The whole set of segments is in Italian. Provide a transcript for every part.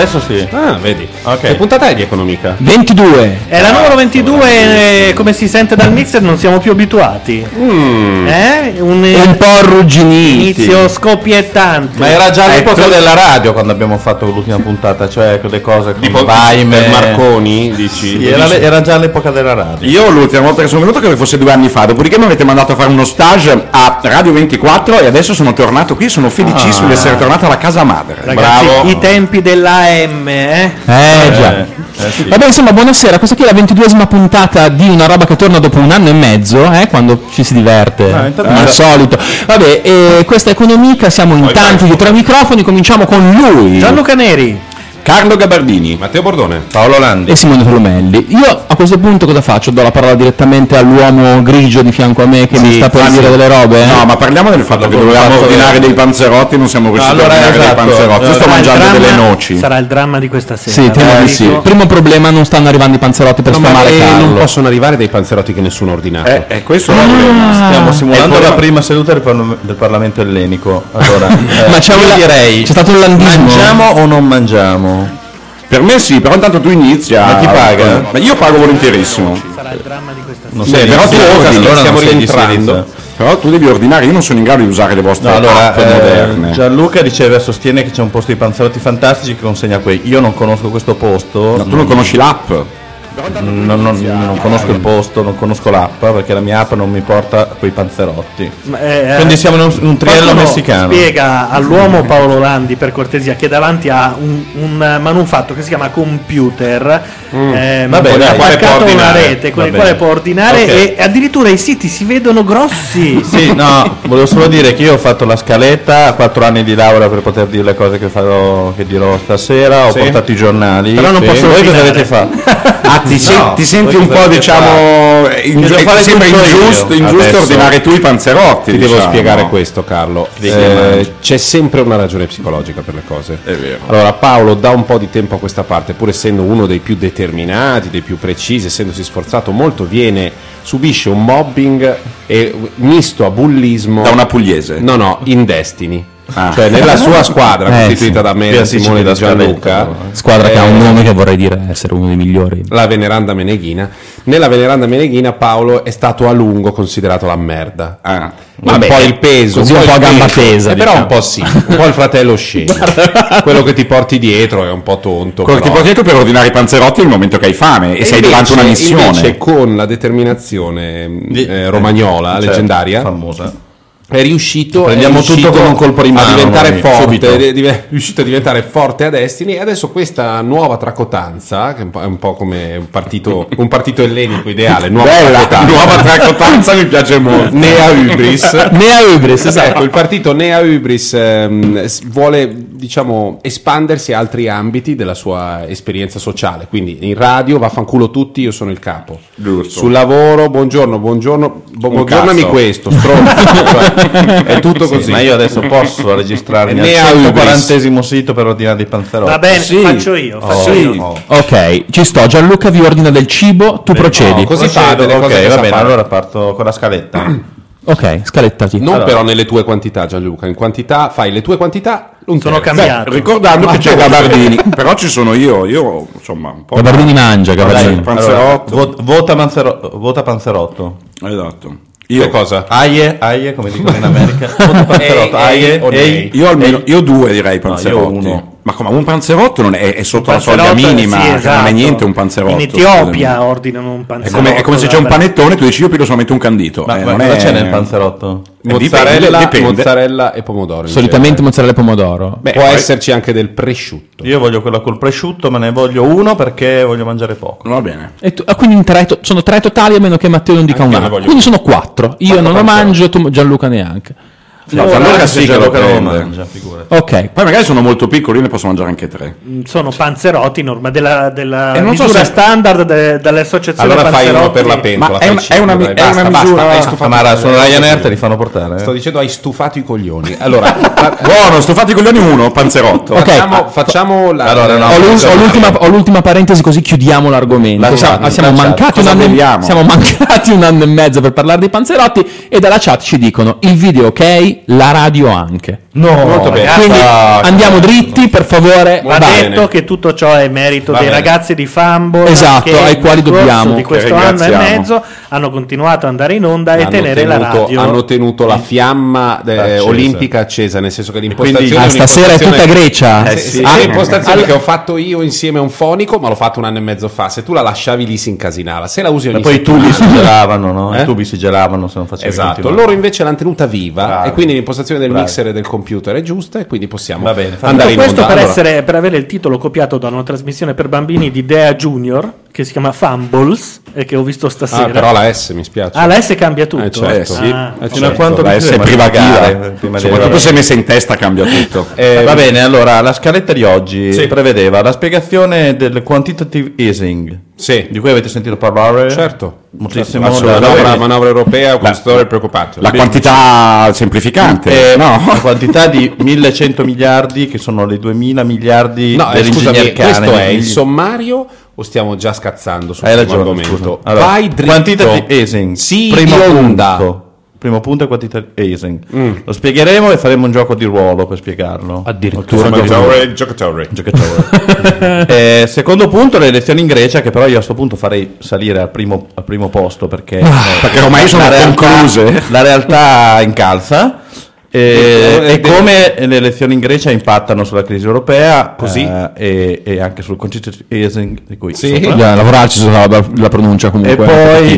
Adesso sì. Ah, vedi. Ok. Che puntata è di Economica? 22. È la numero 22, eh, come si sente dal mixer, non siamo più abituati. Mm. Eh? Un, Un po' arrugginiti. inizio scoppiettante. Ma era già l'epoca Ecco. della radio quando abbiamo fatto l'ultima puntata, cioè quelle cose con Tipo Vaime. per Marconi, dici? Sì, era, era già l'epoca della radio. Io l'ultima volta che sono venuto credo fosse due anni fa, dopodiché mi avete mandato a fare uno stage a Radio 24 e adesso sono tornato qui, sono felicissimo di essere tornato alla casa madre. Ragazzi, bravo. i tempi dell'AM, eh? Eh già. Eh, eh, sì. Vabbè, insomma, buonasera. Questa qui è la ventiduesima puntata di una roba che torna dopo un anno e mezzo, eh, quando ci si diverte. Ah, intanto- al solito. Vabbè, eh, questa è Economica, siamo in tanti dietro ai microfoni, cominciamo con lui. Gianluca Neri. Carlo Gabardini. Matteo Bordone. Paolo Landi. E Simone Tolomelli. Io a questo punto cosa faccio? Do la parola direttamente all'uomo grigio di fianco a me che mi sta per sì. dire delle robe? eh? No, ma parliamo del fatto che dovevamo ordinare dei panzerotti, non siamo riusciti Allora, a ordinare esatto. dei panzerotti. Io sto mangiando Dramma- delle noci. Sarà il dramma di questa sera. Sì, temo di sì. dico. Primo problema, non stanno arrivando i panzerotti per No, ma sfamare eh, Carlo. non possono arrivare dei panzerotti che nessuno ha ordinato. Eh, eh, questo è il problema. Stiamo simulando la ma- prima seduta del, parla- del Parlamento ellenico. Allora, eh, Ma c'è un direi c'è stato un landismo? mangiamo o non mangiamo? Per me sì, però intanto tu inizia. Ma chi paga? Ma io pago volentierissimo. Sarà il dramma di questa sera. Non Sì, sei però tu ordini, stiamo rientrando. Però tu devi ordinare, io non sono in grado di usare le vostre No, allora, app eh, moderne. Gianluca riceve, sostiene che c'è un posto di panzerotti fantastici che consegna quei. Io non conosco questo posto. Ma tu non conosci l'app? Non, non- non conosco il posto, non conosco l'app perché la mia app non mi porta quei panzerotti. Ma, eh, Quindi eh, siamo in un, in un triello messicano. Spiega all'uomo Paolo Landi per cortesia che davanti a un, un manufatto che si chiama computer Mm. Vabbè, con dai, quale una rete con il quale può ordinare Ok. e addirittura i siti si vedono grossi. Sì, no, volevo solo dire che io ho fatto la scaletta, quattro anni di laurea per poter dire le cose che, farò, che dirò stasera, ho Sì. portato i giornali. Però non Sì. posso Voi cosa avete fatto? Ti, sen- No, ti senti un po' diciamo ingi- devo fare ti sembra ingiusto, ingiusto ordinare tu i panzerotti Ti devo diciamo. spiegare questo, Carlo. Eh, c'è sempre una ragione psicologica per le cose. È vero. Allora, Paolo da un po' di tempo a questa parte, pur essendo uno dei più determinati, dei più precisi, essendosi sforzato molto, viene, subisce un mobbing e, misto a bullismo. da una pugliese No, no, in Destiny. Ah. Cioè, nella sua squadra, Eh, costituita sì. da me, assiste Simone e da Gianluca, però. Squadra che ha un Eh, nome che vorrei dire essere uno dei migliori. la veneranda Meneghina. Nella veneranda Meneghina Paolo è stato a lungo considerato la merda. Ah. un po' il peso, così un po' a gamba tesa, Eh, però diciamo. un po' sì, un po' il fratello scemo. Quello che ti porti dietro è un po' tonto. Quello che ti però- porti dietro per ordinare i panzerotti nel momento che hai fame e, E sei invece- davanti a una missione. Invece con la determinazione eh, romagnola, certo, leggendaria, famosa. È riuscito, Prendiamo è riuscito tutto con un colpo di mano, a diventare noi, forte, è riuscito a diventare forte a Destiny e adesso questa nuova tracotanza, che è un po', come un partito, un partito ellenico ideale, nuova Bella, tracotanza. nuova tracotanza mi piace molto. Nea Hybris. Nea Ubris, esatto. Ecco, il partito Nea Hybris ehm, vuole, diciamo, espandersi a altri ambiti della sua esperienza sociale. Quindi in radio, vaffanculo tutti, io sono il capo. Giusto. Sul lavoro, buongiorno, buongiorno, bu- buongiornami questo, stronzo. Cioè, è tutto Sì, così. ma io adesso posso registrarmi al Ne ha 140 sito per ordinare dei panzerotti. Va bene, Sì. faccio io. Faccio Oh, io. oh. Ok, ci sto. Gianluca vi ordina del cibo, tu procedi. no, così Procedo, fa delle ok, va bene, fare. allora parto con la scaletta. Ok, scalettati. Non Allora. però nelle tue quantità, Gianluca. In quantità fai le tue quantità. Un Sono cambiato. Ricordando che c'è Gabardini, però ci sono io, io insomma un po'. Gabardini mangia, Dai, Gabardini. Panzerotto. allora, vo- vota, Manzero- vota panzerotto. Esatto. Che Io, cosa? Aie, aie, come dicono in America. Vota panzerotto. Ehi, ehi, Aie, o ehi. nei. io almeno io due direi io panzerotti. uno. Ma come un panzerotto non è, è sotto la soglia minima, sì, che non è esatto. niente un panzerotto. In Etiopia scusami. ordinano un È panzerotto. come, è come se c'è un panettone, tu dici io piglio solamente un candito. Ma Eh, ma non cosa è- c'è nel panzerotto? Eh, Mozzarella, dipende, dipende. mozzarella e pomodoro. Solitamente genere. mozzarella e pomodoro. Può poi- esserci anche del prosciutto. Io voglio quella col prosciutto, ma ne voglio uno perché voglio mangiare poco. Va bene. E tu- ah, quindi in tre to- sono tre totali a meno che Matteo non dica Anche un altro. voglio Quindi sono quattro. Io Quattro non lo mangio, tu Gianluca neanche. No, se sì che lo Gianluca prende. mangia, figurati. Ok. Poi magari sono molto piccoli, io ne posso mangiare anche tre. Mm, Sono panzerotti norma della, della E non so misura se- standard de- dalle associazioni Allora fai uno panzerotti. per la pentola. Ma è fai è cinque, una- dai, è basta, una basta, misura- hai Ah, stufato Ma i sono coglioni. Ryanair, te li fanno portare. Sto dicendo hai stufato i coglioni. Allora, fa- Buono, sto fatti i coglioni uno, panzerotto. Ok. facciamo, facciamo la, Allora, no, Ho, l'ul- ho l'ultima, ho l'ultima parentesi così chiudiamo l'argomento. La Siamo, chat, siamo la chat. mancati un anno e, beviamo? siamo mancati un anno e mezzo per parlare dei panzerotti e dalla chat ci dicono il video ok, la radio anche. No, Molto bene. Quindi Ah, andiamo dritti, per favore. Va detto che tutto ciò è merito Va dei bene. ragazzi di Fumble Esatto, ai quali dobbiamo. di questo anno e mezzo hanno continuato ad andare in onda e hanno tenere la tenuto, radio hanno tenuto la fiamma eh, Accesa. olimpica accesa, nel senso che l'impostazione quindi- Ah, è stasera è tutta Grecia. Eh, Eh, sì, sì. Ah, l'impostazione che ho fatto io insieme a un fonico, ma l'ho fatto un anno e mezzo fa. Se tu la lasciavi lì si incasinava, se la usi ogni E poi i tubi si gelavano, no? Eh? I tubi si gelavano se non facevi Esatto, continuare. loro invece l'hanno tenuta viva Bravi. e quindi l'impostazione del Bravi. mixer e del computer è giusta e quindi possiamo Va bene, andare in questo onda. per, Allora, essere, per avere il titolo copiato da una trasmissione per bambini di Dea Junior che si chiama Fumbles e che ho visto ah, stasera. però la S mi spiace. Ah, la S cambia tutto. Eh, certo. Eh, sì. Ah, Eh, certo. quanto La S è privativa. pagare, prima di Soprattutto se messa in testa cambia tutto. Eh, va bene, allora la scaletta di oggi Sì. prevedeva la spiegazione del quantitative easing, Sì. di cui avete sentito parlare Certo. moltissimo. Certo, da- manovra, manovra europea con storie preoccupate. La quantità semplificante, Eh, no? La quantità di 1100 miliardi che sono le 2000 miliardi No, eh, scusami, dell'ingegner questo Cane. è il sommario o stiamo già scazzando primo ragione, argomento? Allora, Vai dritto. quantitative easing, Sì, primo bionda. punto. Primo punto è quantitative easing. Mm. Lo spiegheremo e faremo un gioco di ruolo per spiegarlo. Addirittura. Giocatore, giocatore. Giocatore. Eh, secondo punto le elezioni in Grecia che però io a questo punto farei salire al primo, al primo posto perché, eh, perché ormai sono realtà- concluse. la realtà incalza eh, Eh, e come le elezioni in Grecia impattano sulla crisi europea Così? eh, e, e anche sul easing di cui Sì. sopra. Lavorarci sulla la pronuncia comunque. e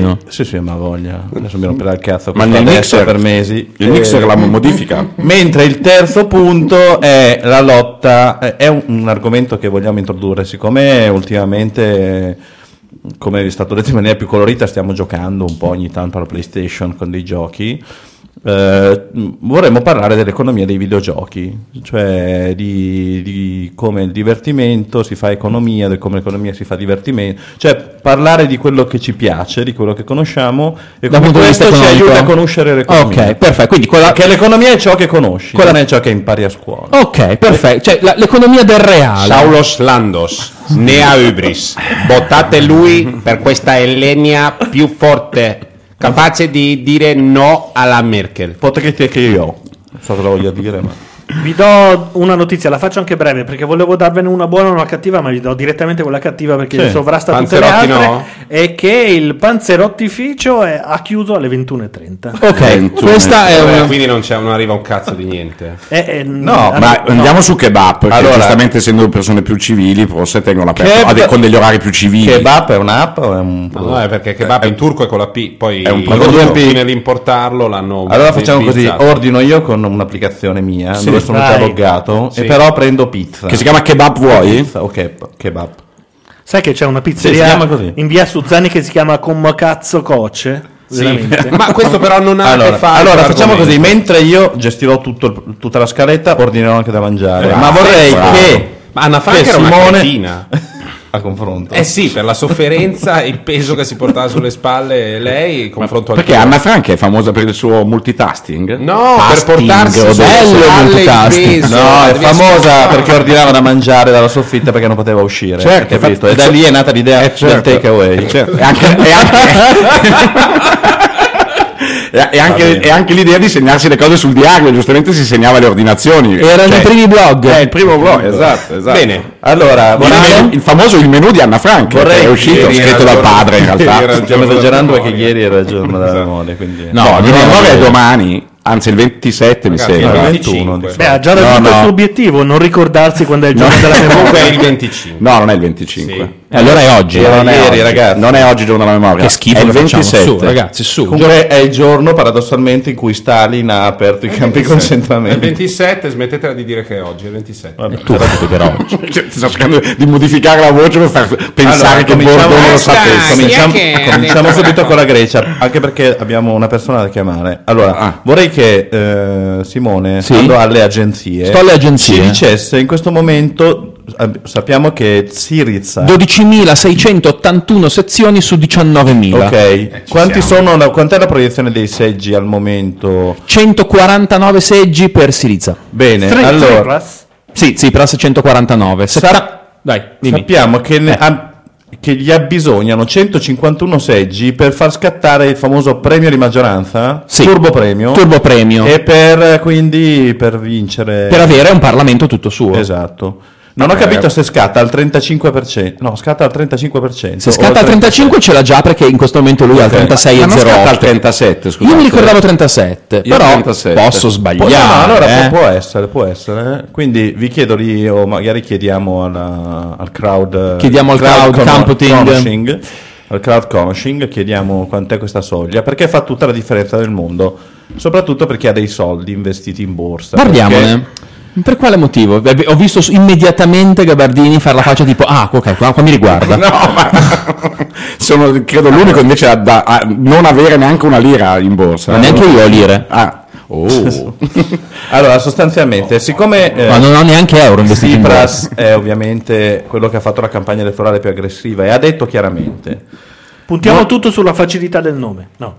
un poi sì sì ma voglia adesso mi romperà il cazzo Ma nel mixer- per mesi Il mixer Eh, la modifica. Mentre il terzo punto è la lotta, eh, è un, un argomento che vogliamo introdurre, siccome ultimamente, eh, come è stato detto in maniera più colorita, stiamo giocando un po' ogni tanto alla PlayStation con dei giochi. Eh, vorremmo parlare dell'economia dei videogiochi, cioè di, di come il divertimento si fa economia, di come l'economia si fa divertimento, cioè parlare di quello che ci piace, di quello che conosciamo e come questo ci aiuta a conoscere l'economia. Ok, perfetto. Quindi quella, Perché l'economia è ciò che conosci, Quella- non è ciò che impari a scuola. Ok, perfetto. Cioè la- l'economia del reale. Saulos Landos, Nea Ubris. Votate lui per questa Elenia più forte, capace di dire no alla Merkel. Potrete che io, non so cosa voglio dire, ma... Vi do una notizia, la faccio anche breve perché volevo darvene una buona e una cattiva, ma vi do direttamente quella cattiva perché Sì. sovrasta tutte le Panzerotti altre. no? È che il panzerottificio è, ha chiuso alle 21.30. Ok, Ventuno. questa è Eh, una... quindi non, c'è, non arriva un cazzo di niente. Eh, eh, No, hanno- Ma andiamo su kebab, perché Allora- giustamente essendo persone più civili, forse tengono aperto Kebab- con degli orari più civili. Kebab è un'app o è un... No, no, è perché kebab in turco è con la P, poi È un prodotto. alla fine di importarlo l'hanno Allora facciamo così, ordino io con un'applicazione mia, Sì, sono già vai. loggato, Sì. e però prendo pizza. Che si chiama kebab vuoi? Pizza, ok, kebab. Sai che c'è una Sì, pizzeria così. in via Suzzani che si chiama Come cazzo coce? Veramente. Ma questo però non ha a Allora, che fare allora facciamo così, mentre io gestirò tutto tutta la scaletta, ordinerò anche da mangiare. Bravo, Ma vorrei bravo. che... Ma Anna che Frank era una Simone- cretina. a confronto. Eh sì, per la sofferenza e il peso che si portava sulle spalle lei, confronto Perché. Anna Frank è famosa per il suo multitasking? No, per Tasking, portarsi sulle. Bello il spalle il peso. No, è famosa perché ordinava da mangiare dalla soffitta perché non poteva uscire. Certo, capito? E da lì è nata l'idea Eh, certo. del takeaway. Eh, certo. E anche, e anche- e- anche- e anche l'idea di segnarsi le cose sul diario, giustamente si segnava le ordinazioni. Erano Cioè, i primi blog. È il primo blog, esatto, esatto. Bene. Allora, Il, il famoso il menù di Anna Frank, Vorrei- che è uscito, scritto il dal padre in realtà. il Stiamo esagerando della perché ieri era il giorno della memoria, quindi... No, il no, 19 è no. domani, anzi il 27 mi Ragazzi, sembra. il 21, 25. Beh, ha già No, raggiunto il no. suo obiettivo, non ricordarsi quando è il giorno della Comunque memoria. è il 25. No, non è il 25. Sì. E allora è oggi. Era Non è ieri, oggi, ragazzi. Non è oggi il giorno della memoria. Che schifo è il che facciamo. 27. Su, ragazzi, su. Comunque è il giorno paradossalmente in cui Stalin ha aperto i campi di È il concentramento. 27, smettetela di dire che è oggi, è il 27. Vabbè, Tu era oggi. Cioè, sto cercando di modificare la voce per far pensare Allora, che cominciamo- Bordo non lo sapesse. Cominciamo, è cominciamo subito con la Grecia, anche perché abbiamo una persona da chiamare. Allora, Ah. vorrei che eh, Simone, Sì? stando alle agenzie, Sto alle agenzie. ci dicesse in questo momento, eh, sappiamo che Siriza, 12.681 sezioni su 19.000. ok, quanti sono quant'è la proiezione dei seggi al momento? 149 seggi per Siriza. Bene, Tre- allora, Tsipras? Sì, sì, però 149. Sa- Setta- Dai, dimmi. sappiamo che, ne- Eh. ha- che gli abbisognano 151 seggi per far scattare il famoso premio di maggioranza, Sì. turbo premio, Turbo premio. e per quindi per vincere Per avere un Parlamento tutto suo. Esatto. Non ho capito se scatta al 35%. No, scatta al 35%. Se scatta al 35 ce l'ha già perché in questo momento lui ha il Ma non scatta al 36,08. 37, scusate. Io mi ricordavo 37, Io però 37. posso sbagliare. no, allora eh. può, può essere, può essere. Quindi vi chiedo lì, o magari chiediamo alla- al crowd. Chiediamo al crowd cono- computing. connoissing, Al crowd connoissing, chiediamo quant'è questa soglia, perché fa tutta la differenza del mondo, soprattutto per chi ha dei soldi investiti in borsa. Parliamone. Per quale motivo? Ho visto immediatamente Gabardini fare la faccia tipo, ah, ok, qua, qua mi riguarda. No, ma sono credo l'unico invece a, da- a non avere neanche una lira in borsa. Ma neanche io ho lire. Ah, oh. Allora, sostanzialmente, siccome eh, Ma non ho neanche euro investiti in borsa. Tsipras è ovviamente quello che ha fatto la campagna elettorale più aggressiva e ha detto chiaramente Puntiamo tutto sulla facilità del nome. No.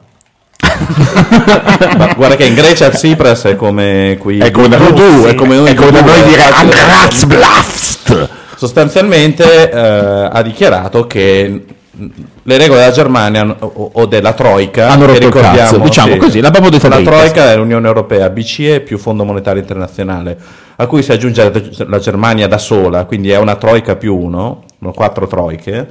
Ma guarda che in Grecia Tsipras è come qui È come da Voodoo, è come noi, è come da noi dire eh, Angratsblast. sostanzialmente eh, ha dichiarato che le regole della Germania o, o della Troica Hanno che rotto il ricordiamo, cazzo, diciamo così, l'abbiamo detto la. Troica è l'Unione Europea, BCE più Fondo Monetario Internazionale a cui si aggiunge la- Germania da sola quindi è una Troica più uno sono quattro Troiche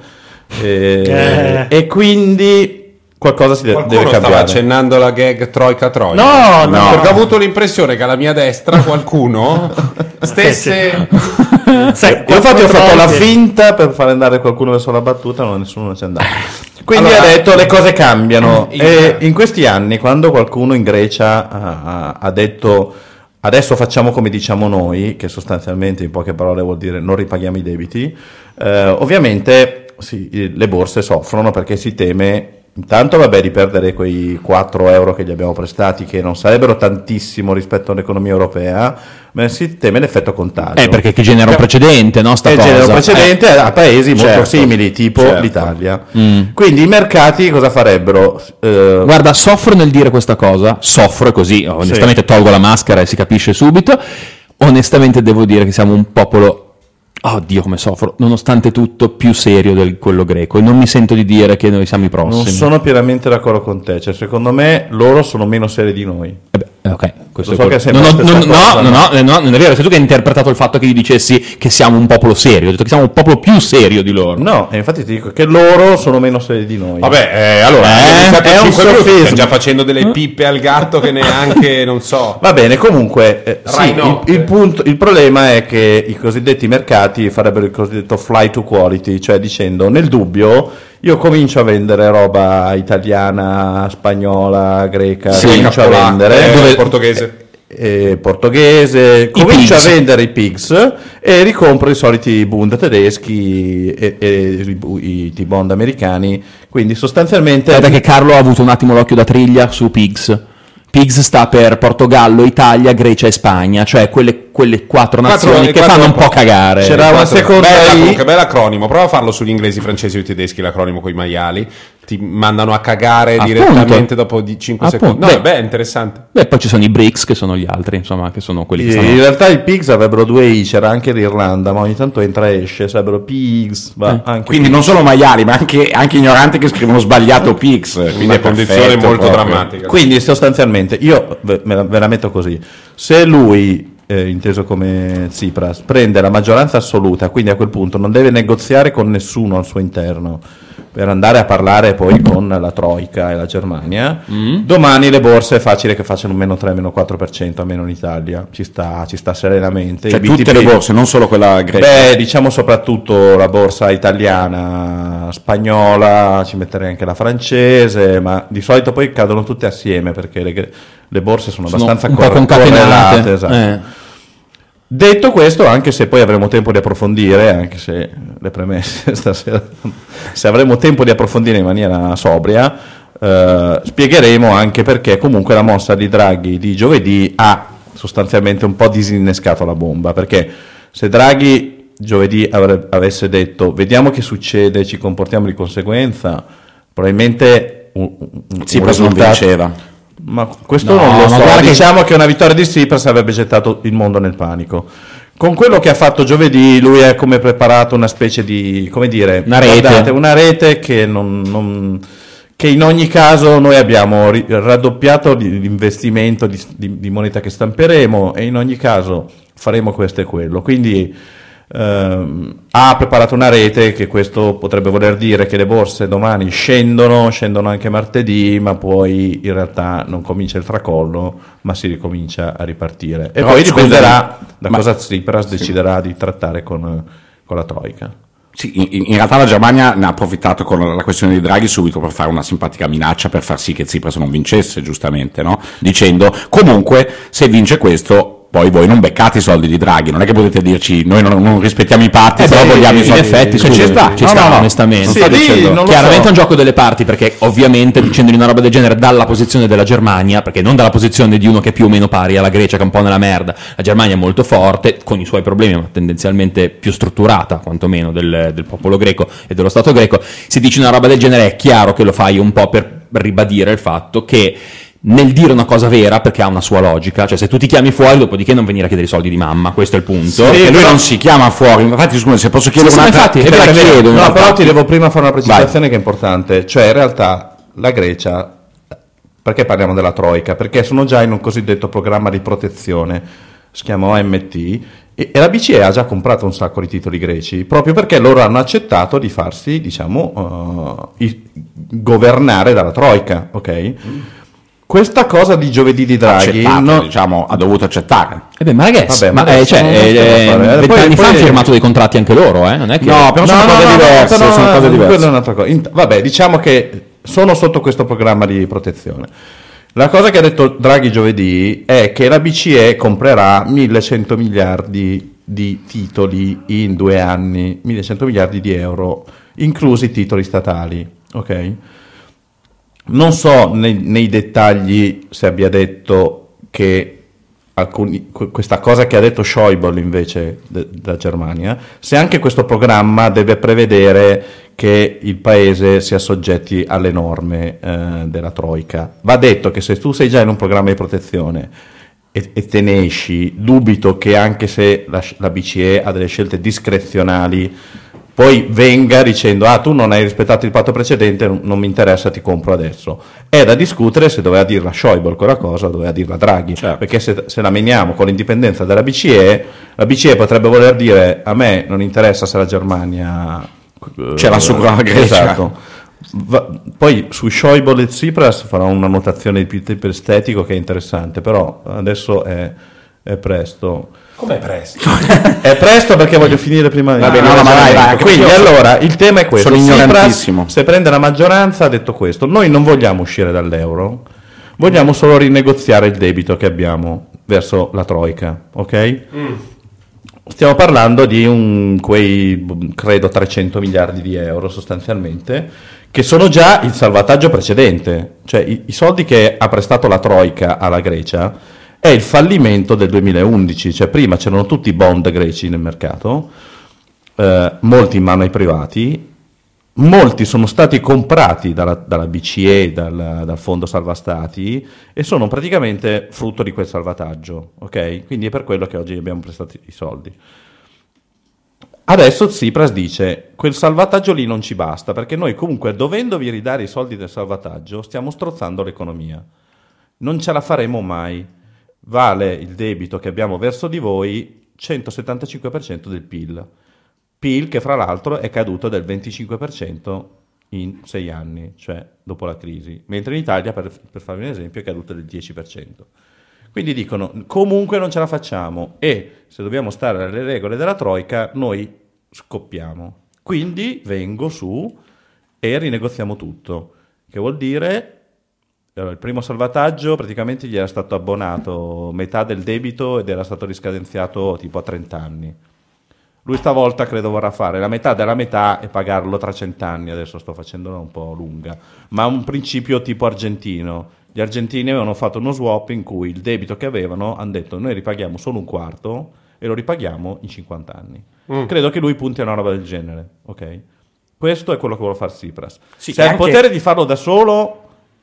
e, Eh. e quindi qualcosa si de- deve Qualcuno stava cambiare accennando la gag Troika Troika. No, no. Perché ho avuto l'impressione che alla mia destra qualcuno stesse... Sai, Io infatti ho fatto la finta per far andare qualcuno verso la battuta, ma nessuno ci è andato. Quindi Allora- ha detto le cose cambiano. Il- E in questi anni, quando qualcuno in Grecia ha, ha detto adesso facciamo come diciamo noi, che sostanzialmente in poche parole vuol dire non ripaghiamo i debiti, eh, ovviamente sì, le borse soffrono perché si teme Intanto vabbè di perdere quei 4 euro che gli abbiamo prestati che non sarebbero tantissimo rispetto all'economia europea, ma si teme l'effetto contagio. Eh, perché che genera un precedente, no? Sta È il cosa. genere precedente a paesi molto certo, simili, tipo certo. l'Italia. Mm. Quindi i mercati cosa farebbero? Eh, Guarda, soffro nel dire questa cosa, soffro così, onestamente tolgo la maschera e si capisce subito. Onestamente devo dire che siamo un popolo, oddio come soffro, nonostante tutto più serio del quello greco e non mi sento di dire che noi siamo i prossimi. non sono pienamente d'accordo con te, cioè, secondo me loro sono meno seri di noi. Eh beh, eh, ok, questo so è quello. Non ho- non- cosa, no, no, no, eh, no, non è vero, sei tu che hai interpretato il fatto che io dicessi che siamo un popolo serio, ho detto che siamo un popolo più serio di loro. No, e infatti ti dico che loro sono meno seri di noi. Vabbè, eh, allora, Eh, è un stiamo già facendo delle pippe al gatto che neanche, non so... Va bene, comunque, eh, sì, il, il punto- il problema è che i cosiddetti mercati farebbero il cosiddetto fly to quality, cioè dicendo nel dubbio io comincio a vendere roba italiana, spagnola, greca, Sì, comincio a vendere eh, Dove- portoghese. eh, portoghese, comincio a pigs. vendere i pigs e ricompro i soliti Bund tedeschi e, e i, i T-bond americani, quindi sostanzialmente... Guarda che Carlo ha avuto un attimo l'occhio da triglia su Pigs. Pigs sta per Portogallo, Italia, Grecia e Spagna, cioè quelle, quelle quattro Quattro- nazioni che quattro fanno un po'. cagare. C'era una seconda bella, I. comunque, bel acronimo. Prova a farlo sugli inglesi, francesi o i tedeschi, l'acronimo con i maiali. Ti mandano a cagare Appunto. direttamente dopo di 5 Appunto. secondi. No, Beh. beh, è interessante. Beh, poi ci sono i BRICS che sono gli altri, insomma, che sono quelli che In stanno... realtà i pigs avrebbero due i, c'era anche l'Irlanda, ma ogni tanto entra e esce, sarebbero pigs, ma anche Quindi non solo maiali, ma anche, anche ignoranti che scrivono sbagliato Pix. Quindi Una è condizione molto proprio. drammatica. Quindi sostanzialmente io ve, me la, ve la metto così: se lui, eh, inteso come Tsipras, prende la maggioranza assoluta, quindi a quel punto non deve negoziare con nessuno al suo interno per andare a parlare poi con la Troica e la Germania, domani le borse è facile che facciano meno 3, meno 4%, almeno in Italia, ci sta, ci sta serenamente. Cioè I tutte BTP le borse, non solo quella greca. Beh, diciamo soprattutto la borsa italiana, spagnola, ci metterei anche la francese, ma di solito poi cadono tutte assieme perché le, le borse sono, sono abbastanza corre- concatenate. esatto. Eh. Detto questo, anche se poi avremo tempo di approfondire, anche se le premesse stasera, se avremo tempo di approfondire in maniera sobria, eh, spiegheremo anche perché comunque la mossa di Draghi di giovedì ha sostanzialmente un po' disinnescato la bomba, perché se Draghi giovedì avre- avesse detto vediamo che succede, ci comportiamo di conseguenza, probabilmente un, un, un Tsipras non risultato- vinceva. Ma questo No, non lo so. guarda che- Diciamo che... una vittoria di Tsipras avrebbe gettato il mondo nel panico. Con quello che ha fatto giovedì, lui ha come preparato una specie di, come dire, Una rete. guardate, una rete che, non- non- che in ogni caso noi abbiamo ri- raddoppiato l'investimento di, di- di moneta che stamperemo e in ogni caso faremo questo e quello. Quindi ehm, ha preparato una rete che questo potrebbe voler dire che le borse domani scendono, scendono anche martedì, ma poi in realtà non comincia il tracollo, ma si ricomincia a ripartire. E Però, poi dipenderà da ma- cosa Tsipras deciderà di trattare con, con la Troica. Sì, in, in realtà la Germania ne ha approfittato con la questione di Draghi subito per fare una simpatica minaccia per far sì che Tsipras non vincesse, giustamente, no? Dicendo comunque se vince questo poi voi non beccate i soldi di Draghi, non è che potete dirci noi non, non rispettiamo i patti, Eh però vogliamo i in soldi. effetti, Cioè, scusa, ci sta, ci No, sta, no, onestamente. Sì, dicendo- Chiaramente so. è un gioco delle parti, perché ovviamente dicendo una roba del genere dalla posizione della Germania, perché non dalla posizione di uno che è più o meno pari alla Grecia, che è un po' nella merda. La Germania è molto forte, con i suoi problemi, ma tendenzialmente più strutturata, quantomeno, del, del popolo greco e dello Stato greco. Se dici una roba del genere è chiaro che lo fai un po' per ribadire il fatto che nel dire una cosa vera, perché ha una sua logica, cioè se tu ti chiami fuori, dopodiché non venire a chiedere i soldi di mamma, questo è il punto. Perché lui non si chiama fuori, infatti scusa se posso chiedere Sì, sì, un'altra... infatti, è vero, vero. chiedo, No, però ti devo prima fare una precisazione che è importante, cioè in realtà la Grecia, perché parliamo della Troica? Perché sono già in un cosiddetto programma di protezione, si chiama OMT, e, e la BCE ha già comprato un sacco di titoli greci, proprio perché loro hanno accettato di farsi, diciamo, eh, i- governare dalla Troica, ok? Questa cosa di giovedì di Draghi... no- diciamo, ha dovuto accettare. Eh beh, ma ragazzi, Vabbè, ma ma, eh, cioè, eh, stiamo a eh, fare, eh. vent'anni Poi- fa hanno poi- firmato dei contratti anche loro, eh? non è che... No, però sono cose diverse, sono cose diverse. quella è un'altra cosa. Vabbè, diciamo che sono sotto questo programma di protezione. La cosa che ha detto Draghi giovedì è che la BCE comprerà 1100 miliardi di titoli in due anni, 1100 miliardi di euro, inclusi titoli statali, ok? Non so nei, nei dettagli se abbia detto che alcuni- que- questa cosa che ha detto Schäuble invece de- della Germania, se anche questo programma deve prevedere che il paese sia soggetti alle norme eh, della Troica. Va detto che se tu sei già in un programma di protezione e, e te ne esci, dubito che anche se la, la BCE ha delle scelte discrezionali, poi venga dicendo ah tu non hai rispettato il patto precedente, non, mi interessa, ti compro adesso. È da discutere se doveva dirla Schäuble quella cosa doveva dirla Draghi, Certo. perché se, se la meniamo con l'indipendenza della BCE, la BCE potrebbe voler dire a me non interessa se la Germania... eh, Ce l'ha su la Grecia. Esatto. Va- poi su Schäuble e Tsipras farò una notazione di più tipo estetico che è interessante, però adesso è, è presto. Com'è presto? È presto perché voglio finire prima Va di bene, no, no, ma dai, dai, anche Quindi io allora il tema è questo. sono ignorantissimo. se prende la maggioranza ha detto questo. Noi non vogliamo uscire dall'euro, vogliamo solo rinegoziare il debito che abbiamo verso la Troica, ok? Stiamo parlando di un, quei, credo, 300 miliardi di euro sostanzialmente, che sono già il salvataggio precedente. Cioè i, i soldi che ha prestato la Troica alla Grecia è il fallimento del 2011. Cioè prima c'erano tutti i bond greci nel mercato, eh, molti in mano ai privati, molti sono stati comprati dalla, dalla BCE, dal, dal Fondo Salva Stati e sono praticamente frutto di quel salvataggio, ok? Quindi è per quello che oggi abbiamo prestato i soldi. Adesso Tsipras dice quel salvataggio lì non ci basta perché noi comunque dovendovi ridare i soldi del salvataggio stiamo strozzando l'economia. Non ce la faremo mai. Vale il debito che abbiamo verso di voi 175% del PIL. PIL che fra l'altro è caduto del 25% in sei anni, cioè dopo la crisi, mentre in Italia, per, per farvi un esempio, è caduto del 10%. Quindi dicono, comunque non ce la facciamo e se dobbiamo stare alle regole della Troica, noi scoppiamo. Quindi vengo su e rinegoziamo tutto, che vuol dire il primo salvataggio praticamente gli era stato abbonato metà del debito ed era stato riscadenziato tipo a 30 anni. Lui stavolta credo vorrà fare la metà della metà e pagarlo tra cent'anni, adesso sto facendola un po' lunga, ma un principio tipo argentino. Gli argentini avevano fatto uno swap in cui il debito che avevano hanno detto noi ripaghiamo solo un quarto e lo ripaghiamo in 50 anni. Credo che lui punti a una roba del genere, ok? Questo è quello che vuole fare Tsipras. Sì, Se ha il anche- potere di farlo da solo,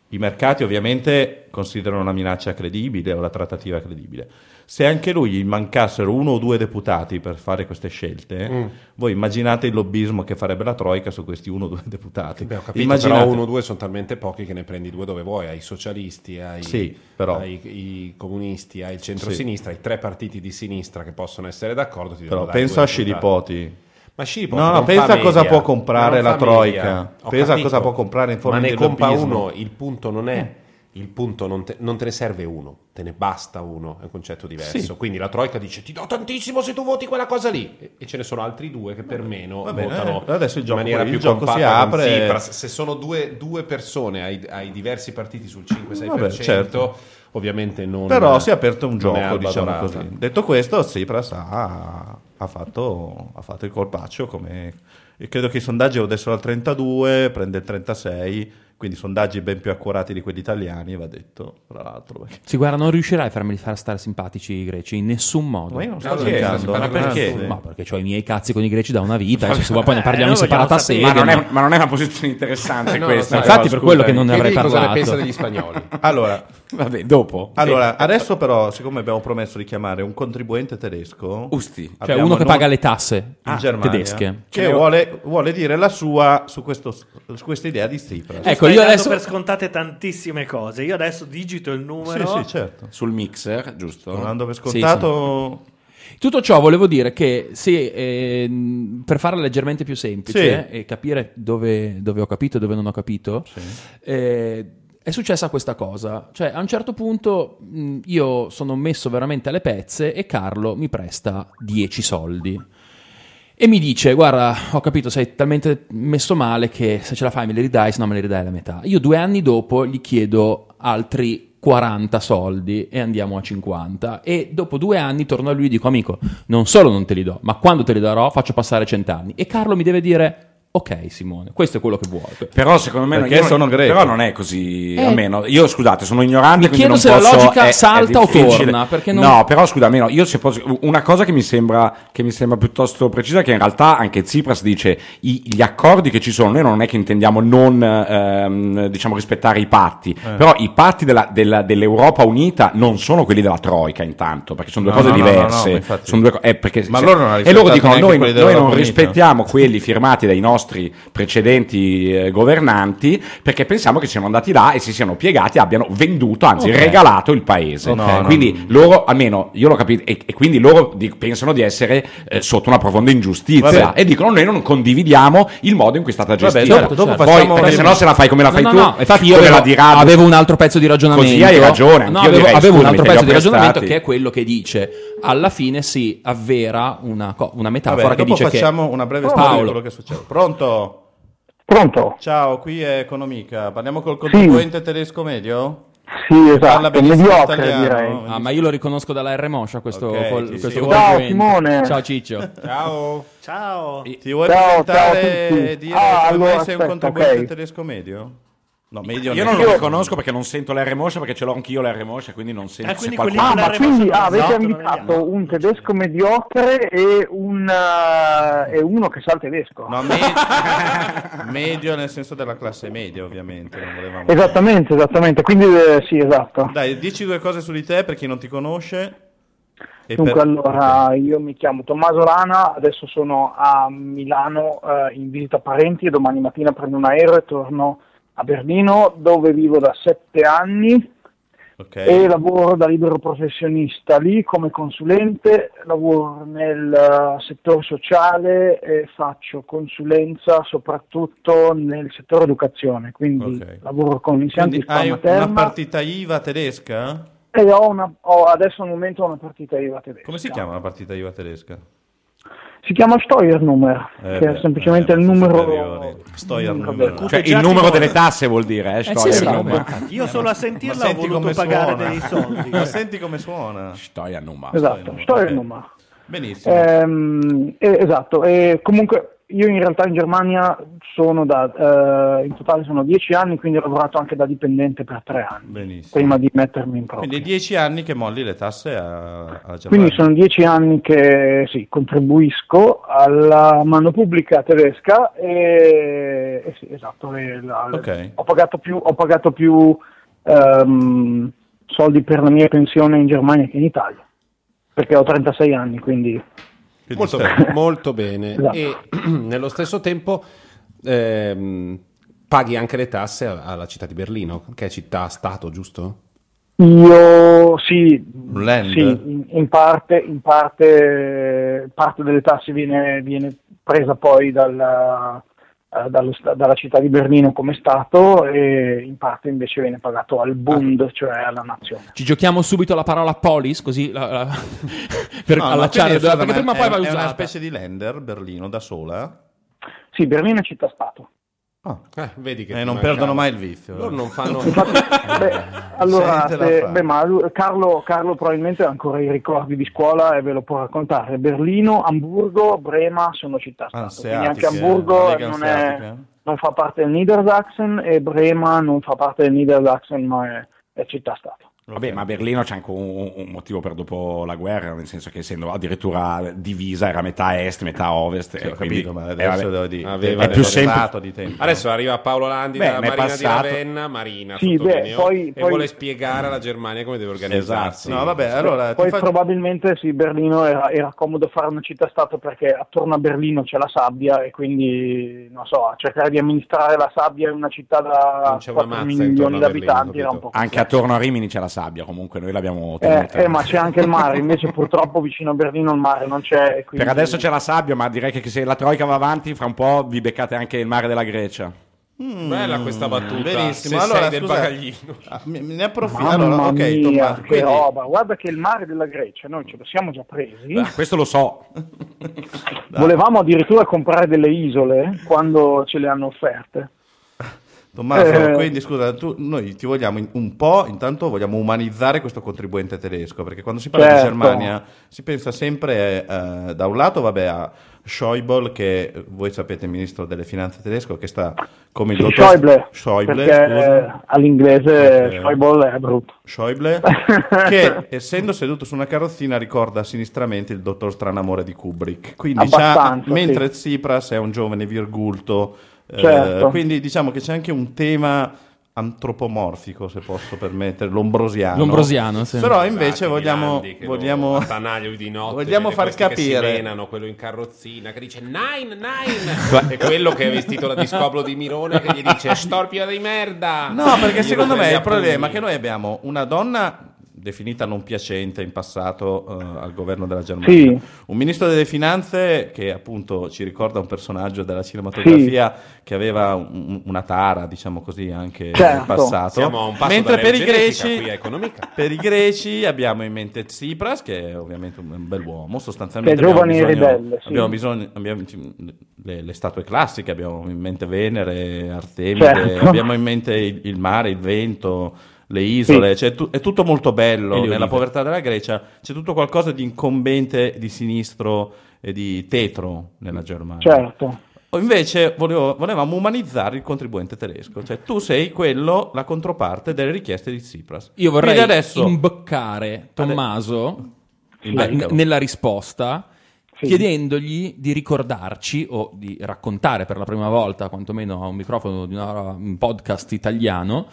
i mercati ovviamente considerano una minaccia credibile o la trattativa credibile. Se anche lui gli mancassero uno o due deputati per fare queste scelte, Mm. voi immaginate il lobbismo che farebbe la Troica su questi uno o due deputati. Beh, ho capito, Immaginate- però uno o due sono talmente pochi che ne prendi due dove vuoi, ai socialisti, ai, Sì, ai i comunisti, ai centrosinistra, ai tre partiti di sinistra che possono essere d'accordo. Ti Però pensa a. Scilipoti. Ma Scilipoti No, no, pensa a cosa media, può comprare la Troica. Ho Pensa a cosa può comprare in forma Ma ne di compra uno, il punto non è... Il punto non te, non te ne serve uno, te ne basta uno, è un concetto diverso. Sì. Quindi la Troica dice ti do tantissimo se tu voti quella cosa lì. E, e ce ne sono altri due che per meno Va bene, votano eh, adesso il gioco- in maniera più si compatta con apre. Tsipras. Se sono due, due persone ai, ai diversi partiti sul 5-6%, Vabbè, certo. Ovviamente non Però si è aperto un gioco, diciamo così. Detto questo, Tsipras ha, ha fatto, ha fatto il colpaccio come... Credo che i sondaggi adesso al 32, prende il 36, quindi sondaggi ben più accurati di quelli italiani, va detto, tra l'altro. perché- Sì, guarda, non riuscirai a farmi far stare simpatici i greci in nessun modo. Ma io non sto giocando, ma perché? Ma perché ho i miei cazzi con i greci da una vita, adesso se vuoi poi ne Eh, parliamo in noi vogliamo separata sapere. sede. Ma non, ma- è, ma non è una posizione interessante No, questa. no, però, infatti per quello che non ne avrei cosa ne parlato. pensa degli spagnoli. Allora, Vabbè, dopo. allora, adesso però, siccome abbiamo promesso di chiamare un contribuente tedesco... Usti. Cioè uno che paga le tasse in Germania, tedesche. che vuole, vuole dire la sua su, questo, su questa idea di Tsipras. Ecco, Stai io dando adesso... per scontate tantissime cose. Io adesso digito il sì, numero. sì, certo. Sul mixer, giusto? Non per scontato... Tutto ciò volevo dire che se, ehm, per farla leggermente più semplice Sì. e capire dove, dove ho capito e dove non ho capito, eh, è successa questa cosa. Cioè, a un certo punto mh, io sono messo veramente alle pezze e Carlo mi presta 10 soldi. E mi dice, guarda, ho capito, sei talmente messo male che se ce la fai me li ridai, se no me li ridai la metà. Io due anni dopo gli chiedo altri 40 soldi e andiamo a 50. E dopo due anni torno a lui e dico, amico, non solo non te li do, ma quando te li darò faccio passare cent'anni. E Carlo mi deve dire, ok Simone, questo è quello che vuoi. Però secondo me Perché io non- sono greco. Però non è così Eh. almeno. Io scusate, sono ignorante, Mi chiedo non se la posso- logica è- è salta o difficile. torna, perché non- No, però scusa, almeno io se posso una cosa che mi sembra che mi sembra piuttosto precisa è che in realtà anche Tsipras dice i- gli accordi che ci sono, noi non è che intendiamo non ehm, diciamo rispettare i patti, Eh. però i patti della- della- dell'Europa unita non sono quelli della Troica intanto, perché sono due No, cose no, no, no, diverse. no. Sono due co- eh, perché Ma se- loro non e loro dicono noi, noi non dell'Europa Unita." rispettiamo quelli firmati dai nostri precedenti eh, governanti perché pensiamo che siano andati là e si siano piegati e abbiano venduto, anzi Ok. regalato il paese. No, no, quindi loro, almeno io l'ho capito, e, e quindi loro di- pensano di essere eh, sotto una profonda ingiustizia Vabbè. e dicono noi non condividiamo il modo in cui è stata Vabbè, gestita. dopo- dopo Poi, perché se no se la fai come la fai no, tu, no, infatti io avevo, avevo un altro pezzo di ragionamento. Così hai ragione, No, avevo, avevo un altro pezzo di ragionamento che è quello che dice alla fine si avvera una, co- una metafora Vabbè, che dopo dice facciamo una breve storia di Paolo. quello che succede. Pronto? Pronto? Ciao, qui è Economica. Parliamo col contribuente tedesco medio? Sì, esatto, mediocre italiano. direi. Ah, ma io lo riconosco dalla R Moscia questo, Ok, col- sì, questo sì. Ciao, Simone. Ciao Ciccio. Ciao. Ciao. Ti vuoi Ciao, presentare ciao e dire Ah, allora, sei un aspetta, contribuente ok. tedesco medio? No, medio Io no. non lo riconosco perché non sento l'R moscia perché ce l'ho anch'io l'R moscia, quindi non sento Eh, se quindi qualcuno... Ah, ma quindi ah, avete invitato un tedesco mediocre e, un, eh, e uno che sa il tedesco. No, me- medio nel senso della classe media, ovviamente. Non volevamo... Esattamente, esattamente, quindi eh, sì, esatto. Dai, dici due cose su di te per chi non ti conosce. E Dunque per- allora io mi chiamo Tommaso Lana, adesso sono a Milano eh, in visita parenti e domani mattina prendo un aereo e torno a Berlino dove vivo da sette anni Ok. e lavoro da libero professionista lì come consulente, lavoro nel eh, settore sociale e faccio consulenza soprattutto nel settore educazione, quindi Ok. lavoro con insegnanti Quindi hai materna una partita IVA tedesca? e ho, una, ho adesso al momento una partita IVA tedesca. Come si chiama una partita IVA tedesca? Si chiama Steuernummer, Eh, che beh, è semplicemente eh, il numero... superiore. Steuernummer. Vabbè. Cioè il numero delle tasse vuol dire, eh, sì, Steuernummer. esatto. Io solo a sentirla ho senti voluto come pagare suona. dei soldi. Ma senti come suona? Steuernummer. Esatto, Steuernummer, Steuernummer. Benissimo. Eh, esatto, e comunque io in realtà in Germania sono da, eh, in totale sono dieci anni, quindi ho lavorato anche da dipendente per tre anni, Benissimo. prima di mettermi in proprio. Quindi dieci anni che molli le tasse a- alla Germania. Quindi sono dieci anni che sì, contribuisco alla mano pubblica tedesca e, e sì, esatto, e la- Ok. ho pagato più, ho pagato più ehm, soldi per la mia pensione in Germania che in Italia, perché ho 36 anni, Quindi Molto, bene, molto bene. Esatto. E nello stesso tempo ehm, paghi anche le tasse alla città di Berlino, che è città-stato, giusto? Io sì, sì, in, in parte, in parte, parte delle tasse viene, viene presa poi dalla, eh, dallo dalla città di Berlino come Stato e in parte invece viene pagato al Bund, cioè alla nazione. Ci giochiamo subito la parola polis, così la- la- per No, ma allacciare, perché prima o poi è, va è usata. una specie di lender Berlino da sola. Sì, Berlino è città-stato. Ah. Eh, vedi che E ti non mancava. perdono mai il vizio. Loro non fanno... Infatti, beh, allora, Sentila se- fra. beh, ma lui- Carlo, Carlo probabilmente ha ancora i ricordi di scuola e ve lo può raccontare. Berlino, Amburgo, Brema sono città-stato. Quindi anche Anseatiche, Amburgo la Lega non, è, Anseatica. non fa parte del Niedersachsen e Brema non fa parte del Niedersachsen ma è, è città-stato. Vabbè, ma Berlino c'è anche un, un motivo per dopo la guerra, nel senso che essendo addirittura divisa era metà est, metà ovest. Sì, e ho quindi- capito, ma eh, adesso vabbè. devo dire, Aveva è più semplice di tempo. Adesso arriva Paolo Landi Beh, da Marina passato- di Ravenna, Marina Sì, beh, poi- e poi- vuole spiegare alla Germania come deve organizzarsi. Esatto. No, vabbè, allora Poi fa- probabilmente sì, Berlino era, era comodo fare una città-stato perché attorno a Berlino c'è la sabbia e quindi, non so, cercare di amministrare la sabbia in una città da Non c'è una 4 mazza intorno milioni di Berlino, abitanti era un po' Anche attorno a Rimini c'è la sabbia, comunque noi l'abbiamo Eh, tenuta. eh, ma c'è anche il mare, invece purtroppo vicino a Berlino il mare non c'è. quindi- Per adesso c'è la sabbia, ma direi che se la Troica va avanti, fra un po' vi beccate anche il mare della Grecia. Bella questa battuta. Benissimo, se allora sei del scusa, bagaglino. ah, ne approfitto. Mamma Allora, ok, mia, Tommaso, che quindi- roba! Guarda che il mare della Grecia noi ce lo siamo già presi. Ah, Questo lo so. Volevamo addirittura comprare delle isole quando ce le hanno offerte. Tommaso, Eh. quindi scusa, tu- noi ti vogliamo un po', intanto vogliamo umanizzare questo contribuente tedesco, perché quando si parla di Certo. Germania si pensa sempre, eh, da un lato, vabbè, a Schäuble, che eh, voi sapete, il ministro delle finanze tedesco, che sta come il dottor Schäuble, Schäuble, perché eh, scusa. all'inglese Ok. Schäuble è brutto. Schäuble, che essendo seduto su una carrozzina ricorda sinistramente il dottor Stranamore di Kubrick. Quindi Abbastanza, mentre sì. Tsipras è un giovane virgulto, eh, Certo. quindi diciamo che c'è anche un tema antropomorfico, se posso permettere, lombrosiano. L'ombrosiano, sì. Però invece Dati vogliamo, Milandi vogliamo lo attanagliano di notte, vogliamo far questi che si capire. menano, quello in carrozzina che dice nine, nine e quello che è vestito da discoplo di Mirone che gli dice storpia di merda No, perché secondo me il problema è che noi abbiamo una donna definita non piacente in passato eh, al governo della Germania, Sì. un ministro delle finanze che appunto ci ricorda un personaggio della cinematografia che aveva un- una tara, diciamo così, anche nel Certo. passato. Siamo a un passo Mentre per i greci per i greci abbiamo in mente Tsipras, che è ovviamente un bell'uomo, sostanzialmente e abbiamo bisogno, ribelle, sì. abbiamo bisogno abbiamo le, le statue classiche, abbiamo in mente Venere, Artemide, Certo. abbiamo in mente il, il mare, il vento, le isole, cioè, tu- è tutto molto bello nella povertà della Grecia, c'è tutto qualcosa di incombente, di sinistro e di tetro nella Germania. Certo. O invece volevo- volevamo umanizzare il contribuente tedesco, cioè tu sei quello, la controparte delle richieste di Tsipras. Io vorrei Quindi adesso imboccare Tommaso becco. n- nella risposta Sì. chiedendogli di ricordarci o di raccontare per la prima volta, quantomeno a un microfono di una- un podcast italiano,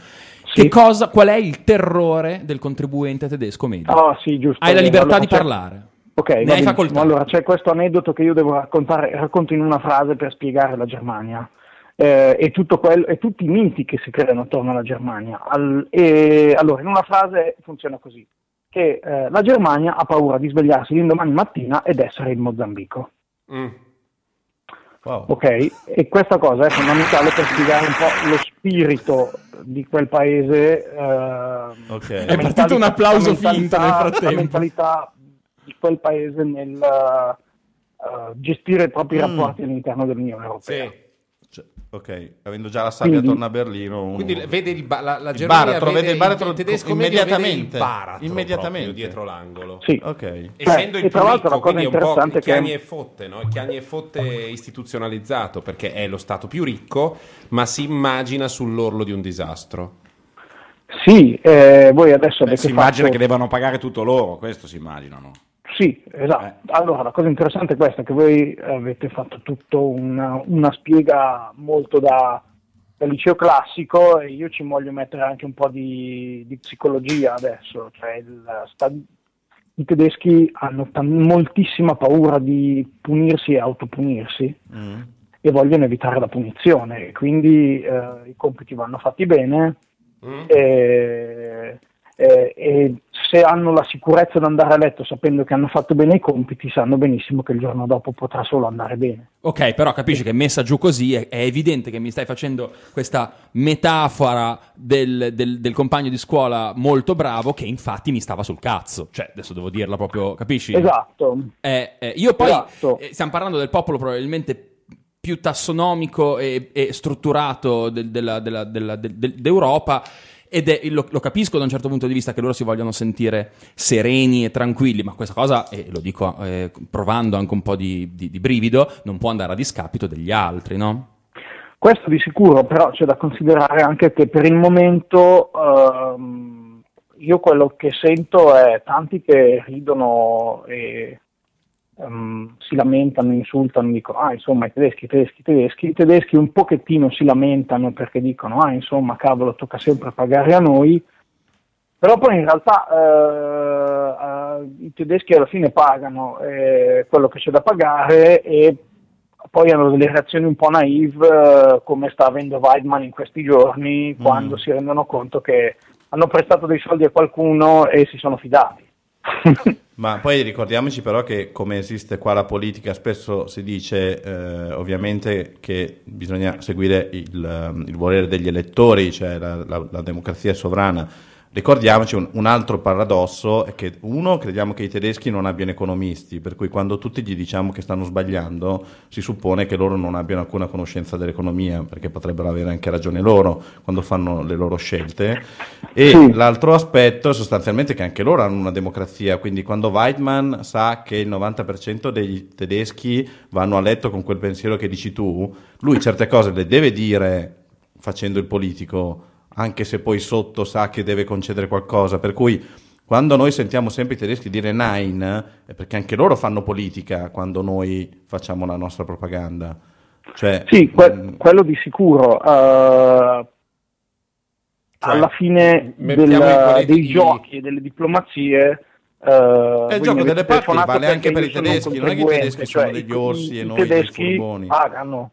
Sì. che cosa, qual è il terrore del contribuente tedesco medio. Ah, sì, giusto. Hai la Allora, libertà di c'è- parlare. Ok, Ne hai facoltà. Allora c'è questo aneddoto che io devo raccontare, racconto in una frase per spiegare la Germania eh, e, tutto quello- e tutti i miti che si creano attorno alla Germania. Al- e, allora, in una frase funziona così, che eh, la Germania ha paura di svegliarsi l'indomani mattina ed essere in Mozambico. Mm. Wow. Ok? E questa cosa è fondamentale per spiegare un po' lo spirito di quel paese. eh, Ok. la È partito un applauso finto nel frattempo. La mentalità di quel paese nel eh, gestire i propri Mm. rapporti all'interno dell'Unione Europea. Sì. Cioè, ok, avendo già la sabbia Quindi- attorno a Berlino. uno- Quindi vede il, ba- la, la Il baratro, vede vede il baratro tedesco immediatamente. il baratro Immediatamente. dietro l'angolo. Sì. Ok. Essendo Cioè, il cosa quindi è un po' che- chiani e fotte, no? chiani e fotte istituzionalizzato perché è lo Stato più ricco, ma si immagina sull'orlo di un disastro. Sì, eh, voi adesso Beh, avete si immagina fatto... che debbano pagare tutto loro, questo si immaginano. Sì, esatto. Allora, la cosa interessante è questa, che voi avete fatto tutto una, una spiega molto da, da liceo classico e io ci voglio mettere anche un po' di, di psicologia adesso. Cioè il, sta- I tedeschi hanno tan- moltissima paura di punirsi e autopunirsi Mm. e vogliono evitare la punizione, quindi eh, i compiti vanno fatti bene Mm? e, e- e se hanno la sicurezza di andare a letto sapendo che hanno fatto bene i compiti, sanno benissimo che il giorno dopo potrà solo andare bene. Ok, però capisci che messa giù così è, è evidente che mi stai facendo questa metafora del, del- del compagno di scuola molto bravo che infatti mi stava sul cazzo. Cioè, adesso devo dirla proprio, capisci? Esatto. Eh, eh, io poi Esatto. eh, stiamo parlando del popolo probabilmente più tassonomico e, e strutturato del- della- della- della- del- del- d'Europa. Ed è, lo, lo capisco da un certo punto di vista che loro si vogliono sentire sereni e tranquilli, ma questa cosa, e lo dico eh, provando anche un po' di, di- di brivido, non può andare a discapito degli altri, no? Questo di sicuro, però c'è da considerare anche che per il momento ehm, io quello che sento è tanti che ridono e ehm, si lamentano, insultano, dicono ah insomma i tedeschi, i tedeschi, i tedeschi, i tedeschi un pochettino si lamentano perché dicono ah insomma cavolo tocca sempre pagare a noi, però poi in realtà eh, eh, i tedeschi alla fine pagano eh, quello che c'è da pagare e poi hanno delle reazioni un po' naive eh, come sta avendo Weidman in questi giorni quando si rendono conto che hanno prestato dei soldi a qualcuno e si sono fidati. Ma poi ricordiamoci però che come esiste qua la politica, spesso si dice eh, ovviamente che bisogna seguire il, ehm, il volere degli elettori, cioè la, la- la democrazia è sovrana. Ricordiamoci un, un altro paradosso è che uno crediamo che i tedeschi non abbiano economisti, per cui quando tutti gli diciamo che stanno sbagliando si suppone che loro non abbiano alcuna conoscenza dell'economia, perché potrebbero avere anche ragione loro quando fanno le loro scelte. E Sì. l'altro aspetto è sostanzialmente che anche loro hanno una democrazia, quindi quando Weidmann sa che il 90% dei tedeschi vanno a letto con quel pensiero che dici tu, lui certe cose le deve dire facendo il politico, anche se poi sotto sa che deve concedere qualcosa. Per cui quando noi sentiamo sempre i tedeschi dire Nein, è perché anche loro fanno politica quando noi facciamo la nostra propaganda. Cioè, Sì, que- mm, quello di sicuro. eh, Cioè, alla fine del- politici- dei giochi e delle diplomazie. eh, È il gioco delle parti, vale anche per i sono tedeschi, non è che i tedeschi sono cioè degli i- orsi i- e i noi dei tedeschi furboni. pagano.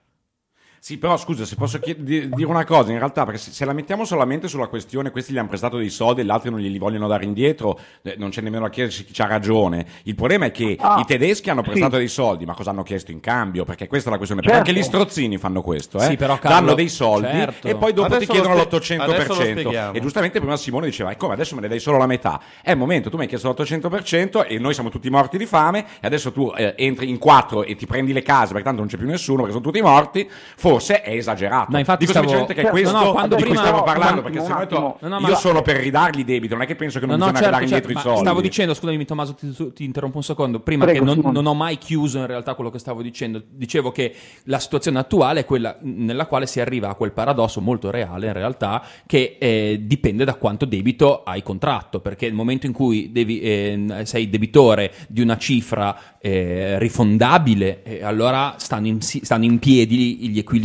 Sì, però scusa, se posso chied- di- dire una cosa, in realtà, perché se, se la mettiamo solamente sulla questione, questi gli hanno prestato dei soldi e gli altri non glieli vogliono dare indietro, eh, non c'è nemmeno a chiedersi chi c'ha ragione. Il problema è che Ah, i tedeschi hanno prestato sì. dei soldi, ma cosa hanno chiesto in cambio? Perché questa è la questione. Certo. Perché anche gli strozzini fanno questo, eh? Sì, però, Carlo, danno dei soldi certo. e poi dopo Adesso ti chiedono lo l'800%. spieghiamo. E giustamente prima Simone diceva, e come adesso me ne dai solo la metà? È il momento, tu mi hai chiesto l'800% e noi siamo tutti morti di fame e adesso tu eh, entri in quattro e ti prendi le case perché tanto non c'è più nessuno perché sono tutti morti, forse è esagerato. Ma infatti Dico stavo- semplicemente che No, questo no, quando di cui prima- stiamo un parlando, perché se no. No, no, io ma- sono per ridargli i debiti, non è che penso che non No, no, bisogna certo, ridare certo, indietro i soldi. stavo dicendo, scusami Tommaso, ti, ti interrompo un secondo, prima Prego, che non, non ho mai chiuso in realtà quello che stavo dicendo, dicevo che la situazione attuale è quella nella quale si arriva a quel paradosso molto reale in realtà che eh, dipende da quanto debito hai contratto, perché nel momento in cui devi, eh, sei debitore di una cifra eh, rifondabile, eh, allora stanno in, stanno in piedi gli equilibri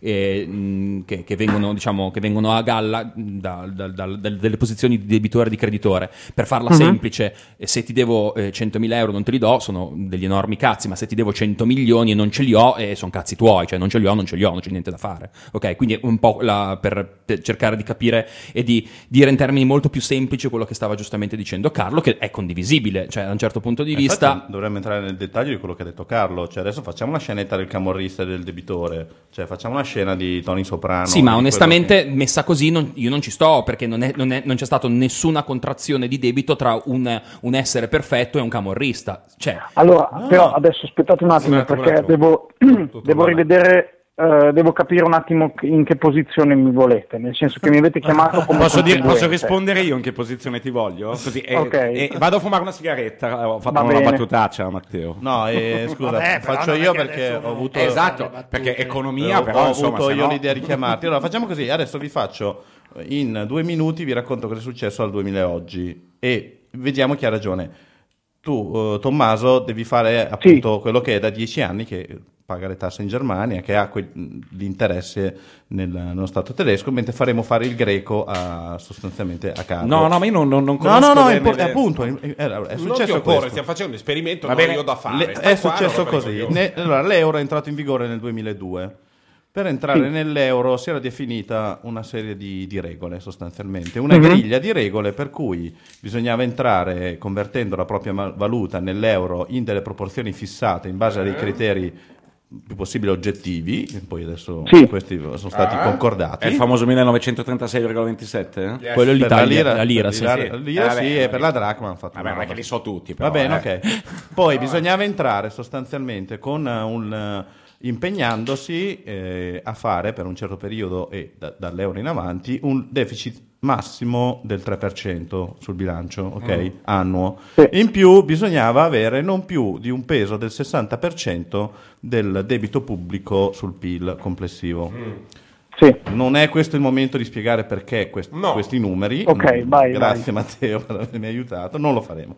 eh, mh, che, che vengono, diciamo, che vengono a galla da- da- da- dal- dalle posizioni di debitore e di creditore. Per farla semplice, eh, se ti devo eh, 100.000 euro non te li do, sono degli enormi cazzi, ma se ti devo 100 milioni e non ce li ho, eh, sono cazzi tuoi, cioè non ce li ho, non ce li ho, non c'è niente da fare. Ok, quindi è un po' la- per, per cercare di capire e di dire in termini molto più semplici quello che stava giustamente dicendo Carlo, che è condivisibile, cioè da un certo punto di Eh, vista... infatti dovremmo entrare nel dettaglio di quello che ha detto Carlo. Cioè, adesso facciamo una scenetta del camorrista e del debitore. Cioè, facciamo una scena di Tony Soprano. Sì, ma onestamente quello messa così non- io non ci sto perché non, è- non è- non c'è stata nessuna contrazione di debito tra un, un essere perfetto e un camorrista. Cioè, Allora, però adesso aspettate un attimo attimo, perché devo, devo rivedere eh, devo capire un attimo in che posizione mi volete, nel senso che mi avete chiamato come Posso, dire- posso rispondere io in che posizione ti voglio? Così, eh, Ok. eh, vado a fumare una sigaretta. Ho fatto Va una bene. battutaccia, Matteo. No, eh, scusa, Vabbè, faccio io perché ho avuto... Esatto, perché economia, Eh, ho, però ho insomma, avuto io no- l'idea di chiamarti. Allora facciamo così, adesso vi faccio in due minuti, vi racconto cosa è successo al 2000 oggi e vediamo chi ha ragione. Tu, eh, Tommaso, devi fare appunto quello che è da dieci anni che paga le tasse in Germania, che ha que- l'interesse nel- nello Stato tedesco, mentre faremo fare il greco a- sostanzialmente a casa. No, no, ma io non, non, non No, conosco no, no, è, bene impor- le- appunto, è, è- è Non ti successo questo. stiamo facendo un esperimento, Va non bene, io da fare. Le- è successo così. Ne- allora, l'euro è entrato in vigore nel 2002. Per entrare nell'euro si era definita una serie di, di regole sostanzialmente, una Mhm. griglia di regole per cui bisognava entrare convertendo la propria valuta nell'euro in delle proporzioni fissate in base a dei criteri più possibile oggettivi, e poi adesso Sì. questi sono stati È concordati. il famoso 1936,27? eh? Quello è Per la l'Italia, lira, la lira, per sì. la- sì. lira Eh, vabbè, sì, e vabbè. per la dracma hanno fatto Vabbè, è che li so tutti, però. Va bene, eh. ok. Poi bisognava entrare sostanzialmente con eh, un eh, impegnandosi eh, a fare per un certo periodo e da- dall'euro in avanti un deficit massimo del 3% sul bilancio, ok? Annuo. Sì. In più bisognava avere non più di un peso del 60% del debito pubblico sul PIL complessivo. Sì. Non è questo il momento di spiegare perché quest- No. questi numeri. Ok, Mm, vai, Grazie Matteo per avermi aiutato, non lo faremo.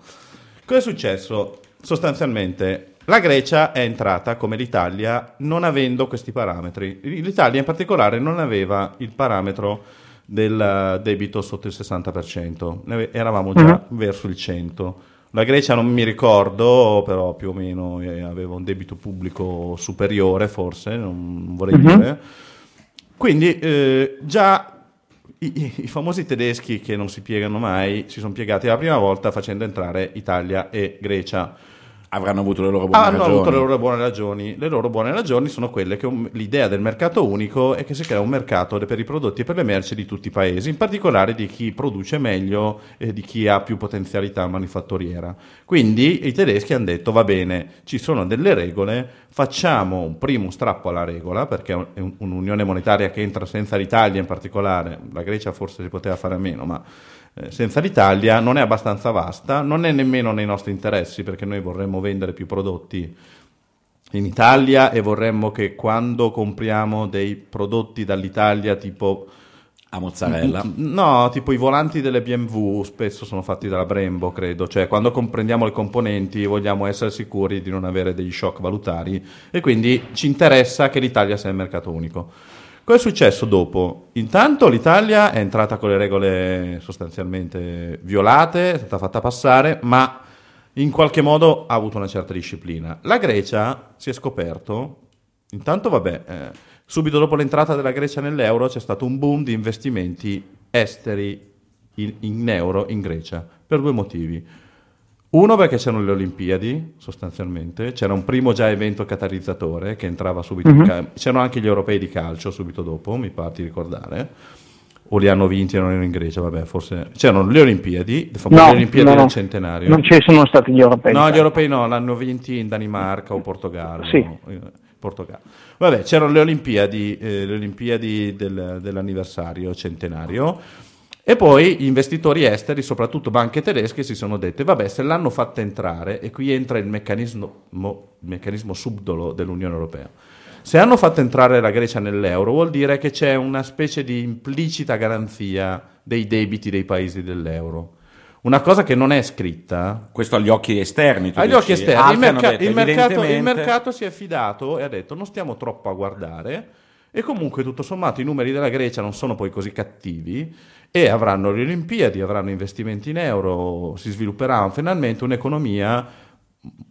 Cosa è successo? Sostanzialmente la Grecia è entrata come l'Italia non avendo questi parametri. L'Italia in particolare non aveva il parametro del debito sotto il 60%, Ne ave- eravamo già verso il 100%. La Grecia non mi ricordo, però più o meno eh, aveva un debito pubblico superiore, forse, non vorrei dire. Quindi eh, già i- i famosi tedeschi che non si piegano mai si sono piegati la prima volta facendo entrare Italia e Grecia. Avranno avuto le loro buone Hanno ragioni. avuto le loro buone ragioni. Le loro buone ragioni sono quelle che un- l'idea del mercato unico è che si crea un mercato per i prodotti e per le merci di tutti i paesi, in particolare di chi produce meglio e di chi ha più potenzialità manifatturiera. Quindi i tedeschi hanno detto va bene, ci sono delle regole, facciamo un primo strappo alla regola, perché è un- un'unione monetaria che entra senza l'Italia in particolare, la Grecia forse si poteva fare a meno, ma senza l'Italia non è abbastanza vasta, non è nemmeno nei nostri interessi perché noi vorremmo vendere più prodotti in Italia e vorremmo che quando compriamo dei prodotti dall'Italia tipo A mozzarella. No, tipo i volanti delle BMW spesso sono fatti dalla Brembo, credo. Cioè, quando comprendiamo le componenti vogliamo essere sicuri di non avere degli shock valutari e quindi ci interessa che l'Italia sia il mercato unico. Cosa è successo dopo? Intanto l'Italia è entrata con le regole sostanzialmente violate, è stata fatta passare, ma in qualche modo ha avuto una certa disciplina. La Grecia si è scoperto, intanto vabbè, eh, subito dopo l'entrata della Grecia nell'euro c'è stato un boom di investimenti esteri in, in euro in Grecia, per due motivi. Uno perché c'erano le Olimpiadi, sostanzialmente, c'era un primo già evento catalizzatore che entrava subito in ca- c'erano anche gli europei di calcio subito dopo, mi pare di ricordare, o li hanno vinti e non erano in Grecia, vabbè, forse... C'erano le Olimpiadi, le famose No, Olimpiadi no, no. del centenario. Non ci sono stati gli europei. No, gli europei no, l'hanno vinti in Danimarca o Portogallo. Sì. Eh, Portogallo. Vabbè, c'erano le Olimpiadi, eh, le Olimpiadi del- dell'anniversario centenario. E poi gli investitori esteri, soprattutto banche tedesche, si sono dette: vabbè, se l'hanno fatta entrare, e qui entra il meccanismo, mo- il meccanismo subdolo dell'Unione Europea. Se hanno fatto entrare la Grecia nell'euro, vuol dire che c'è una specie di implicita garanzia dei debiti dei paesi dell'euro. Una cosa che non è scritta, Questo agli occhi esterni. agli dici. occhi esterni, il, merca- detto, il mercato, il mercato si è fidato e ha detto non stiamo troppo a guardare e comunque tutto sommato i numeri della Grecia non sono poi così cattivi e avranno le Olimpiadi, avranno investimenti in euro, si svilupperà finalmente un'economia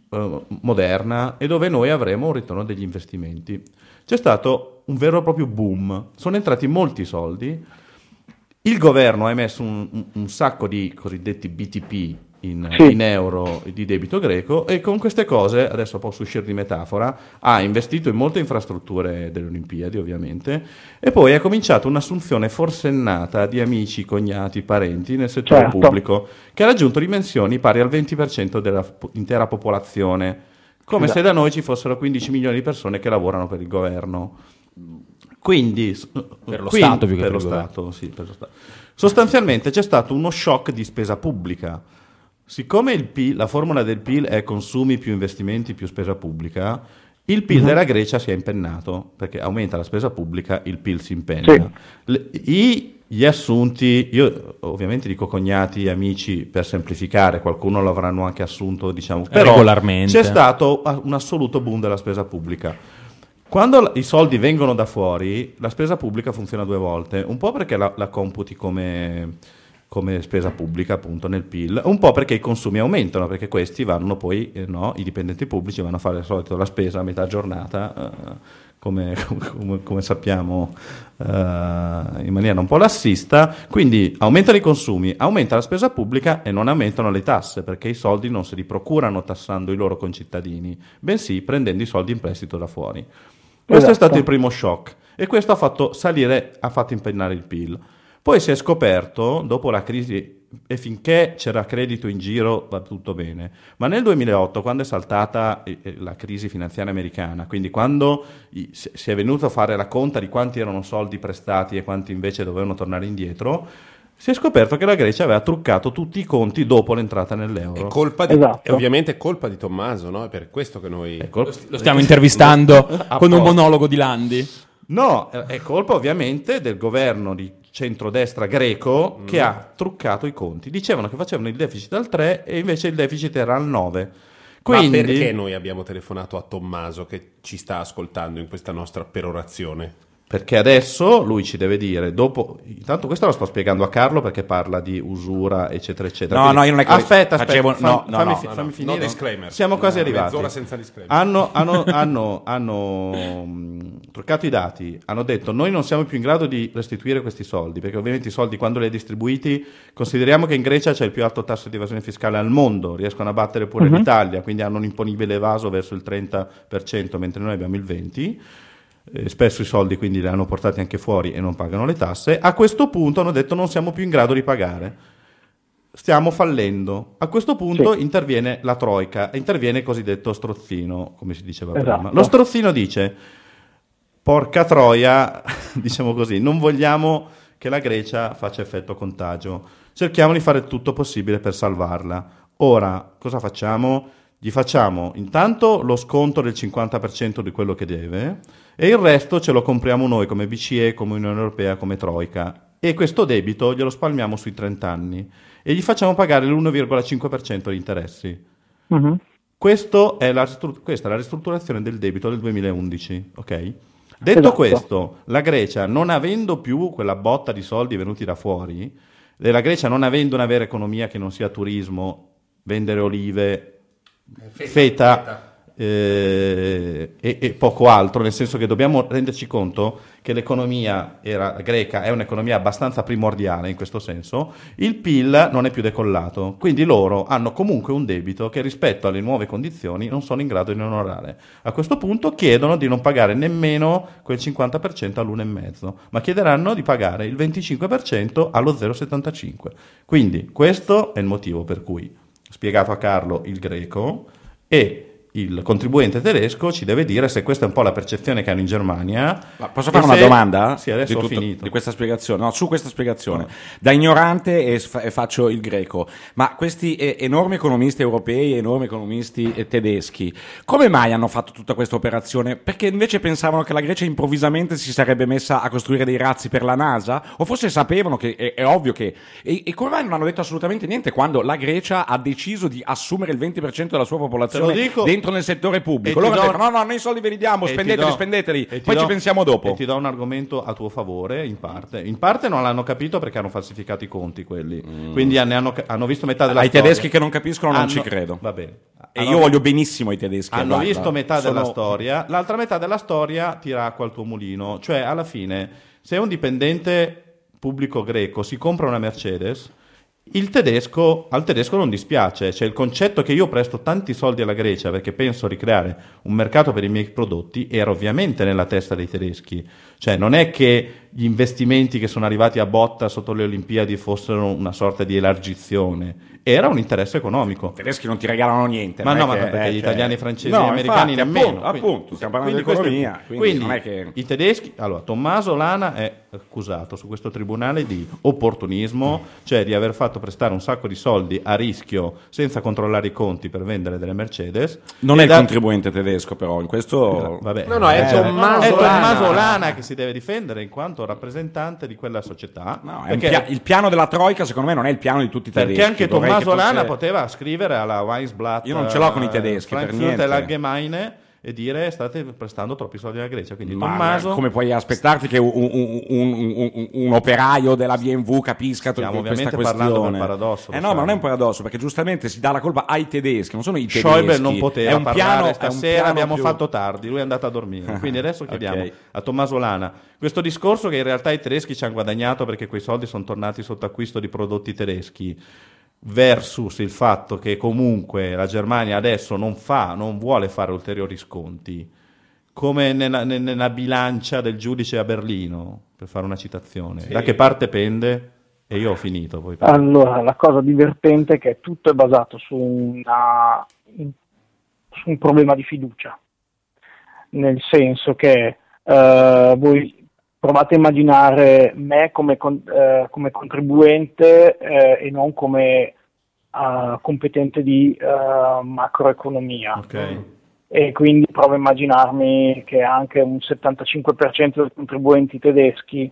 eh, moderna e dove noi avremo un ritorno degli investimenti. C'è stato un vero e proprio boom, sono entrati molti soldi, il governo ha emesso un, un- un sacco di cosiddetti BTP in, Sì. in euro di debito greco e con queste cose, adesso posso uscire di metafora, ha investito in molte infrastrutture delle Olimpiadi ovviamente e poi ha cominciato un'assunzione forsennata di amici, cognati, parenti nel settore Certo. pubblico che ha raggiunto dimensioni pari al 20% dell'intera popolazione, come se da noi ci fossero 15 milioni di persone che lavorano per il governo. Quindi, Per lo quindi- Stato più che per per lo governo. Stato, sì, per lo Stato. Sostanzialmente c'è stato uno shock di spesa pubblica. Siccome il PIL, la formula del PIL è consumi più investimenti più spesa pubblica, il PIL della Grecia si è impennato perché aumenta la spesa pubblica, il PIL si impenna. Sì. Gli assunti, io ovviamente dico cognati amici per semplificare, qualcuno lo avranno anche assunto, diciamo, però Regolarmente. c'è stato un assoluto boom della spesa pubblica. Quando i soldi vengono da fuori, la spesa pubblica funziona due volte, un po' perché la, la computi come, come spesa pubblica appunto nel PIL, un po' perché i consumi aumentano, perché questi vanno poi, eh, no, i dipendenti pubblici vanno a fare al solito la spesa a metà giornata, eh, come, come- come sappiamo eh, in maniera un po' lassista, quindi aumentano i consumi, aumenta la spesa pubblica e non aumentano le tasse, perché i soldi non se li procurano tassando i loro concittadini, bensì prendendo i soldi in prestito da fuori. Questo è Esatto. stato il primo shock e questo ha fatto salire, ha fatto impennare il PIL. Poi si è scoperto, dopo la crisi, e finché c'era credito in giro va tutto bene, ma nel 2008, quando è saltata eh, eh, la crisi finanziaria americana, quindi quando si è venuto a fare la conta di quanti erano soldi prestati e quanti invece dovevano tornare indietro, si è scoperto che la Grecia aveva truccato tutti i conti dopo l'entrata nell'euro. È colpa di, Esatto. è ovviamente colpa di Tommaso, no? È per questo che noi... Colpa- Lo stiamo intervistando con un monologo di Landi. No, è è colpa ovviamente del governo di centrodestra greco che ha truccato i conti. Dicevano che facevano il deficit al 3 e invece il deficit era al 9. Quindi, Ma perché noi abbiamo telefonato a Tommaso che ci sta ascoltando in questa nostra perorazione? Perché adesso lui ci deve dire, dopo, intanto questo lo sto spiegando a Carlo perché parla di usura, eccetera, eccetera. No, Quindi- no, io non è che Aspetta, aspetta, facevo- fam- no, no, fammi, no, no, fammi no, finire. no disclaimer. Siamo quasi arrivati. mezz'ora senza disclaimer. Hanno, hanno, hanno, hanno mh, truccato i dati, hanno detto noi non siamo più in grado di restituire questi soldi, perché ovviamente i soldi quando li hai distribuiti, consideriamo che in Grecia c'è il più alto tasso di evasione fiscale al mondo, riescono a battere pure l'Italia, quindi hanno un imponibile evaso verso il 30%, mentre noi abbiamo il 20%. Eh, spesso i soldi quindi li hanno portati anche fuori e non pagano le tasse. A questo punto hanno detto non siamo più in grado di pagare. Stiamo fallendo. A questo punto Sì. interviene la Troica, interviene il cosiddetto strozzino, come si diceva Esatto. prima. Lo strozzino dice: Porca troia, diciamo così, non vogliamo che la Grecia faccia effetto contagio. Cerchiamo di fare tutto possibile per salvarla. Ora, cosa facciamo? Gli facciamo intanto lo sconto del 50% di quello che deve e il resto ce lo compriamo noi come BCE, come Unione Europea, come Troica. E questo debito glielo spalmiamo sui 30 anni e gli facciamo pagare l'1,5% di interessi. Mhm. Questo è la ristru- questa è la ristrutturazione del debito del 2011, ok? Detto Esatto. questo, la Grecia, non avendo più quella botta di soldi venuti da fuori, e la Grecia non avendo una vera economia che non sia turismo, vendere olive, feta, eh, e, e poco altro, nel senso che dobbiamo renderci conto che l'economia era, greca è un'economia abbastanza primordiale in questo senso, il PIL non è più decollato, quindi loro hanno comunque un debito che rispetto alle nuove condizioni non sono in grado di onorare. A questo punto chiedono di non pagare nemmeno quel 50% all'1,5, ma chiederanno di pagare il 25% allo 0,75. Quindi questo è il motivo per cui, spiegato a Carlo il greco, e il contribuente tedesco ci deve dire se questa è un po' la percezione che hanno in Germania. Ma posso fare una se- domanda? Sì, adesso di, ho tutto- finito. di questa spiegazione, no, su questa spiegazione. Da ignorante e, sfa- e faccio il greco, ma questi eh, enormi economisti europei enormi economisti eh, tedeschi, come mai hanno fatto tutta questa operazione? Perché invece pensavano che la Grecia improvvisamente si sarebbe messa a costruire dei razzi per la NASA? O forse sapevano che è, è ovvio che... E, e come mai non hanno detto assolutamente niente quando la Grecia ha deciso di assumere il 20% della sua popolazione Te lo dico- dentro nel settore pubblico? Loro do- hanno detto no, no, noi i soldi ve li diamo, E spendeteli, do- spendeteli, e poi do- ci pensiamo dopo. E ti do un argomento a tuo favore, in parte. In parte non l'hanno capito perché hanno falsificato i conti quelli. Quindi ne hanno, hanno visto metà della Ai storia. tedeschi che non capiscono non Hanno- ci credo. Va bene. E Hanno- io voglio benissimo i tedeschi. hanno guarda. visto metà Sono- della storia, l'altra metà della storia tira acqua al tuo mulino. Cioè, alla fine, se un dipendente pubblico greco si compra una Mercedes, tedesco, al tedesco non dispiace. Cioè, il concetto che io presto tanti soldi alla Grecia perché penso a ricreare un mercato per i miei prodotti era ovviamente nella testa dei tedeschi. Cioè, non è che gli investimenti che sono arrivati a botta sotto le Olimpiadi fossero una sorta di elargizione. Era un interesse economico. I tedeschi non ti regalano niente. Ma no, ma che- perché eh, gli cioè- italiani, francesi No, e americani infatti, nemmeno. Appunto, Quindi- appunto, stiamo parlando di economia. Quindi, quindi non è che... i tedeschi, allora Tommaso Lana è accusato su questo tribunale di opportunismo, cioè di aver fatto prestare un sacco di soldi a rischio senza controllare i conti per vendere delle Mercedes. Non E è il da- contribuente tedesco, però, in questo... Vabbè, No, no, è eh, Tommaso è Lana. Tommaso Lana che si deve difendere in quanto rappresentante di quella società. No, perché, pia- il piano della Troica, secondo me, non è il piano di tutti i tedeschi. perché anche Tommaso Lana poteva scrivere alla Weisblatt Io non ce l'ho con i tedeschi, per niente. Allgemeine e dire state prestando troppi soldi alla Grecia. Quindi Ma Tommaso come puoi aspettarti che un, un- un- un- operaio della BMW capisca Stiamo questa ovviamente questione? parlando del paradosso, Eh no, ma non è un paradosso, perché giustamente si dà la colpa ai tedeschi, non sono i tedeschi. Schäuble non poteva è un parlare piano, stasera, abbiamo più- fatto tardi, lui è andato a dormire. Quindi adesso chiediamo Ok. a Tommaso Lana questo discorso che in realtà i tedeschi ci hanno guadagnato perché quei soldi sono tornati sotto acquisto di prodotti tedeschi versus il fatto che comunque la Germania adesso non fa, non vuole fare ulteriori sconti come nella, ne- nella bilancia del giudice a Berlino, per fare una citazione. Da che parte pende? E io ho finito. Poi Allora, la cosa divertente è che tutto è basato su, una- su un problema di fiducia, nel senso che eh, voi provate a immaginare me come, con- eh, come contribuente eh, e non come eh, competente di eh, macroeconomia. Ok. E quindi provo a immaginarmi che anche un 75% dei contribuenti tedeschi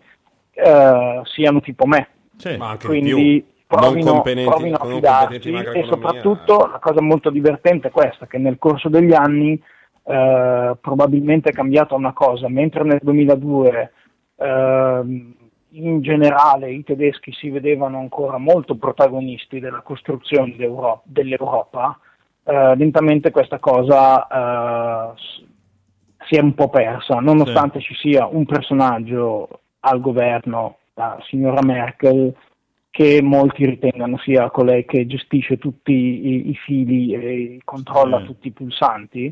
eh, siano tipo me Sì. Ma anche di quindi più. provino, non competenti, provino a non fidarsi competenti e soprattutto la cosa molto divertente è questa, che nel corso degli anni eh, probabilmente è cambiata una cosa, mentre nel 2002 ehm, in generale i tedeschi si vedevano ancora molto protagonisti della costruzione d'Euro- dell'Europa, eh, lentamente questa cosa eh, si è un po' persa, nonostante ci sia un personaggio al governo, la signora Merkel, che molti ritengano sia colei che gestisce tutti i, i fili e controlla Sì. tutti i pulsanti,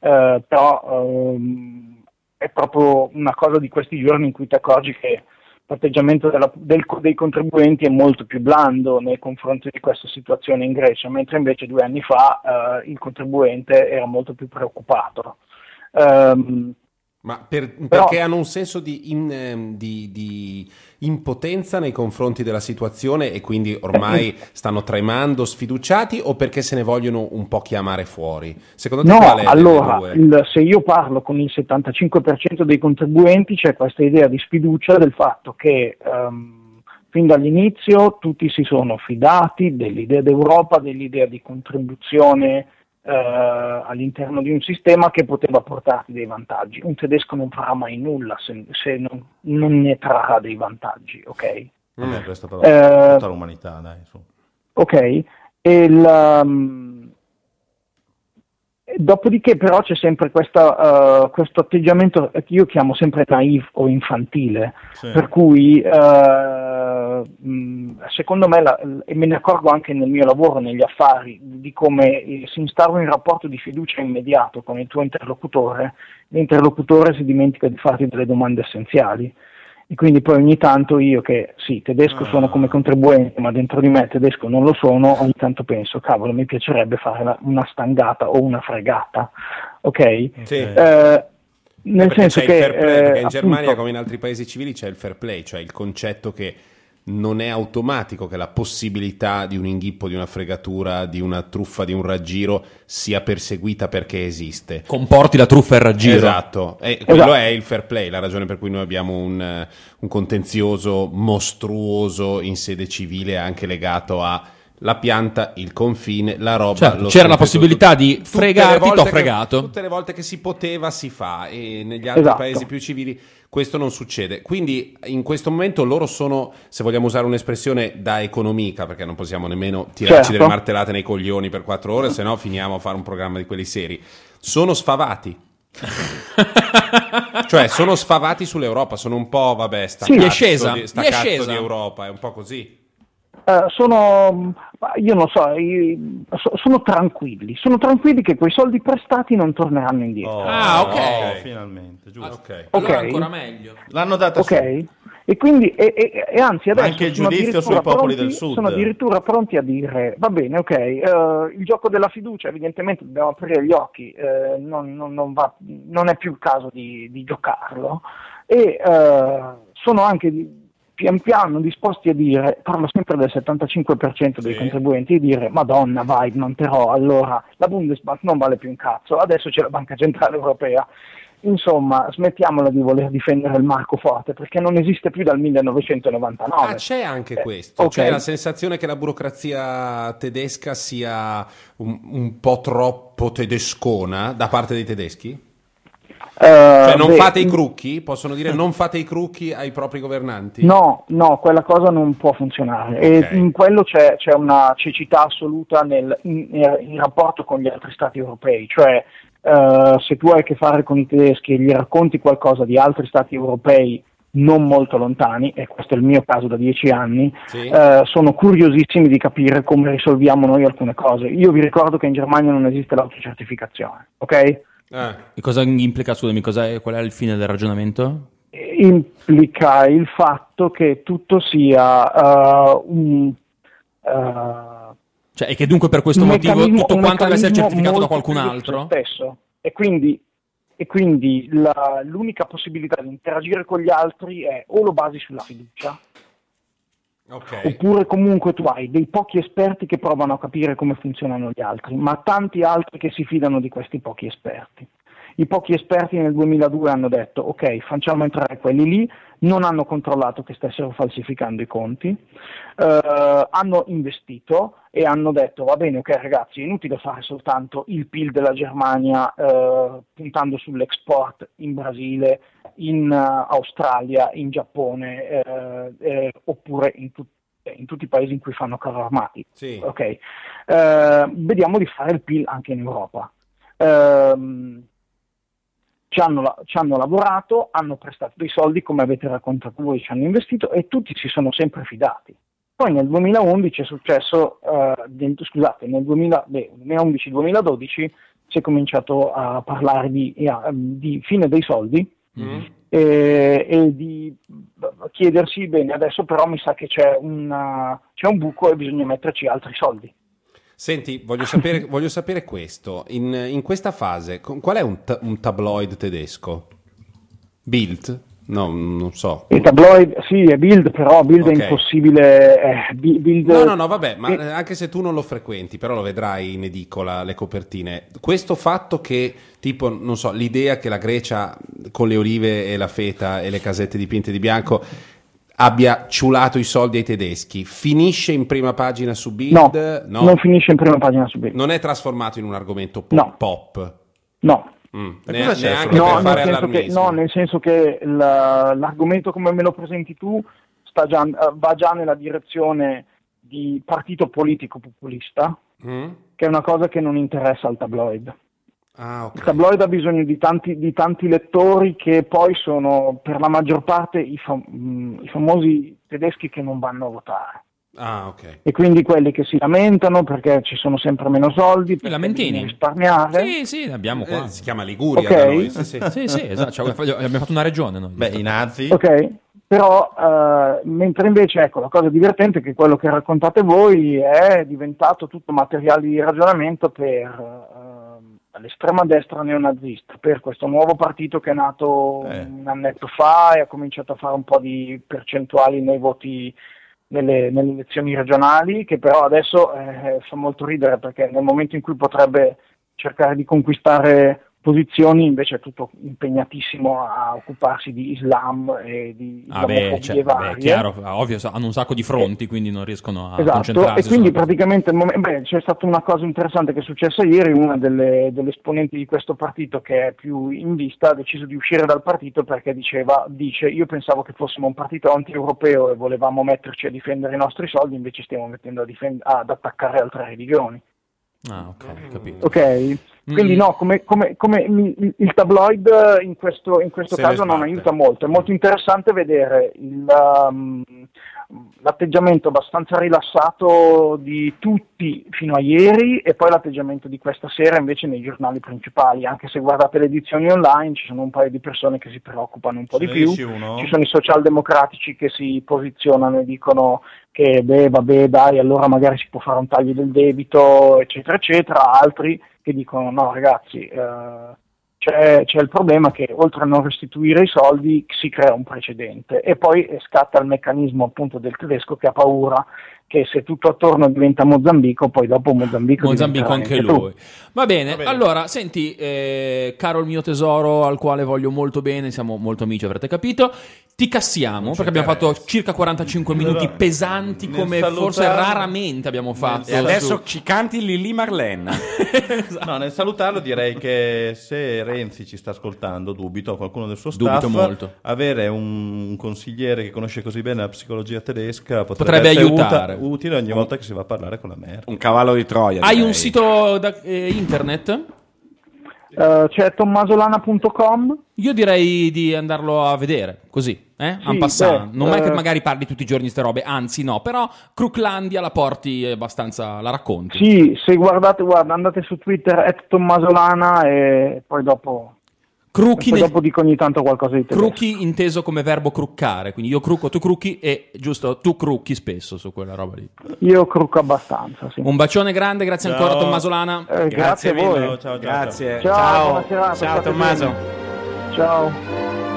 eh, però ehm, è proprio una cosa di questi giorni in cui ti accorgi che l'atteggiamento della- del- dei contribuenti è molto più blando nei confronti di questa situazione in Grecia, mentre invece due anni fa eh, il contribuente era molto più preoccupato. Ehm, Ma per- Però- perché hanno un senso di, in- ehm, di- di impotenza nei confronti della situazione e quindi ormai stanno tremando, sfiduciati o perché se ne vogliono un po' chiamare fuori? Secondo te No, qual è allora, il- se io parlo con il 75% dei contribuenti c'è questa idea di sfiducia del fatto che ehm, fin dall'inizio tutti si sono fidati dell'idea d'Europa, dell'idea di contribuzione eh, all'interno di un sistema che poteva portarti dei vantaggi. Un tedesco non farà mai nulla se, se non, non ne trarrà dei vantaggi, ok? Vabbè, questo però Eh, tutta l'umanità, dai, su. Ok, e il, um, dopodiché però c'è sempre questa, uh, questo atteggiamento che io chiamo sempre naive o infantile, Sì. per cui uh, mh, secondo me, la- e me ne accorgo anche nel mio lavoro, negli affari, di come eh, si instaura un rapporto di fiducia immediato con il tuo interlocutore, l'interlocutore si dimentica di farti delle domande essenziali. E quindi poi ogni tanto io che sì, tedesco sono come contribuente, ma dentro di me tedesco non lo sono, ogni tanto penso, cavolo, mi piacerebbe fare la- una stangata o una fregata, ok? Sì. Eh, nel Perché senso che play, eh, in Germania appunto, come in altri paesi civili c'è il fair play, cioè il concetto che non è automatico che la possibilità di un inghippo, di una fregatura, di una truffa, di un raggiro sia perseguita perché esiste. Comporti la truffa e il raggiro. Esatto, e quello Esatto. è il fair play, la ragione per cui noi abbiamo un, un contenzioso mostruoso in sede civile anche legato a la pianta, il confine, la roba. Certo, lo c'era la possibilità di tutte fregarti, volte t'ho che- fregato. tutte le volte che si poteva si fa e negli altri Esatto. paesi più civili questo non succede. Quindi in questo momento loro sono, se vogliamo usare un'espressione da economica, perché non possiamo nemmeno tirarci Certo. delle martellate nei coglioni per quattro ore, se no finiamo a fare un programma di quelli seri. Sono sfavati. cioè sono sfavati sull'Europa, sono un po', vabbè, sta Sì. È scesa, di, è cazzo scesa. di Europa, è un po' così. Eh, sono, io non so, io- sono tranquilli, sono tranquilli che quei soldi prestati non torneranno indietro. Oh, Ah, ok. finalmente, giusto. Ok. Ok. Allora ancora meglio. L'hanno data Ok? su. E quindi, e, e- e anzi, adesso anche il giudizio sui popoli pronti- del Sud. Sono addirittura pronti a dire: va bene, ok, eh, il gioco della fiducia, evidentemente dobbiamo aprire gli occhi, eh, non, non- non va- non è più il caso di, di giocarlo. E eh, sono anche di- pian piano disposti a dire, parlo sempre del 75% dei Sì. contribuenti, dire: Madonna, vai, non terrò, allora la Bundesbank non vale più un cazzo, adesso c'è la Banca Centrale Europea. Insomma, smettiamola di voler difendere il marco forte perché non esiste più dal 1999. Ah, c'è anche Eh, questo. ok. C'è la sensazione che la burocrazia tedesca sia un, un po' troppo tedescona da parte dei tedeschi? Eh, Cioè, non beh, fate i crucchi? Possono dire non fate i crucchi ai propri governanti? No, no, quella cosa non può funzionare. Ok. E in quello c'è, c'è una cecità assoluta nel, in, in rapporto con gli altri stati europei. Cioè, eh, se tu hai a che fare con i tedeschi e gli racconti qualcosa di altri stati europei non molto lontani, e questo è il mio caso da dieci anni, Sì. eh, sono curiosissimi di capire come risolviamo noi alcune cose. Io vi ricordo che in Germania non esiste l'autocertificazione, ok? Eh. E cosa implica, scusami, cos'è- qual è il fine del ragionamento? implica il fatto che tutto sia eh, un, eh, Cioè, e che dunque per questo motivo tutto quanto deve essere certificato da qualcun altro? stesso. E quindi, e quindi la- l'unica possibilità di interagire con gli altri è o lo basi sulla fiducia, Ok. oppure comunque tu hai dei pochi esperti che provano a capire come funzionano gli altri, ma tanti altri che si fidano di questi pochi esperti. I pochi esperti nel 2002 hanno detto ok, facciamo entrare quelli lì, non hanno controllato che stessero falsificando i conti, eh, hanno investito e hanno detto va bene, ok ragazzi, è inutile fare soltanto il PIL della Germania eh, puntando sull'export in Brasile, in eh, Australia, in Giappone eh, eh, oppure in, tut- in tutti i paesi in cui fanno carri armati. Sì. Ok, Eh, vediamo di fare il PIL anche in Europa. Ehm, ci, hanno, la- ci hanno lavorato, hanno prestato dei soldi, come avete raccontato voi, ci hanno investito e tutti si sono sempre fidati. Poi nel 2011 è successo, eh, scusate, nel 2000 beh, 2011-2012 si è cominciato a parlare di, eh, di fine dei soldi Mm. e, e di chiedersi, bene, adesso però mi sa che c'è, una- c'è un buco e bisogna metterci altri soldi. Senti, voglio sapere, voglio sapere questo. In, in questa fase, qual è un, ta- un tabloid tedesco? Bild? No, non so. Il tabloid, sì, è Bild, però Bild Ok. è impossibile. eh, Bild- No, no, no, vabbè, ma eh, eh, anche se tu non lo frequenti, però lo vedrai in edicola, le copertine. Questo fatto che, tipo, non so, l'idea che la Grecia con le olive e la feta e le casette dipinte di bianco abbia ciulato i soldi ai tedeschi, finisce in prima pagina su no, Bild? non finisce in prima pagina su Bild. Non è trasformato in un argomento po- No. pop. No. Mm, ne- neanche No, per nel fare senso che, no, nel senso che la- l'argomento come me lo presenti tu sta già- eh, va già nella direzione di partito politico populista, Mm? che è una cosa che non interessa al tabloid. Ah, Il ok. tabloid ha bisogno di tanti, di tanti lettori che poi sono per la maggior parte i, fam- mh, i famosi tedeschi che non vanno a votare. Ah, ok. E quindi quelli che si lamentano perché ci sono sempre meno soldi, bisogna risparmiare. Sì, sì, abbiamo qua. Eh, si chiama Liguria Ok. da noi. Sì, sì. Sì, sì, esatto. cioè, abbiamo fatto una regione noi. Beh, i nazi. Ok, però eh, mentre invece ecco la cosa divertente è che quello che raccontate voi è diventato tutto materiale di ragionamento per eh, l'estrema destra neonazista, per questo nuovo partito che è nato Eh. un annetto fa e ha cominciato a fare un po' di percentuali nei voti nelle, nelle elezioni regionali, che però adesso eh, fa molto ridere perché nel momento in cui potrebbe cercare di conquistare posizioni invece è tutto impegnatissimo a occuparsi di Islam e di Ah, beh, cioè, beh, chiaro, ovvio, hanno un sacco di fronti, quindi non riescono a Esatto, concentrarsi. e quindi praticamente beh, c'è stata una cosa interessante che è successa ieri, una delle, delle esponenti di questo partito che è più in vista ha deciso di uscire dal partito perché diceva, dice io pensavo che fossimo un partito anti-europeo e volevamo metterci a difendere i nostri soldi, invece stiamo mettendo a difend- ad attaccare altre religioni. Ah, ok, ho capito. Ok? Quindi Mm. no, come, come- come il, il tabloid in questo, in questo caso non aiuta molto. È molto interessante vedere il, um, l'atteggiamento abbastanza rilassato di tutti fino a ieri e poi l'atteggiamento di questa sera invece nei giornali principali, anche se guardate le edizioni online ci sono un paio di persone che si preoccupano un po' di più, uno? ci sono i socialdemocratici che si posizionano e dicono che beh vabbè dai allora magari si può fare un taglio del debito eccetera eccetera, altri che dicono no ragazzi eh, c'è, c'è il problema che oltre a non restituire i soldi si crea un precedente e poi eh, scatta il meccanismo appunto del tedesco che ha paura che se tutto attorno diventa Mozambico poi dopo Mozambico, Mozambico anche lui. Va bene, allora, senti, eh, caro il mio tesoro, al quale voglio molto bene, siamo molto amici, avrete capito. Ti cassiamo perché abbiamo fatto circa 45 minuti pesanti Nel come forse salutarlo- raramente abbiamo fatto. E adesso ci canti Lili Marlene. No, nel salutarlo direi che se Renzi ci sta ascoltando, dubito, o qualcuno del suo staff, Dubito molto. avere un, consigliere che conosce così bene la psicologia tedesca potrebbe, Potrebbe aiutare. uta- utile ogni volta che si va a parlare con la merda. Un cavallo di Troia. Hai direi. un sito da- eh, internet? Eh, c'è tommasolana.com Io direi di andarlo a vedere, così, eh? Sì, beh, non è che eh, magari parli tutti i giorni di ste robe, anzi no, però Crooklandia la porti abbastanza, la racconti. Sì, se guardate, guarda, andate su Twitter at Tommasolana e poi dopo, Crucchi, poi nel- dopo dico ogni tanto qualcosa di tedesco. crucchi inteso come verbo cruccare, quindi io crucco, tu crucchi e giusto, tu crucchi spesso su quella roba lì. Io crucco abbastanza, sì. Un bacione grande, grazie Ciao. ancora Tommasolana. Eh, grazie, a voi. Ciao, ciao, ciao. Grazie. Ciao, buona serata, Ciao state Tommaso. bene. Ciao.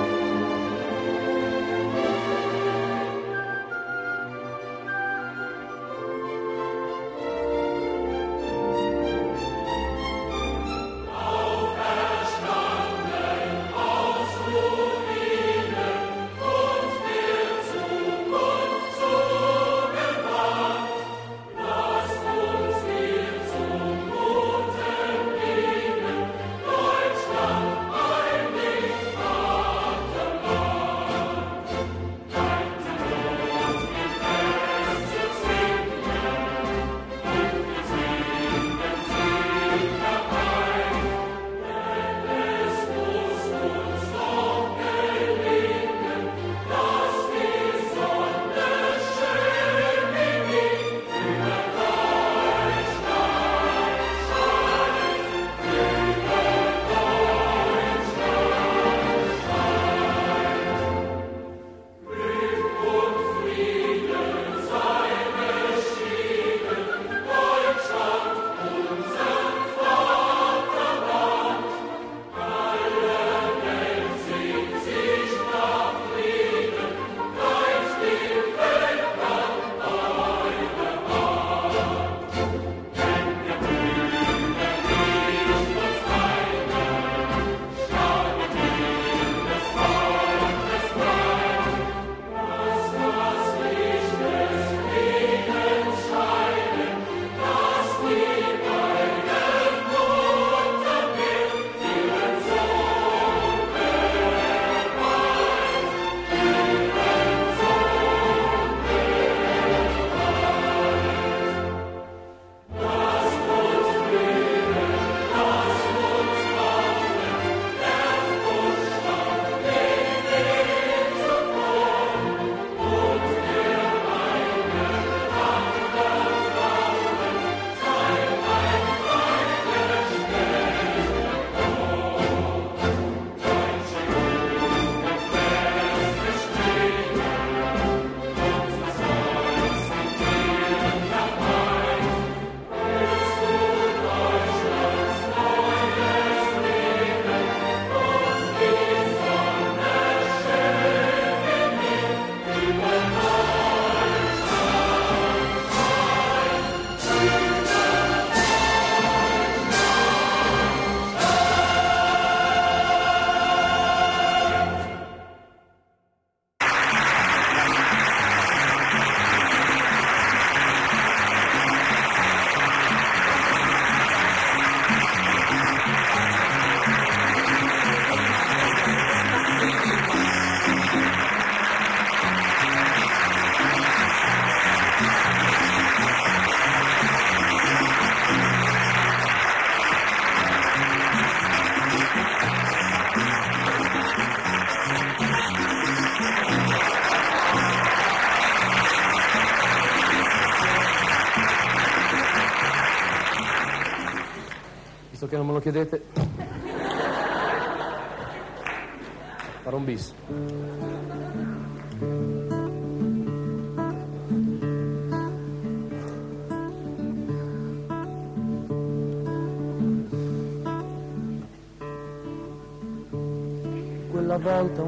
Non me lo chiedete.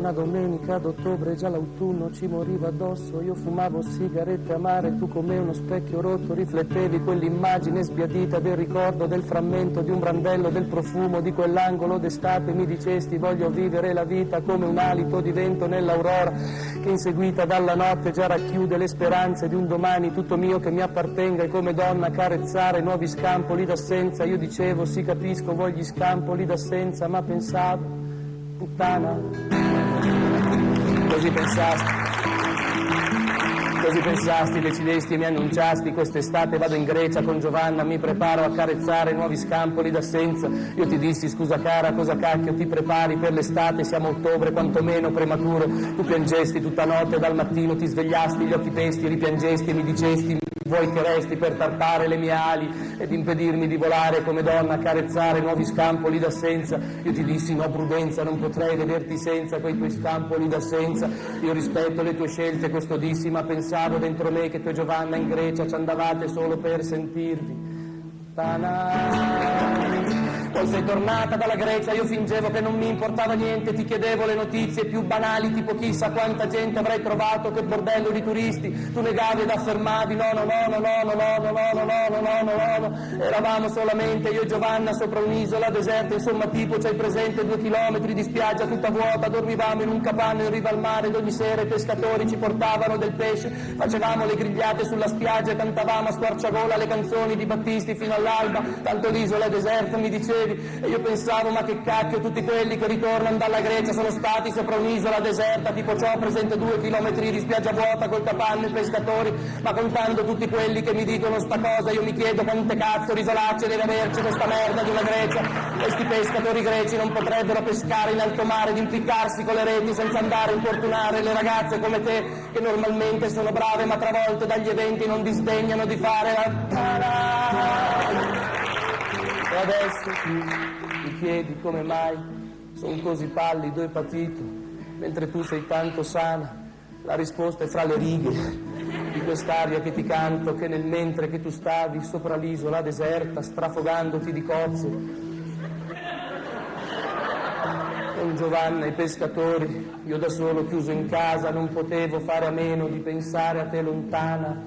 Una domenica d'ottobre, già l'autunno ci moriva addosso. Io fumavo sigarette amare, tu come uno specchio rotto riflettevi quell'immagine sbiadita del ricordo del frammento di un brandello, del profumo di quell'angolo d'estate. Mi dicesti voglio vivere la vita come un alito di vento nell'aurora che inseguita dalla notte già racchiude le speranze di un domani tutto mio che mi appartenga e come donna carezzare nuovi scampoli d'assenza. Io dicevo sì capisco, voglio scampoli d'assenza, ma pensavo puttana. Così pensasti. Così pensasti, decidesti e mi annunciasti quest'estate vado in Grecia con Giovanna, mi preparo a carezzare nuovi scampoli d'assenza. Io ti dissi scusa cara, cosa cacchio ti prepari per l'estate, siamo ottobre, quantomeno prematuro. Tu piangesti tutta notte, dal mattino ti svegliasti, gli occhi testi, ripiangesti e mi dicesti vuoi che resti per tarpare le mie ali ed impedirmi di volare come donna, carezzare nuovi scampoli d'assenza. Io ti dissi no prudenza, non potrei vederti senza quei tuoi scampoli d'assenza. Io rispetto le tue scelte, questo dissi, ma pensavo dentro me che tu e Giovanna in Grecia ci andavate solo per sentirvi. Ta-na. Poi sei tornata dalla Grecia, io fingevo che non mi importava niente, ti chiedevo le notizie più banali, tipo chissà quanta gente avrei trovato, che bordello di turisti, tu negavi ed affermavi no, no, no, no, no, no, no, no, no, no, no, no, no, no, eravamo solamente io e Giovanna sopra un'isola deserta, insomma tipo c'hai presente due chilometri di spiaggia tutta vuota, dormivamo in un capanno in riva al mare ed ogni sera i pescatori ci portavano del pesce, facevamo le grigliate sulla spiaggia e cantavamo a squarciagola le canzoni di Battisti fino all'alba, tanto l'isola è deserta, mi dicevi, e io pensavo ma che cacchio tutti quelli che ritornano dalla Grecia sono stati sopra un'isola deserta tipo ciò presente due chilometri di spiaggia vuota col capanno e pescatori. Ma contando tutti quelli che mi dicono sta cosa io mi chiedo quante cazzo risolacce deve averci questa merda di una Grecia. Questi pescatori greci non potrebbero pescare in alto mare ed impiccarsi con le reti senza andare a importunare le ragazze come te che normalmente sono brave ma travolte dagli eventi non disdegnano di fare la adesso tu mi chiedi come mai sono così pallido e patito, mentre tu sei tanto sana. La risposta è fra le righe di quest'aria che ti canto, che nel mentre che tu stavi sopra l'isola deserta, strafogandoti di cozze. Con Giovanna e i pescatori, io da solo chiuso in casa, non potevo fare a meno di pensare a te lontana,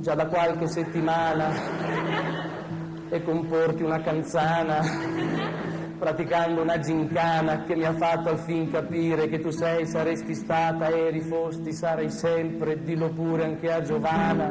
già da qualche settimana e comporti una canzana praticando una gincana che mi ha fatto al fin capire che tu sei, saresti stata, eri, fosti, sarai sempre, dillo pure anche a Giovanna.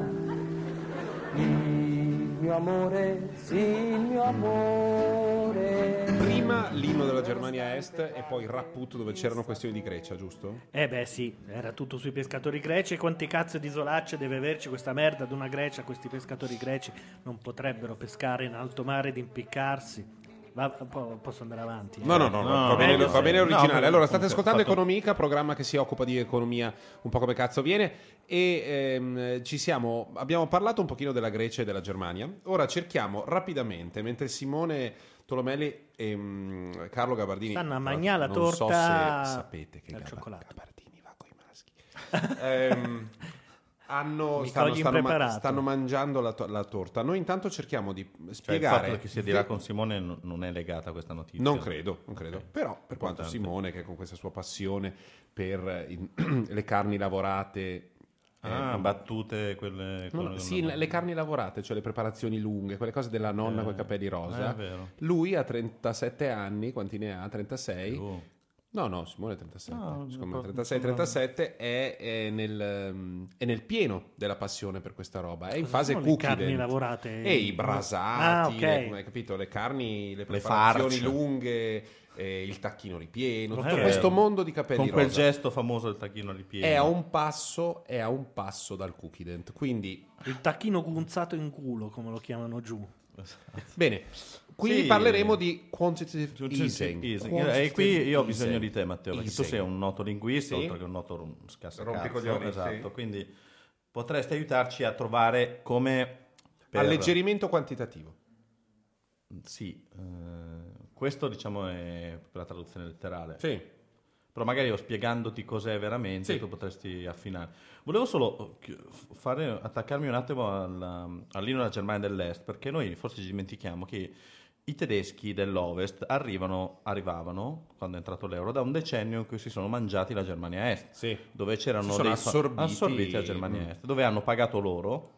Il mio amore, sì, il mio amore. Prima l'inno della Germania Est e poi Rapput dove c'erano questioni di Grecia, giusto? Eh beh sì, era tutto sui pescatori greci e quanti cazzo di isolacce deve averci questa merda ad una Grecia, questi pescatori greci non potrebbero pescare in alto mare ed impiccarsi. Va- po- posso andare avanti? eh? No, no, no, no, No, va, bene, va bene no, originale. comunque- allora, state ascoltando fatto- Economica, programma che si occupa di economia un po' come cazzo viene. E ehm, ci siamo, abbiamo parlato un pochino della Grecia e della Germania. Ora cerchiamo rapidamente, mentre Simone Tolomelli e mm, Carlo Gabardini Stanno a mangiare la l'altro, non so torta se sapete che al Gaba- cioccolato. Gabardini va con i maschi. Ehm, hanno, stanno, stanno ma- stanno mangiando la, to- la torta. Noi intanto cerchiamo di Cioè, il spiegare. fatto che si dirà con Simone non- non è legata a questa notizia. Non credo, non credo. Ok. Però per quanto Importante. Simone, che con questa sua passione per eh, in- le carni lavorate... Ah, eh, battute quelle... no, quelle- sì, le carni lavorate, cioè le preparazioni lunghe, quelle cose della nonna Eh, con i capelli rosa. eh. Lui ha 37 anni, quanti ne ha? 36? Oh. No, no, Simone è 37. No, Secondo me no, 36-37 è, è nel, è nel pieno della passione per questa roba. È in Cosa fase sono le cookie. carni dent. lavorate? E i brasati, Ah, ok. le- hai capito? Le carni, le preparazioni farce. lunghe, eh, il tacchino ripieno, tutto Ok. questo mondo di capelli Con quel rosa. gesto famoso del tacchino ripieno. È a un passo, è a un passo dal cookie dent. Quindi, Il tacchino gunzato in culo, come lo chiamano giù. bene. Quindi Sì. parleremo di quantitative Easing. easing. Easing. Quantitative E qui io ho easing. bisogno di te, Matteo, perché tu Easing. sei un noto linguista, Sì. oltre che un noto. Rompicoglioni, Esatto, sì. quindi potresti aiutarci a trovare come... per- Alleggerimento quantitativo. Sì, eh, questo diciamo è per la traduzione letterale. Sì. Però magari io spiegandoti cos'è veramente Sì. tu potresti affinare. Volevo solo chi- fare, attaccarmi un attimo al- all'inno della Germania dell'Est, perché noi forse ci dimentichiamo che i tedeschi dell'Ovest arrivano, arrivavano, quando è entrato l'euro, da un decennio in cui si sono mangiati la Germania Est, Sì. dove c'erano dei assorbiti- assorbiti la Germania. Est, dove hanno pagato loro,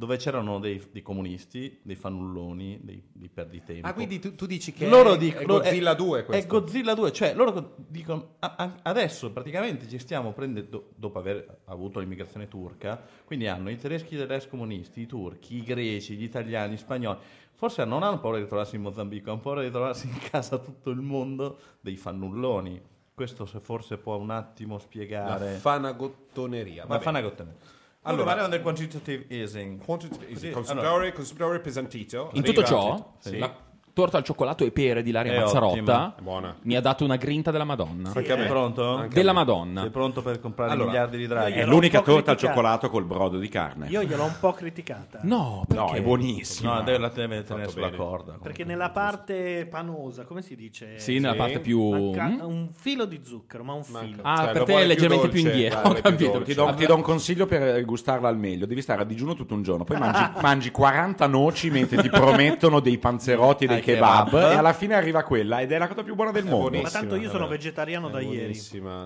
dove c'erano dei, dei comunisti, dei fannulloni, dei, dei perditempo. Ah, quindi tu, tu dici che loro è, dicono, è Godzilla è- 2 È questo? Godzilla 2, cioè loro dicono "Ah, ah, adesso praticamente ci stiamo prendendo, dopo aver avuto l'immigrazione turca, quindi hanno i tedeschi dell'ex comunisti, i turchi, i greci, gli italiani, gli spagnoli, forse non hanno paura di trovarsi in Mozambico, hanno paura di trovarsi in casa tutto il mondo dei fannulloni. Questo se forse può un attimo La spiegare fanagottoneria. la fanagotene. Allora- Allora, parliamo del quantitative easing. Quantitative Sì, Consigliore, consigliore pesantito. In tutto ciò, Sì. la torta al cioccolato e pere di Laria È Mazzarotta ottima. È buona. mi ha dato una grinta della Madonna. Anche a me. Pronto? Anche Della me. Madonna. Sei pronto per comprare Allora, miliardi di draghi? È l'unica torta al cioccolato col brodo di carne. Io gliel'ho un po' criticata. No, no, è buonissimo. No, deve, la deve tenere Fatto sulla bene. corda. Perché nella parte panosa, come si dice? Sì, nella Sì. parte più... Manca Mm? un filo di zucchero, ma un filo. Ah, Cioè, per te è leggermente più indietro. Ho capito. Ti do, ti do un consiglio per gustarla al meglio: devi stare a digiuno tutto un giorno, poi mangi, mangi 40 noci mentre ti promettono dei panzerotti e dei kebab, kebab. e alla fine arriva quella ed è la cosa più buona del mondo. ma tanto io sono vabbè. vegetariano da ieri.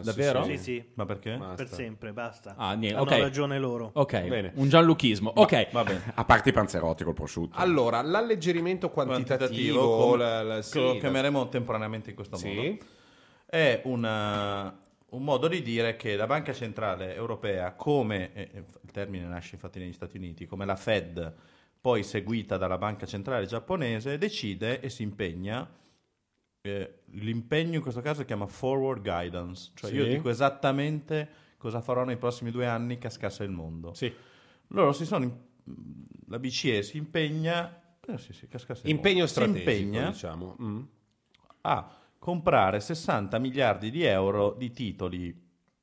Davvero? sì. Sì, Ma perché? Ma- per Basta. sempre, basta. Ah, niente, Hanno ragione loro. Ok, Bene. un gianlucchismo. Ok, Va bene. A parte i panzerotti col prosciutto. Allora, l'alleggerimento quantitativo, come- la- la- sì, che lo la- chiameremo temporaneamente in questo Sì. modo. È una- un modo di dire che la Banca Centrale Europea, come eh, eh, il termine nasce infatti negli Stati Uniti, come la Fed, poi seguita dalla Banca Centrale giapponese, decide e si impegna. eh, l'impegno in questo caso si chiama forward guidance, cioè Sì. io dico esattamente cosa farò nei prossimi due anni cascasse il mondo. Sì. Loro si sono. in- La BCE si impegna. eh, sì, sì, cascasse il Impegno mondo. Si strategico, impegna diciamo. Mm. a comprare 60 miliardi di euro di titoli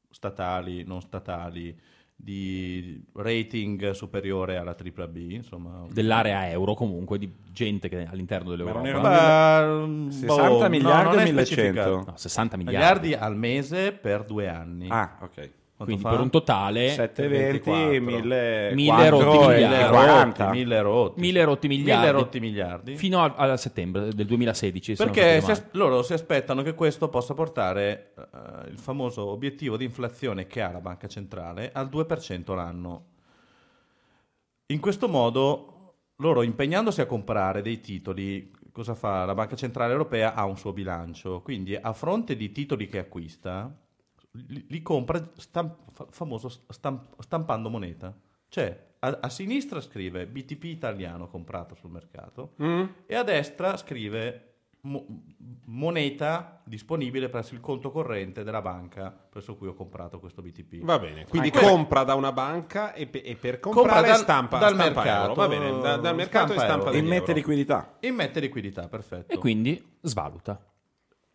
statali, non statali, di rating superiore alla AAA, insomma. dell'area euro comunque, di gente che all'interno Ma non dell'Europa. era- Beh, mm, 60 boh, miliardi no, o non è 1100? specificato. No, 60 miliardi. Miliardi al mese per due anni. Ah, ok. Quanto Quindi fa? per un totale 720, 1000, Mille rotti miliardi. 40. Mille rotti. Mille rotti miliardi. Mille rotti miliardi. fino a, a settembre del 2016. se non Perché si as- loro si aspettano che questo possa portare eh, il famoso obiettivo di inflazione che ha la banca centrale al 2% l'anno. In questo modo, loro impegnandosi a comprare dei titoli, cosa fa? La banca centrale europea ha un suo bilancio, quindi a fronte di titoli che acquista, li, li compra stamp- fa- famoso stamp- stampando moneta. Cioè, a, a sinistra scrive BTP italiano comprato sul mercato e a destra scrive mo- moneta disponibile presso il conto corrente della banca presso cui ho comprato questo BTP. Va bene, quindi quella- compra da una banca e, pe- e per Compra comprare dal- stampa, dal stampa mercato, euro. Va bene, da- dal mercato stampa e stampa Immette liquidità. Immette liquidità, perfetto. E quindi svaluta.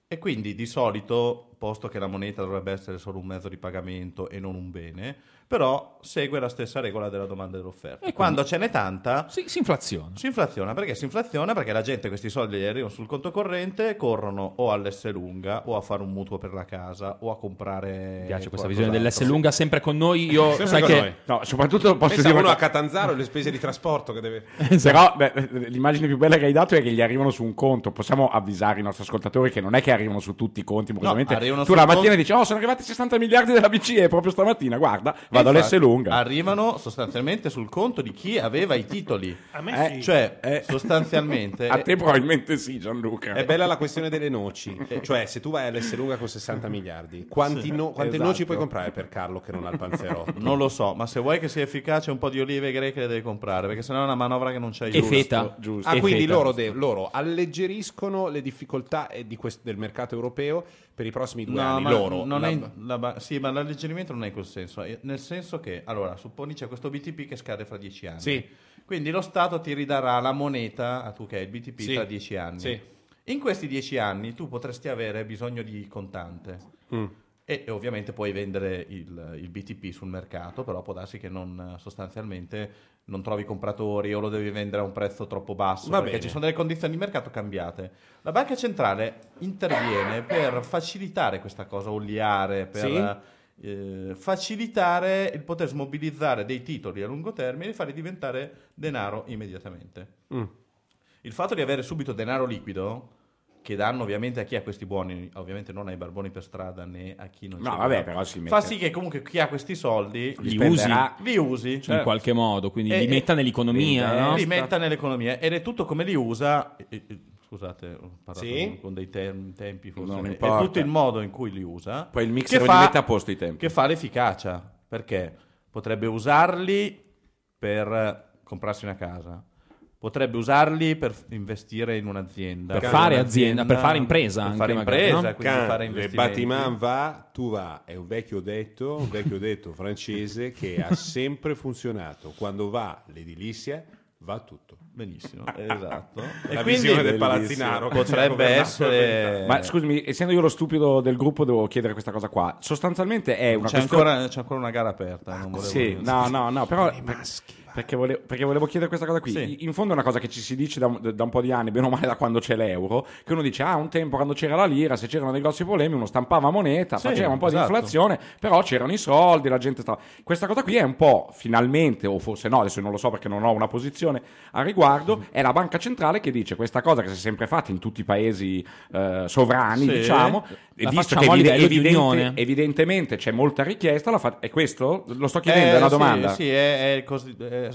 E quindi di solito, posto che la moneta dovrebbe essere solo un mezzo di pagamento e non un bene, però segue la stessa regola della domanda e dell'offerta. E Quando ce n'è tanta, Si, si inflaziona. si inflaziona. Perché si inflaziona? Perché la gente questi soldi gli arrivano sul conto corrente e corrono o all'S lunga o a fare un mutuo per la casa o a comprare... Mi piace questa visione dell'S lunga sempre con noi. Io Sempre sai con che noi. No, soprattutto posso Pensa dire uno a Catanzaro le spese di trasporto che deve... Però beh, l'immagine più bella che hai dato è che gli arrivano su un conto. Possiamo avvisare i nostri ascoltatori che non è che arrivano su tutti i conti. improvvisamente. Arrivano tu la mattina conto- dici: Oh, sono arrivati 60 miliardi della BCE proprio stamattina. Guarda, vado Infatti, all'S lunga. Arrivano sostanzialmente sul conto di chi aveva i titoli. A me Eh, sì. Cioè, Eh. sostanzialmente... A te probabilmente sì, Gianluca. È bella la questione delle noci, cioè se tu vai all'S lunga con 60 miliardi, quanti no- quante esatto. noci puoi comprare per Carlo che non ha il panzerotto? Non lo so, ma se vuoi che sia efficace un po' di olive greche le devi comprare, perché sennò è una manovra che non c'hai E feta. giusto. Ah, E quindi feta. loro, de- loro alleggeriscono le difficoltà eh, di quest- del mercato europeo per i prossimi due anni. ma Loro, non la- è la ba- sì, ma l'alleggerimento non è in quel senso. eh, Nel senso che, allora, supponi c'è questo BTP che scade fra dieci anni. Sì. Quindi lo Stato ti ridarà la moneta a tu che hai il BTP Sì. tra dieci anni. Sì. In questi dieci anni tu potresti avere bisogno di contante. Mm. e, e ovviamente puoi vendere il, il BTP sul mercato, però può darsi che non, sostanzialmente non trovi compratori o lo devi vendere a un prezzo troppo basso, Va perché bene. ci sono delle condizioni di mercato cambiate. La banca centrale interviene per facilitare questa cosa, oliare, per eh, facilitare il poter smobilizzare dei titoli a lungo termine e farli diventare denaro immediatamente. Mm. Il fatto di avere subito denaro liquido, che danno ovviamente a chi ha questi buoni, ovviamente non ai barboni per strada né a chi non No, vabbè, li però si fa mette- sì che comunque chi ha questi soldi Li spenderà, li usi, in qualche modo, quindi E- li metta nell'economia, eh, no? li metta nell'economia ed è tutto come li usa. eh, eh, Scusate, ho parlato Sì? con dei term- tempi, forse Non è tutto il modo in cui li usa. Poi il mixer che li mette a posto i tempi. Che fa l'efficacia, perché potrebbe usarli per comprarsi una casa, potrebbe usarli per per in un'azienda, Per fare un'azienda, azienda, per fare impresa per fare magari, impresa, no? quindi Can, fare investimenti. bâtiment va, tu va, è un vecchio detto, un vecchio detto francese che ha sempre funzionato. Quando va l'edilizia, va tutto. Benissimo, esatto. La visione del palazzinaro potrebbe essere Ma scusami, essendo io lo stupido del gruppo, devo chiedere questa cosa qua. Sostanzialmente è una c'è questione- ancora, c'è ancora una gara aperta. Non volevo Sì, no, no, no, però I maschi. Perché volevo, perché volevo chiedere questa cosa qui. Sì. In fondo è una cosa che ci si dice da, un- da un po' di anni, bene o male da quando c'è l'euro, che uno dice, ah, un tempo quando c'era la lira, se c'erano dei grossi problemi, uno stampava moneta, Sì, faceva un po' esatto. di inflazione, però c'erano i soldi, la gente stava... Questa cosa qui è un po', finalmente, o forse no, adesso non lo so perché non ho una posizione a riguardo, è la banca centrale che dice questa cosa che si è sempre fatta in tutti i paesi eh, sovrani, diciamo, e visto che evidente- unione. evidentemente c'è molta richiesta, la fa- è questo? Lo sto chiedendo, è una Eh, sì, domanda. Sì, è, è così- è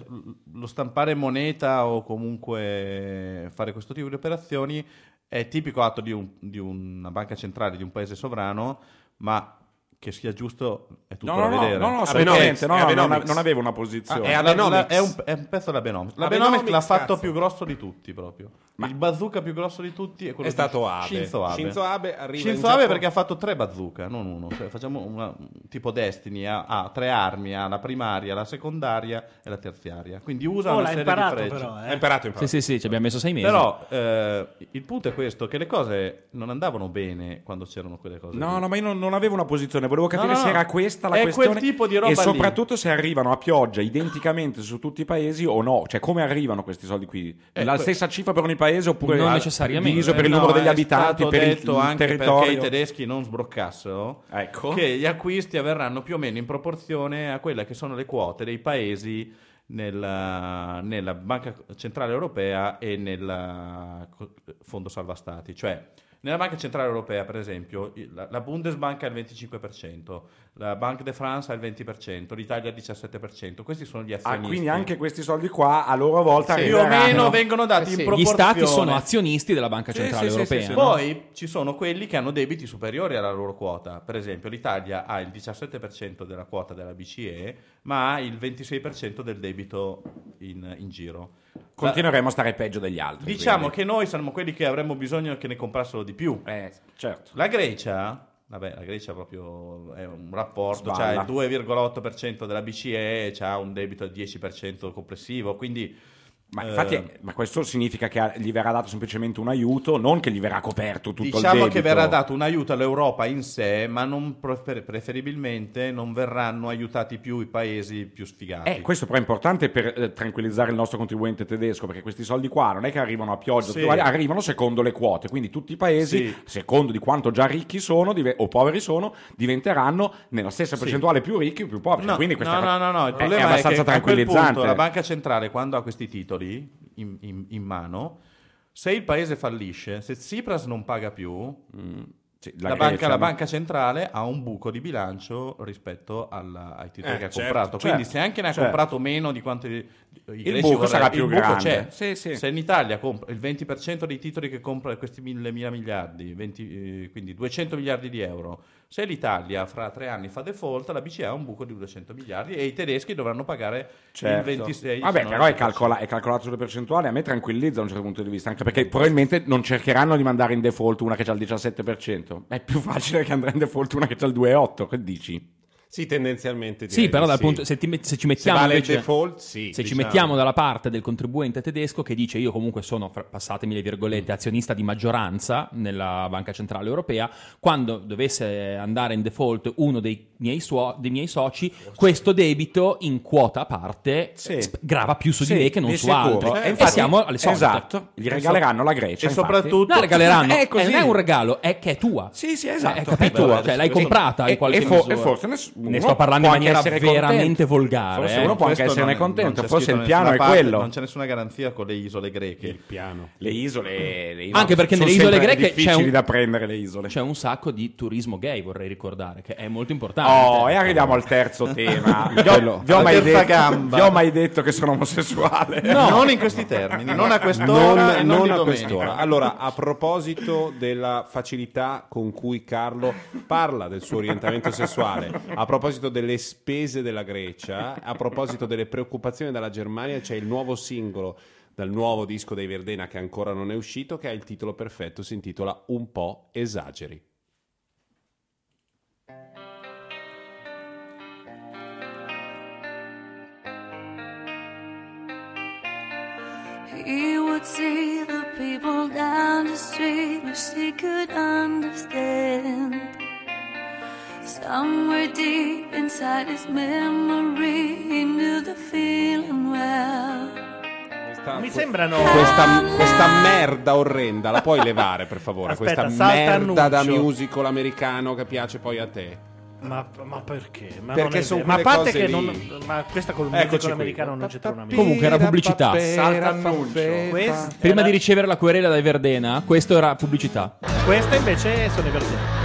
lo stampare moneta o comunque fare questo tipo di operazioni è tipico atto di, un- di una banca centrale di un paese sovrano, ma che sia giusto è tutto No, da no, no, vedere. no, no, Abenomics, assolutamente, no, no, non, Abenomics. non avevo una Ah, posizione. è la- Abenomics. la- è, un, è un pezzo dell'Abenomics. L'Abenomics Abenomics, l'ha fatto cazzo. più grosso di tutti proprio. il bazooka più grosso di tutti è quello È stato Abe. Shinzo Abe. Shinzo Abe arriva in Shinzo Abe perché ha fatto tre bazooka, non uno. Cioè, facciamo una- tipo Destiny, ha, ha tre armi, ha la primaria, la secondaria e la terziaria. Quindi usa Oh, una l'ha serie imparato di frecce. però, eh. imparato, ha Sì, imparato. sì, sì, ci abbiamo messo sei mesi. Però eh, il punto è questo, che le cose non andavano bene quando c'erano quelle cose. No, lì. no, ma io non, non avevo una posizione, volevo capire No, no, se era questa la è questione quel tipo di roba e lì. soprattutto se arrivano a pioggia identicamente su tutti i paesi o no, cioè come arrivano questi soldi qui? Eh, la que- stessa cifra per ogni paese oppure Non necessariamente. diviso per il No, numero degli è abitanti, per il, detto il anche perché territorio? i tedeschi non sbroccassero Ecco. che gli acquisti avverranno più o meno in proporzione a quelle che sono le quote dei paesi nella, nella Banca Centrale Europea e nel co- Fondo Salva Stati. Cioè, nella Banca Centrale Europea, per esempio, la Bundesbank ha il 25%, la Banque de France ha il 20%, l'Italia ha il 17%. Questi sono gli Ah, azionisti. quindi anche questi soldi qua a loro volta più o meno vengono dati Eh sì. in Gli proporzione. stati sono azionisti della Banca Sì, Centrale sì, sì, Europea. sì, sì. no? Poi ci sono quelli che hanno debiti superiori alla loro quota. Per esempio, l'Italia ha il 17% della quota della BCE, ma ha il 26% del debito in, in giro. Continueremo a stare peggio degli altri. Diciamo quindi. che noi saremmo quelli che avremmo bisogno che ne comprassero di più. Eh, certo. La Grecia, vabbè, la Grecia proprio è un rapporto, Sballa. c'ha il 2,8% della BCE, ha un debito al 10% complessivo, quindi Ma eh, infatti, ma questo significa che gli verrà dato semplicemente un aiuto, non che gli verrà coperto tutto il Diciamo debito. che verrà dato un aiuto all'Europa in sé, ma non prefer- preferibilmente non verranno aiutati più i paesi più sfigati. Eh, questo però è importante per eh, tranquillizzare il nostro contribuente tedesco, perché questi soldi qua non è che arrivano a pioggia, Sì. arrivano secondo le quote, quindi tutti i paesi, Sì. secondo di quanto già ricchi sono dive- o poveri sono, diventeranno nella stessa percentuale più ricchi o più poveri. No, quindi questa no, no, no, no, il è- problema è è, abbastanza che a quel tranquillizzante. punto la banca centrale quando ha questi titoli in, in- in mano, se il paese fallisce, se Tsipras non paga più, Sì, la, la banca, la banca centrale ha un buco di bilancio rispetto alla- ai titoli Eh, che ha certo, comprato. Quindi certo, se anche ne ha certo. comprato meno di quanto i, i greci buco sarà più il buco grande. c'è. Sì, sì. Se in Italia compra il 20% dei titoli che compra questi mille, mila miliardi, 20, eh, quindi 200 miliardi di euro, se l'Italia fra tre anni fa default, la BCE ha un buco di 200 miliardi e i tedeschi dovranno pagare Certo. il 26 Vabbè, se non però è, il 20%. calcola- è calcolato sulle percentuali, a me tranquillizza da un certo punto di vista, anche perché probabilmente non cercheranno di mandare in default una che ha il 17%. È più facile che andrà in default una che ha il 2,8%, che dici? Sì, tendenzialmente Sì, però dal sì. punto, se, ti se ci mettiamo vale il invece- default, sì, se ci diciamo. mettiamo dalla parte del contribuente tedesco che dice io comunque sono, passatemi le Mm. virgolette, azionista di maggioranza nella Banca Centrale Europea, quando dovesse andare in default uno dei miei, suo- dei miei soci, questo debito in quota a parte Sì. sp- grava più su Sì, di me che non su sicuro. altri. E E, infatti- siamo alle solite. Esatto, gli regaleranno la Grecia. E infatti. soprattutto- No, regaleranno. È così. Eh, non è un regalo, è che è tua. Sì, sì, esatto. Eh, capito? È tua. Cioè, l'hai comprata E- in qualche e fo- misura. e forse Ne sto parlando in maniera essere veramente contento. volgare. Forse eh. uno può anche non- contento, forse il piano è quello. Non c'è nessuna garanzia con le isole greche. Il piano. Le isole, le isole Anche perché nelle isole greche c'è difficili un- da prendere le isole. C'è un sacco di turismo gay, vorrei ricordare, che è molto importante. Oh, e arriviamo al terzo tema. Vi ho, vi ho mai detto, vi ho mai detto che sono omosessuale? Non in questi termini, non a quest'ora non, non di a quest'ora. Allora, a proposito della facilità con cui Carlo parla del suo orientamento sessuale, a proposito delle spese della Grecia, a proposito delle preoccupazioni della Germania, c'è il nuovo singolo dal nuovo disco dei Verdena che ancora non è uscito, che ha il titolo perfetto, si intitola Un po' esageri. He would see the people down the street, wish he could understand. Somewhere deep inside his memory, he knew the feeling well. Questa, Mi sembrano- questa, questa merda orrenda, la puoi levare per favore? Aspetta, questa merda da musical americano che piace poi a te. Ma, ma perché? Ma Perché non è sono. Ma a parte cose che lì. non, ma questa col qui. americano non c'entra una minchia. Comunque era pubblicità. Salta annuncio. Prima di ricevere la querela dai Verdena, questo era pubblicità. questa invece sono i verdini.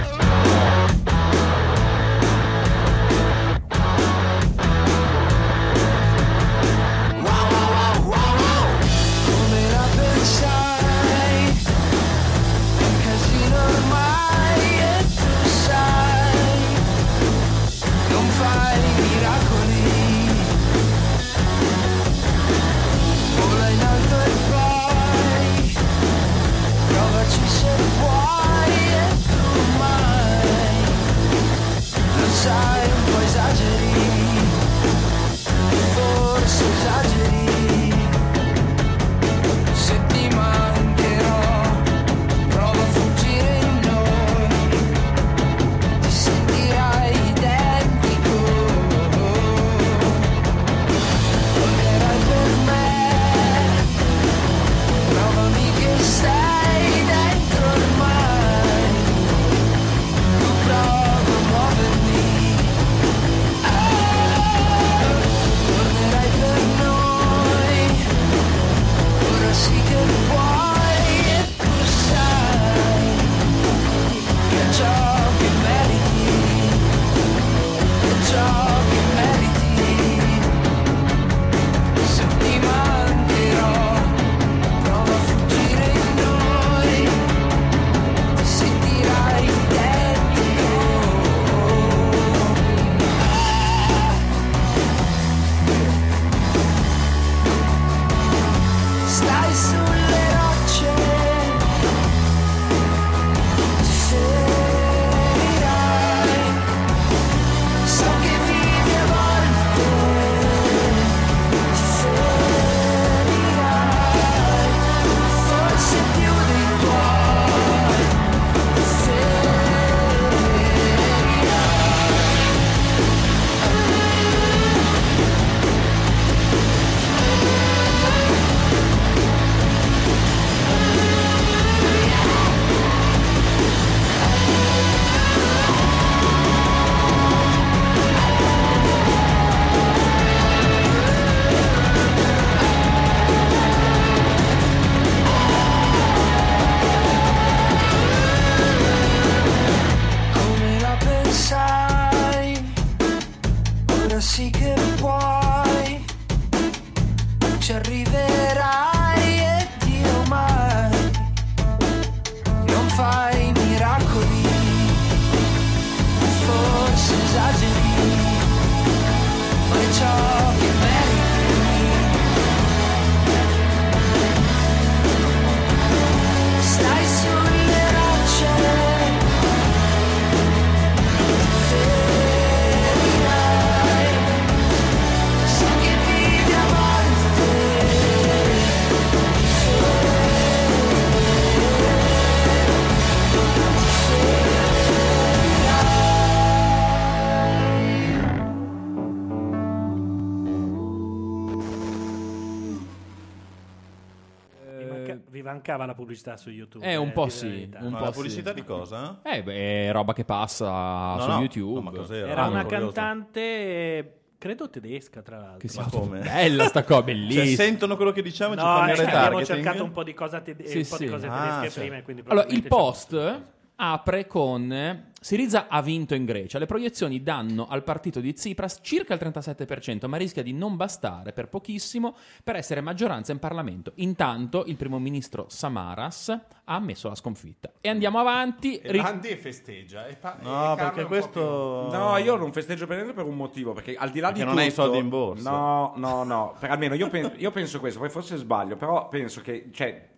Mancava la pubblicità su YouTube. Eh, un eh, po' dire sì, un po' la sì. pubblicità di cosa? Eh, beh, è roba che passa No, su no, YouTube. no, ma cos'era? Era Ah, una curioso. cantante, credo tedesca, tra l'altro. Che Ma come? Bella sta cosa, Cioè, bellissima. sentono quello che diciamo e ci No, fanno eh, il abbiamo retargeting? cercato un po' di, cosa tede- Sì, un po' di sì. cose Ah, tedesche sì. prima. quindi Allora, il post apre con Siriza ha vinto in Grecia. Le proiezioni danno al partito di Tsipras circa il 37%, ma rischia di non bastare per pochissimo per essere maggioranza in Parlamento. Intanto il primo ministro Samaras ha ammesso la sconfitta. E andiamo avanti. Ri- Landi festeggia. E pa- No, e perché questo... No, io non festeggio per niente per un motivo, perché al di là di Perché tutto... non hai i soldi in borsa. No, no, no, per, almeno io, pen- io penso questo, poi forse sbaglio, però penso che, cioè,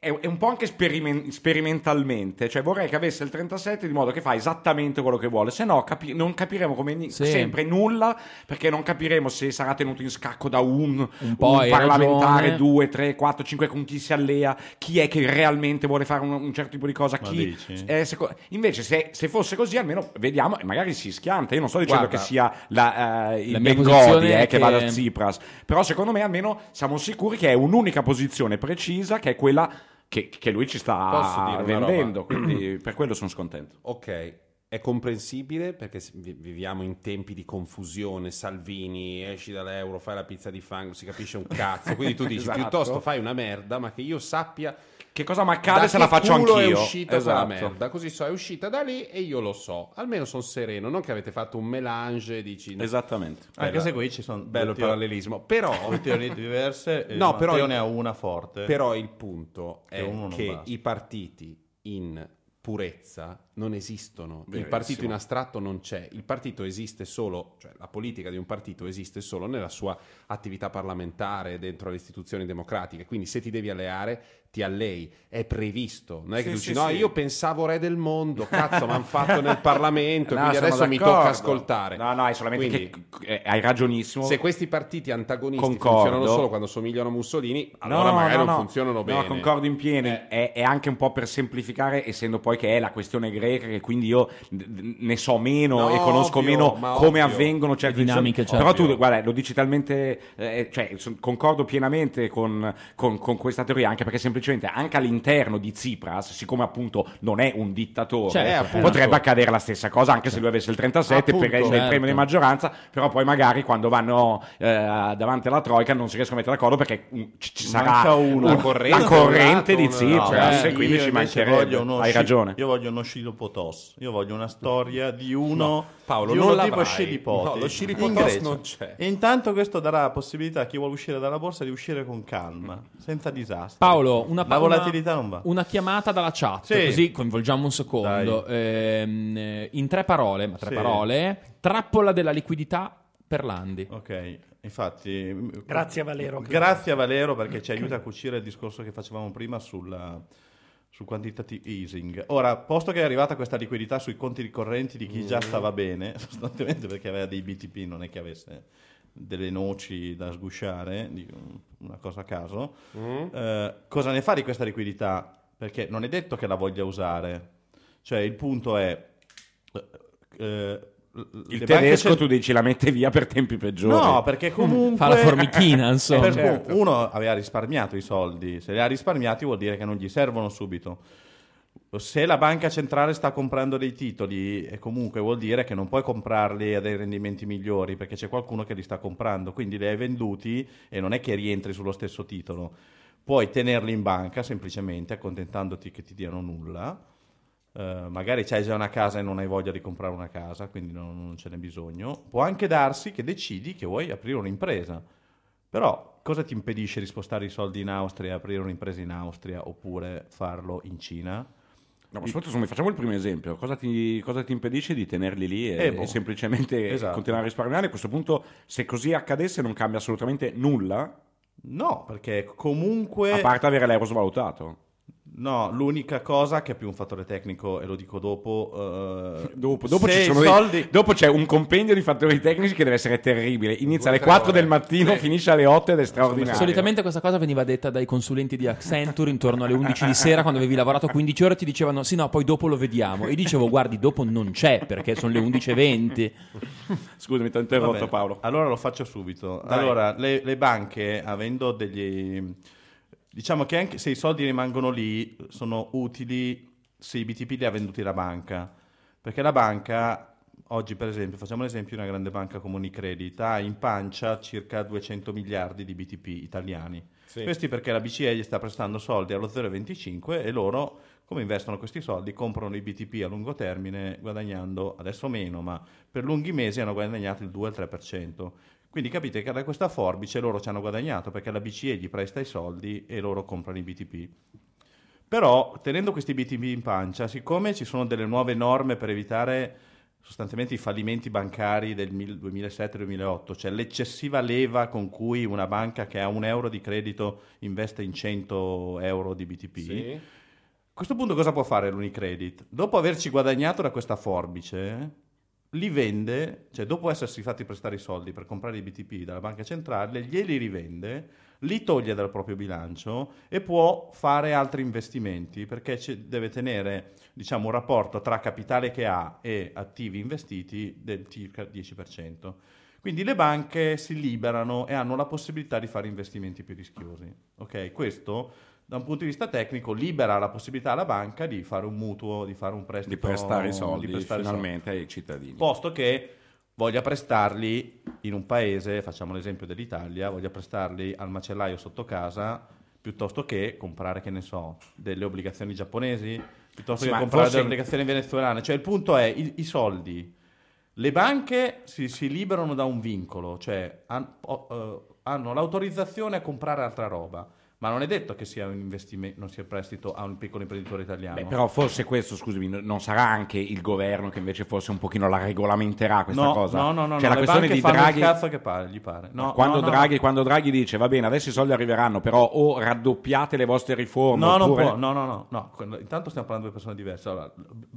è, è un po' anche sperimen- sperimentalmente, cioè vorrei che avesse il 37 di modo che fa esattamente quello che vuole, se no capi- non capiremo come ni- Sì. sempre nulla, perché non capiremo se sarà tenuto in scacco da un, Un hai parlamentare, ragione. due, tre, quattro, cinque, con chi si allea, chi è che realmente vuole fare un, un certo tipo di cosa, Ma chi... eh, seco- invece se, se fosse così almeno vediamo e magari si schianta, io non sto dicendo Guarda, che sia la, eh, il Bengodi eh, che, che- va da Tsipras, però secondo me almeno siamo sicuri che è un'unica posizione precisa che è quella che, che lui ci sta vendendo, quindi per quello sono scontento. Ok, è comprensibile perché viviamo in tempi di confusione, Salvini, esci dall'euro, fai la pizza di fango, si capisce un cazzo, quindi tu dici Esatto. piuttosto fai una merda, ma che io sappia Che cosa mi accade da se la faccio culo anch'io? è uscita Esatto. quella merda, così so, è uscita da lì e io lo so, almeno sono sereno, non che avete fatto un melange e dici... no, Esattamente. Anche Bella- se qui ci sono Bello il parallelismo, però... teorie diverse e No, però- ne ha una forte. Però il punto è che basta. i partiti in purezza non esistono. Il Verissimo. partito in astratto non c'è. Il partito esiste solo, cioè la politica di un partito esiste solo nella sua attività parlamentare dentro le istituzioni democratiche. Quindi se ti devi alleare, ti allei. È previsto. Non è che Sì, tu dici sì, no, sì. io pensavo re del mondo, cazzo, mi hanno fatto nel Parlamento, No, quindi adesso mi d'accordo. tocca ascoltare. No, no, è solamente Quindi, che eh, hai ragionissimo. se questi partiti antagonisti Concordo. funzionano solo quando somigliano a Mussolini, allora No, magari no, non no. funzionano bene. No, concordo in pieno. È, è anche un po' per semplificare, essendo poi che è la questione greca, che quindi io ne so meno No, e conosco ovvio, meno come ovvio. avvengono certe dinamiche, certo. Però tu, guarda, lo dici talmente, eh, cioè, son- concordo pienamente con, con- con questa teoria, anche perché semplicemente anche all'interno di Tsipras, siccome appunto non è un dittatore, Certo, Eh, appunto. potrebbe accadere la stessa cosa, anche se lui avesse il 37 Appunto. per il Certo. premio di maggioranza, però poi magari quando vanno eh, davanti alla Troica non si riescono a mettere d'accordo perché mm, ci, sarà Manca uno. la La corrente corrente, di Tsipras no, e quindi ci mancherebbe. Hai sci- ragione. Io voglio uno scilipotos. Io voglio una storia di uno, Paolo, di non uno tipo l'avrai. scilipoti. No, lo Grecia. non c'è. E intanto questo darà la possibilità a chi vuole uscire dalla borsa di uscire con calma, senza disastri. Paolo, una, la una- volatilità non va. una chiamata dalla chat, Sì. così coinvolgiamo un secondo. Ehm, eh, in tre parole, ma tre Sì. parole, trappola della liquidità per Landi. Ok, infatti. Grazie a Valero. Grazie a Valero perché ci aiuta a cucire il discorso che facevamo prima sulla, sul quantitative easing. Ora, posto che è arrivata questa liquidità sui conti ricorrenti di chi già stava bene, sostanzialmente perché aveva dei BTP, non è che avesse delle noci da sgusciare, una cosa a caso, eh, cosa ne fa di questa liquidità? Perché non è detto che la voglia usare. Cioè, il punto è... eh, Il tedesco tu dici la mette via per tempi peggiori. No, perché comunque... Fa la formichina, insomma. Per Certo. uno aveva risparmiato i soldi, se li ha risparmiati vuol dire che non gli servono subito. Se la banca centrale sta comprando dei titoli, e comunque vuol dire che non puoi comprarli a dei rendimenti migliori perché c'è qualcuno che li sta comprando, quindi li hai venduti e non è che rientri sullo stesso titolo. Puoi tenerli in banca semplicemente accontentandoti che ti diano nulla. Eh, magari c'hai già una casa e non hai voglia di comprare una casa, quindi non, non ce n'è bisogno. Può anche darsi che decidi che vuoi aprire un'impresa. Però cosa ti impedisce di spostare i soldi in Austria e aprire un'impresa in Austria oppure farlo in Cina? No, ma soprattutto facciamo il primo esempio, cosa ti, cosa ti impedisce di tenerli lì e, Eh, boh. e semplicemente Esatto. continuare a risparmiare? A questo punto, se così accadesse, non cambia assolutamente nulla, No, perché comunque... a parte avere l'euro svalutato. No, l'unica cosa che è più un fattore tecnico, e lo dico dopo... eh, Dopo, dopo ci sono dei- soldi... dopo c'è un compendio di fattori tecnici che deve essere terribile. Inizia alle Due, tre 4 del ore. mattino, finisce alle 8 ed è straordinario. Solitamente questa cosa veniva detta dai consulenti di Accenture intorno alle 11 di sera quando avevi lavorato 15 ore ti dicevano sì no poi dopo lo vediamo e dicevo guardi dopo non c'è perché sono le 11.20 Scusami, ti ho interrotto Paolo. Allora lo faccio subito. Dai. Allora, le, le banche, avendo degli... diciamo che anche se i soldi rimangono lì, sono utili se i BTP li ha venduti la banca. Perché la banca, oggi per esempio, facciamo l'esempio di una grande banca come Unicredit, ha in pancia circa 200 miliardi di BTP italiani. Sì. Questi perché la BCE gli sta prestando soldi allo 0,25 e loro, come investono questi soldi, comprano i BTP a lungo termine guadagnando, adesso meno, ma per lunghi mesi hanno guadagnato il 2 al 3%. Quindi capite che da questa forbice loro ci hanno guadagnato perché la BCE gli presta i soldi e loro comprano i BTP. Però, tenendo questi BTP in pancia, siccome ci sono delle nuove norme per evitare sostanzialmente i fallimenti bancari del mil- 2007-2008, cioè l'eccessiva leva con cui una banca che ha un euro di credito investe in 100 euro di BTP, Sì. a questo punto cosa può fare l'Unicredit? Dopo averci guadagnato da questa forbice, li vende, cioè dopo essersi fatti prestare i soldi per comprare i BTP dalla banca centrale, glieli rivende, li toglie dal proprio bilancio e può fare altri investimenti perché deve tenere diciamo, un rapporto tra capitale che ha e attivi investiti del circa 10%. Quindi le banche si liberano e hanno la possibilità di fare investimenti più rischiosi. Ok, Questo da un punto di vista tecnico libera la possibilità alla banca di fare un mutuo, di fare un prestito, Di prestare i soldi di prestare i soldi finalmente ai cittadini. posto che voglia prestarli in un paese, facciamo l'esempio dell'Italia, voglia prestarli al macellaio sotto casa piuttosto che comprare, che ne so, delle obbligazioni giapponesi, piuttosto Sì, che comprare forse- delle obbligazioni venezuelane. Cioè il punto è i, i soldi. Le banche si, si liberano da un vincolo, cioè han- o- eh, hanno l'autorizzazione a comprare altra roba, ma non è detto che sia un investimento, non sia prestito a un piccolo imprenditore italiano. Beh, però forse questo, scusami, n- non sarà anche il governo che invece forse un pochino la regolamenterà questa no, cosa? No, no, no, cioè no, la questione di Draghi il cazzo che pare, gli pare. No, quando, no, no, Draghi, no. quando Draghi dice va bene, adesso i soldi arriveranno, però o raddoppiate le vostre riforme No, non oppure... può, no, no, no, no. Intanto stiamo parlando di persone diverse. Allora,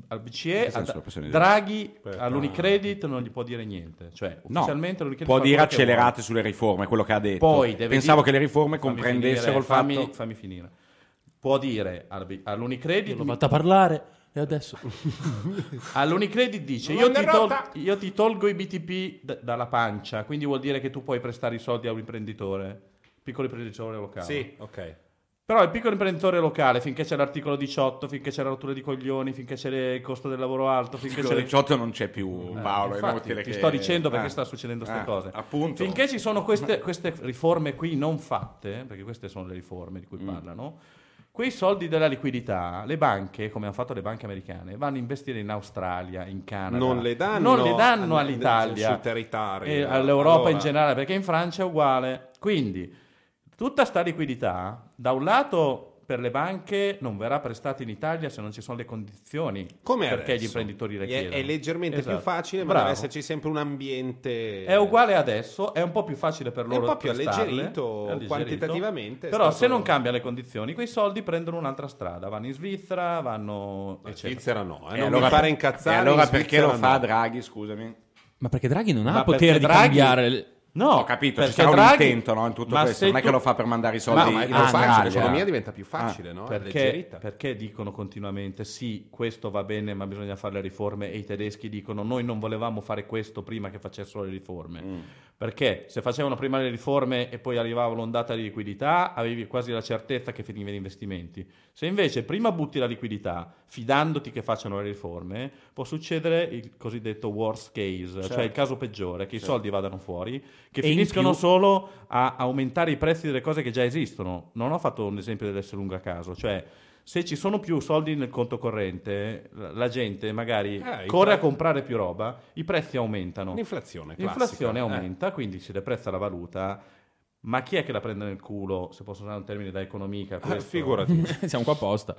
al BCE, che senso a- persone diverse? Draghi Aspetta. all'Unicredit non gli può dire niente. Cioè, No, ufficialmente l'Unicredit può dire accelerate sulle riforme, quello che ha detto. Poi deve Pensavo dire- che le riforme comprendessero il fammi, fatto... fammi finire. Può dire al- all'Unicredit... L'ho fatta parlare e adesso... All'Unicredit dice: io ti, tol- rotta." io ti tolgo i BTP d- dalla pancia, quindi vuol dire che tu puoi prestare i soldi a un imprenditore, piccolo imprenditore locale. Sì, ok. Però il piccolo imprenditore locale, finché c'è l'articolo 18, finché c'è la rottura di coglioni, finché c'è il costo del lavoro alto, finché Il c'è le 18 non c'è più, Paolo. è Infatti, inutile ti che- sto dicendo perché eh. sta succedendo queste Eh, cose. Appunto. Finché ci sono queste, queste riforme qui non fatte, perché queste sono le riforme di cui Mm. parlano, quei soldi della liquidità, le banche, come hanno fatto le banche americane, vanno a investire in Australia, in Canada. Non le danno Non le danno al- all'Italia sul territorio. e all'Europa Allora- in generale, perché in Francia è uguale. Quindi, tutta sta liquidità, da un lato per le banche non verrà prestata in Italia se non ci sono le condizioni Come perché adesso? gli imprenditori le È- chiedono. È leggermente Esatto. più facile, ma Bravo. deve esserci sempre un ambiente. È uguale adesso, è un po' più facile per È loro. un po' più alleggerito è alleggerito. quantitativamente, è Però stato- se non cambia le condizioni, quei soldi prendono un'altra strada. Vanno in Svizzera, vanno. In. Svizzera no, eh, E non allora, mi fare per- incazzare. e allora in perché lo fa no. Draghi, scusami? Ma perché Draghi non ha Ma il potere di Draghi- cambiare... No, Ho capito, sarà un Draghi- intento no, in tutto questo. Non è che tu- lo fa per mandare i soldi No, ma in l'economia diventa più facile, Ah, no? Perché, perché dicono continuamente sì, questo va bene, ma bisogna fare le riforme e i tedeschi dicono noi non volevamo fare questo prima che facessero le riforme. Mm. Perché se facevano prima le riforme e poi arrivava l'ondata di liquidità, avevi quasi la certezza che finiva in investimenti. Se invece prima butti la liquidità fidandoti che facciano le riforme, può succedere il cosiddetto worst case, cioè il caso peggiore, che i soldi vadano fuori, che E in finiscono più- solo a aumentare i prezzi delle cose che già esistono. Non ho fatto un esempio dell'essere lungo a caso, cioè se ci sono più soldi nel conto corrente, la gente magari Eh, corre infla- a comprare più roba, i prezzi aumentano. L'inflazione L'inflazione classica, eh. aumenta, quindi si deprezza la valuta. Ma chi è che la prende nel culo, se posso usare un termine da economica? Eh, questo? figurati. Siamo qua apposta.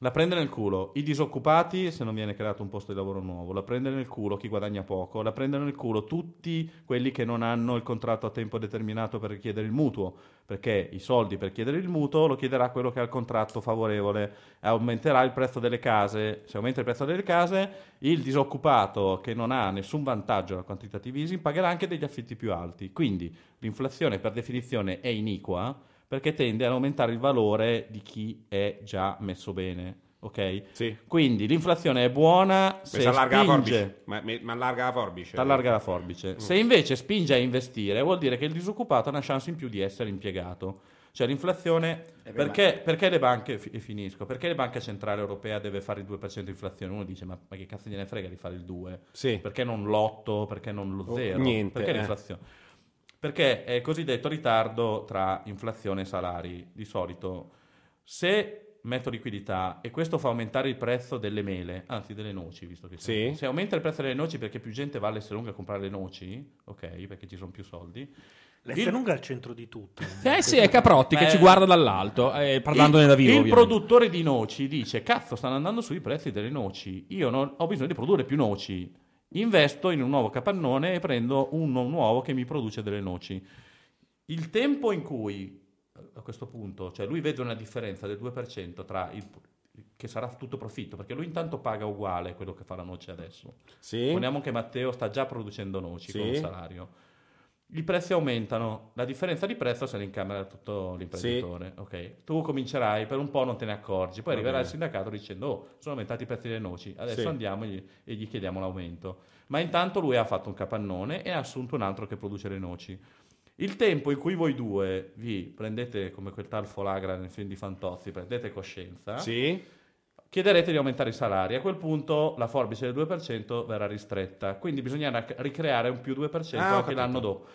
La prende nel culo. I disoccupati se non viene creato un posto di lavoro nuovo, la prende nel culo chi guadagna poco, la prende nel culo tutti quelli che non hanno il contratto a tempo determinato per richiedere il mutuo, perché i soldi per chiedere il mutuo lo chiederà quello che ha il contratto favorevole, aumenterà il prezzo delle case, se aumenta il prezzo delle case il disoccupato che non ha nessun vantaggio dal quantitative easing pagherà anche degli affitti più alti, quindi l'inflazione per definizione è iniqua perché tende ad aumentare il valore di chi è già messo bene. Ok? Sì. Quindi l'inflazione è buona se Si allarga la forbice. spinge. Ma, ma- allarga la forbice. T'allarga la forbice. Se invece spinge a investire, vuol dire che il disoccupato ha una chance in più di essere impiegato. Cioè l'inflazione, perché, perché le banche, e finisco, perché le banche centrale europea deve fare il 2% di inflazione? Uno dice ma, ma che cazzo gliene frega di fare il 2? Sì. Perché non l'8, perché non lo Oh, 0? niente, Perché eh. l'inflazione? Perché è il cosiddetto ritardo tra inflazione e salari. Di solito, se metto liquidità e questo fa aumentare il prezzo delle mele, anzi delle noci, visto che Sì. se aumenta il prezzo delle noci perché più gente va all'Esselunga a comprare le noci, ok, perché ci sono più soldi. L'Esselunga è al centro di tutto. Eh sì, è Caprotti che Eh, ci guarda dall'alto, eh, parlandone il, da vivo. Il ovviamente. produttore di noci dice: Cazzo, stanno andando sui prezzi delle noci. Io non, ho bisogno di produrre più noci. Investo in un nuovo capannone e prendo uno nuovo che mi produce delle noci. Il tempo in cui a questo punto, cioè lui vede una differenza del 2% tra il che sarà tutto profitto, perché lui intanto paga uguale quello che fa la noce adesso. Sì. Supponiamo che Matteo sta già producendo noci Sì. con un salario. I prezzi aumentano, la differenza di prezzo se ne incamera tutto l'imprenditore. Ok, Tu comincerai, per un po' non te ne accorgi, poi arriverà il sindacato dicendo oh, sono aumentati i prezzi delle noci, adesso Sì. andiamo e gli, e gli chiediamo l'aumento. Ma intanto lui ha fatto un capannone e ha assunto un altro che produce le noci. Il tempo in cui voi due vi prendete come quel tal Folagra nel film di Fantozzi, prendete coscienza, Sì. Chiederete di aumentare i salari. A quel punto la forbice del 2% verrà ristretta, quindi bisognerà ricreare un più 2% Ah, anche l'anno dopo.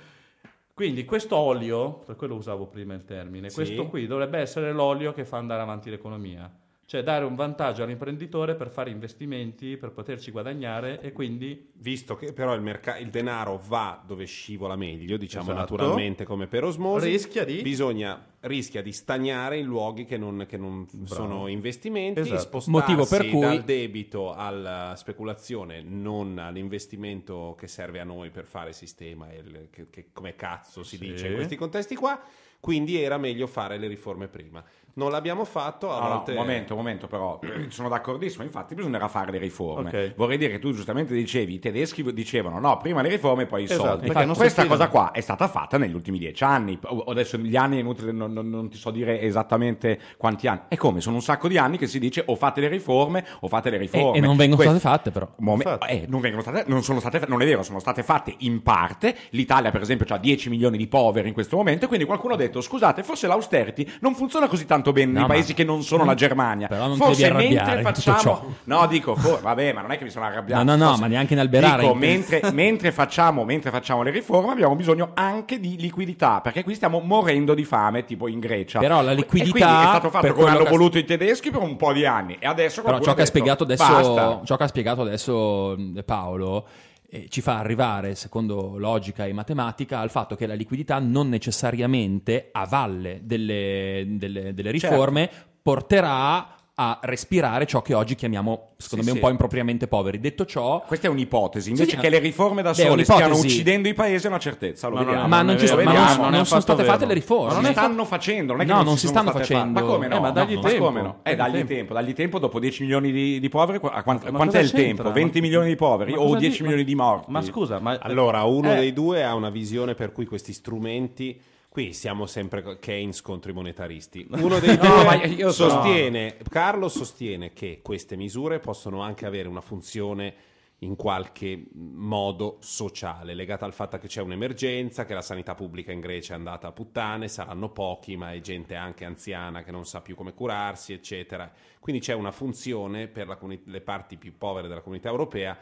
Quindi questo olio, per quello usavo prima il termine, Sì. questo qui dovrebbe essere l'olio che fa andare avanti l'economia. Cioè dare un vantaggio all'imprenditore per fare investimenti, per poterci guadagnare e quindi Visto che però il, merca- il denaro va dove scivola meglio, diciamo Esatto. naturalmente come per osmosi, Rischia di- bisogna, rischia di stagnare in luoghi che non, che non sono investimenti, Esatto. spostarsi Motivo per cui- dal debito alla speculazione, non all'investimento che serve a noi per fare sistema, e il- che, che come cazzo si Sì. dice in questi contesti qua, quindi era meglio fare le riforme prima. Non l'abbiamo fatto, a No, no, volte... un momento, un momento però, sono d'accordissimo, infatti bisognerà fare le riforme. Ok. Vorrei dire che tu giustamente dicevi, i tedeschi dicevano no, prima le riforme poi i Esatto, soldi. si Questa cosa qua è stata fatta negli ultimi dieci anni, O- adesso gli anni è inutile, non, non- non ti so dire esattamente quanti anni. E come? Sono un sacco di anni che si dice o fate le riforme o fate le E, riforme. e non vengono Questo- state fatte però. Infatti. eh, non, vengono state, non sono state non è vero, sono state fatte in parte. L'Italia, per esempio, ha 10 milioni di poveri in questo momento. E quindi qualcuno ha detto: scusate, forse l'austerity non funziona così tanto bene No, nei paesi che non sono la Germania. Però non forse mentre in facciamo. No, dico, for- vabbè, ma non è che mi sono arrabbiato. No, no, no, Forse- ma neanche in alberare. Dico, mentre, mentre facciamo, mentre facciamo le riforme, abbiamo bisogno anche di liquidità. Perché qui stiamo morendo di fame, tipo in Grecia. Però la liquidità, è stato fatto come hanno che voluto i tedeschi per un po' di anni. E adesso Però ciò che ha detto, spiegato adesso, ciò che ha spiegato adesso mh, Paolo eh, ci fa arrivare, secondo logica e matematica, al fatto che la liquidità non necessariamente a valle delle, delle- delle Certo. riforme porterà a respirare ciò che oggi chiamiamo, secondo Sì, me, sì. un po' impropriamente poveri. Detto ciò, Questa è un'ipotesi, invece Sì, che le riforme da sole stiano uccidendo i paesi è una certezza, lo Ma non vediamo. è- ma non non, ma vediamo, non- non sono state fatte vero. le riforme. Ma non si stanno facendo, non è che No, non, non si si stanno facendo. fatte. Ma come no? Eh, ma dagli No, tempo. come no? Eh, Dagli tempo. tempo, dagli tempo dopo 10 milioni di, di poveri, a quant- Ma quanto è il tempo? c'entra? 20 Ma- milioni di poveri o cosa 10 di- milioni di morti? Ma scusa, ma Allora, uno Eh. dei due ha una visione per cui questi strumenti. Qui siamo sempre Keynes contro i monetaristi. Uno dei No, due sono- sostiene, Carlo sostiene che queste misure possono anche avere una funzione in qualche modo sociale, legata al fatto che c'è un'emergenza, che la sanità pubblica in Grecia è andata a puttane, saranno pochi, ma è gente anche anziana che non sa più come curarsi, eccetera. Quindi c'è una funzione per la le parti più povere della comunità europea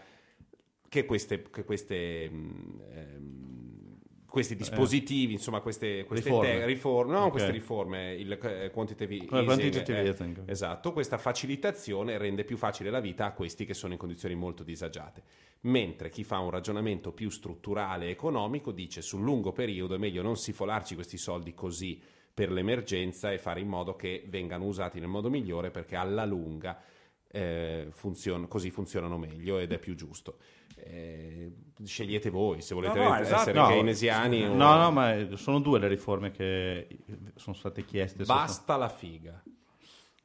che queste, che queste, mh, ehm, questi dispositivi, insomma, queste, queste Riforme. te- riforme, no, Ok. queste riforme, il eh, quantitative easing, quantitative eh, easing. esatto, questa facilitazione rende più facile la vita a questi che sono in condizioni molto disagiate. Mentre chi fa un ragionamento più strutturale e economico dice sul lungo periodo è meglio non sifolarci questi soldi così per l'emergenza e fare in modo che vengano usati nel modo migliore perché alla lunga eh, funzion- così funzionano meglio ed è più giusto. Eh, scegliete voi se volete No, no, esatto. essere No. keynesiani o- No, no, ma sono due le riforme che sono state chieste. basta la figa.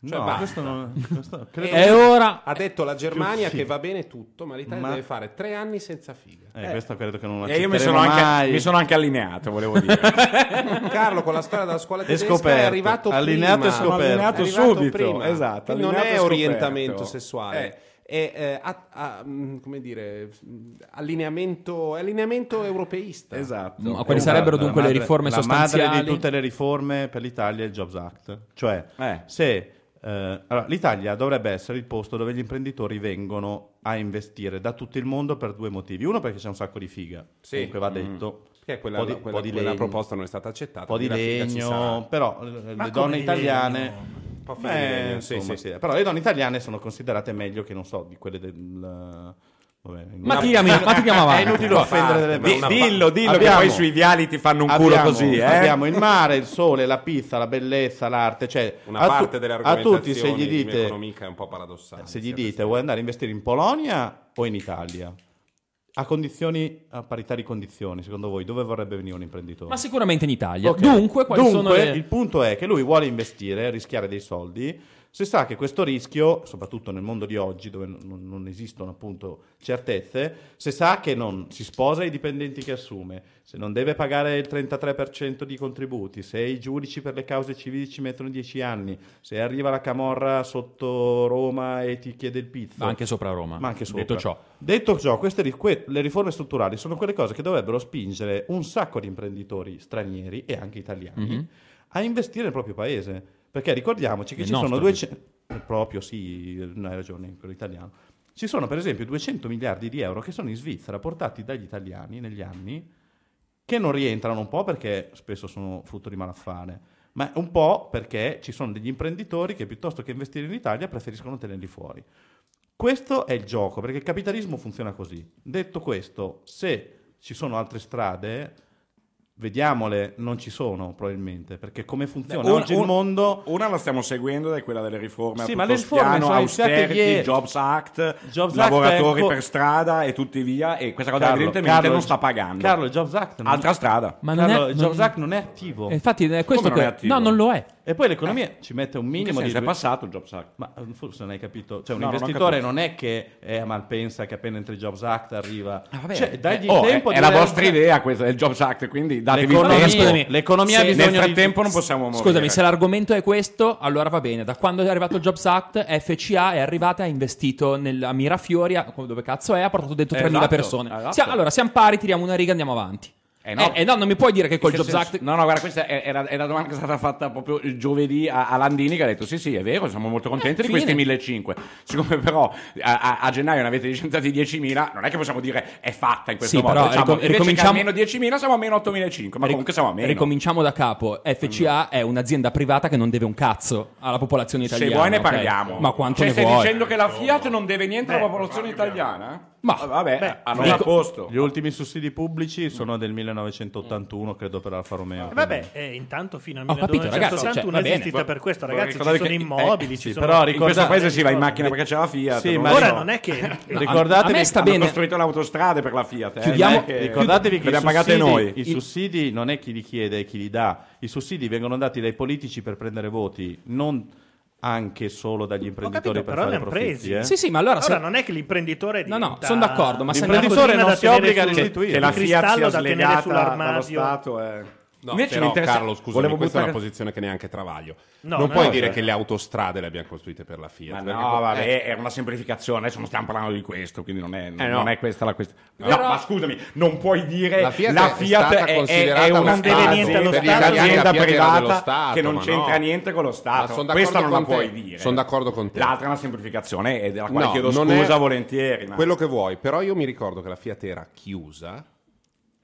Cioè, no, questo non, questo credo- E ora Ha detto la Germania che va bene tutto, ma l'Italia Ma- deve fare tre anni senza figa. Eh, questo credo che non lo E io mi sono, anche, mi sono anche allineato, volevo dire. Carlo con la storia della scuola È tedesca è scoperto. arrivato Allineato prima. e scoperto. È Allineato arrivato subito, prima. esatto, Quindi non allineato è orientamento scoperto. sessuale. Eh. è eh, a- a- mm, come dire, mm, allineamento, è allineamento europeista. Esatto. Ma quali sarebbero dunque le riforme la madre sostanziali? di tutte le riforme per l'Italia è il Jobs Act. Cioè, Eh. se eh, allora, l'Italia dovrebbe essere il posto dove gli imprenditori vengono a investire da tutto il mondo per due motivi. Uno perché c'è un sacco di figa, Sì. comunque va detto. Perché quella, po' di, quella- po' di quella legno, proposta non è stata accettata. un po' di sarà. legno, però eh, le donne italiane... legno? Un po' figa di Eh, legno, insomma. sì, sì. Però le donne italiane sono considerate meglio che, non so, di quelle del... Vabbè, Ma tiriamo, ma tiriamo avanti. È inutile offendere delle Di- persone. dillo, dillo, che Abbiamo- poi sui viali ti fanno un culo abbiamo, così, eh? abbiamo il mare, il sole, la pizza, la bellezza, l'arte. Cioè, Una a tu- parte delle a argomentazioni tutti, se gli di dite, economica è un po' paradossale. se gli dite questo. vuoi andare a investire in Polonia o in Italia, a condizioni, a parità di condizioni, secondo voi, dove vorrebbe venire un imprenditore? Ma sicuramente in Italia. Ok. Dunque, quali Dunque, sono le... il punto è che lui vuole investire, rischiare dei soldi, se sa che questo rischio, soprattutto nel mondo di oggi dove non, non esistono appunto certezze, se sa che non si sposa ai dipendenti che assume, se non deve pagare il 33% di contributi, se i giudici per le cause civili ci mettono 10 anni, se arriva la camorra sotto Roma e ti chiede il pizzo. Ma anche sopra Roma. Ma anche sopra. Detto ciò. Detto ciò, queste que- le riforme strutturali sono quelle cose che dovrebbero spingere un sacco di imprenditori stranieri e anche italiani Mhm. a investire nel proprio paese. Perché ricordiamoci che Nel ci sono nostro, 200... Proprio, sì, non hai ragione, quello italiano. Ci sono per esempio 200 miliardi di euro che sono in Svizzera portati dagli italiani negli anni che non rientrano un po' perché spesso sono frutto di malaffare, ma un po' perché ci sono degli imprenditori che piuttosto che investire in Italia preferiscono tenerli fuori. Questo è il gioco, perché il capitalismo funziona così. Detto questo, se ci sono altre strade, vediamole, non ci sono probabilmente, perché come funziona Un- oggi un- il mondo... Una la stiamo seguendo ed è quella delle riforme Sì, a ma le riforme spiano, sono austerity, ieri. Jobs Act, Jobs Act lavoratori co- per strada e tutti via e questa cosa Carlo, evidentemente Carlo, non sta pagando. Carlo, il Jobs Act non, Altra strada. Ma non Carlo, è... il non- Jobs Act non è attivo. E infatti è questo Come non che... è no, non lo è. E poi l'economia ci mette un minimo di... è passato il Jobs Act. Ma eh, forse non hai capito. Cioè, un No, non investitore capito. non è che è a malpensa che appena entra il Jobs Act arriva. Ah, vabbè, Cioè, dagli eh, oh, tempo è, di è la vostra idea questa del Jobs Act, quindi datevi L'economia- scusami, l'economia ha bisogno nel di- frattempo non possiamo morire. Scusami, se l'argomento è questo, allora va bene. Da quando è arrivato il Jobs Act, FCA è arrivata e ha investito nella Mirafiori, a- dove cazzo è, ha portato dentro 3.000 Esatto, persone. esatto. Sia- allora, siamo pari, tiriamo una riga, andiamo avanti. Eh no. Eh, eh, no, non mi puoi dire che col Jobs Act... No, no, guarda, questa è, è la, è la domanda che è stata fatta proprio il giovedì a, a Landini che ha detto sì, sì, è vero, siamo molto contenti di fine. questi 1500. Siccome però a, a- a gennaio ne avete licenziati 10.000, non è che possiamo dire è fatta in questo Sì, modo. però Diciamo, ricom- invece ricominciamo- meno 10.000 siamo a meno 8.500, ma comunque siamo a meno. Ricominciamo da capo. FCA è un'azienda privata che non deve un cazzo alla popolazione Se italiana. vuoi ne parliamo. Ma quanto cioè, ne stai vuoi? dicendo che la Fiat non deve niente alla popolazione italiana? Ma- vabbè, Beh, allora dico- a posto. Gli ultimi sussidi pubblici sono del 1981, credo, per Alfa Romeo. Eh, Vabbè, eh, intanto fino al Ho capito, 1981 ragazzi, cioè, va è esistita per questo, ragazzi. Ci sono che- immobili, eh, ci sì, sono però In questo ricorda- paese si va in macchina perché c'è la Fiat. Sì, ma Ora no. non è che Ricordatevi, a me sta hanno bene. costruito le autostrade per la Fiat. eh, Chiudiamo- è che- Ricordatevi che i sussidi, noi. i sussidi non è chi li chiede e chi li dà, i sussidi vengono dati dai politici per prendere voti, non anche solo dagli imprenditori capito, per però fare profitti. presi. eh. Sì, sì, ma allora... Allora se- non è che l'imprenditore No, no, diventa sono d'accordo, ma se L'imprenditore non si obbliga a restituire. che la di Fiat sia da tenere slegata dallo sull'armadio. Stato è... No, Invece però, mi interessa- Carlo, scusami, volevo questa è una buttare- posizione che neanche travaglio. No, non no, puoi no, dire cioè- che le autostrade le abbiamo costruite per la Fiat. No, vabbè, eh, è una semplificazione. Adesso non stiamo parlando di questo, quindi non è, Eh, no. non è questa la questione. No, Però- ma scusami, non puoi dire La la Fiat Fiat, è è, è, un'azienda Fiat privata Stato, che non c'entra no. niente con lo Stato. Questa non la puoi dire. Son d'accordo con te. L'altra è una semplificazione e della quale chiedo non scusa volentieri. ma- Quello che vuoi, però io mi ricordo che la Fiat era chiusa,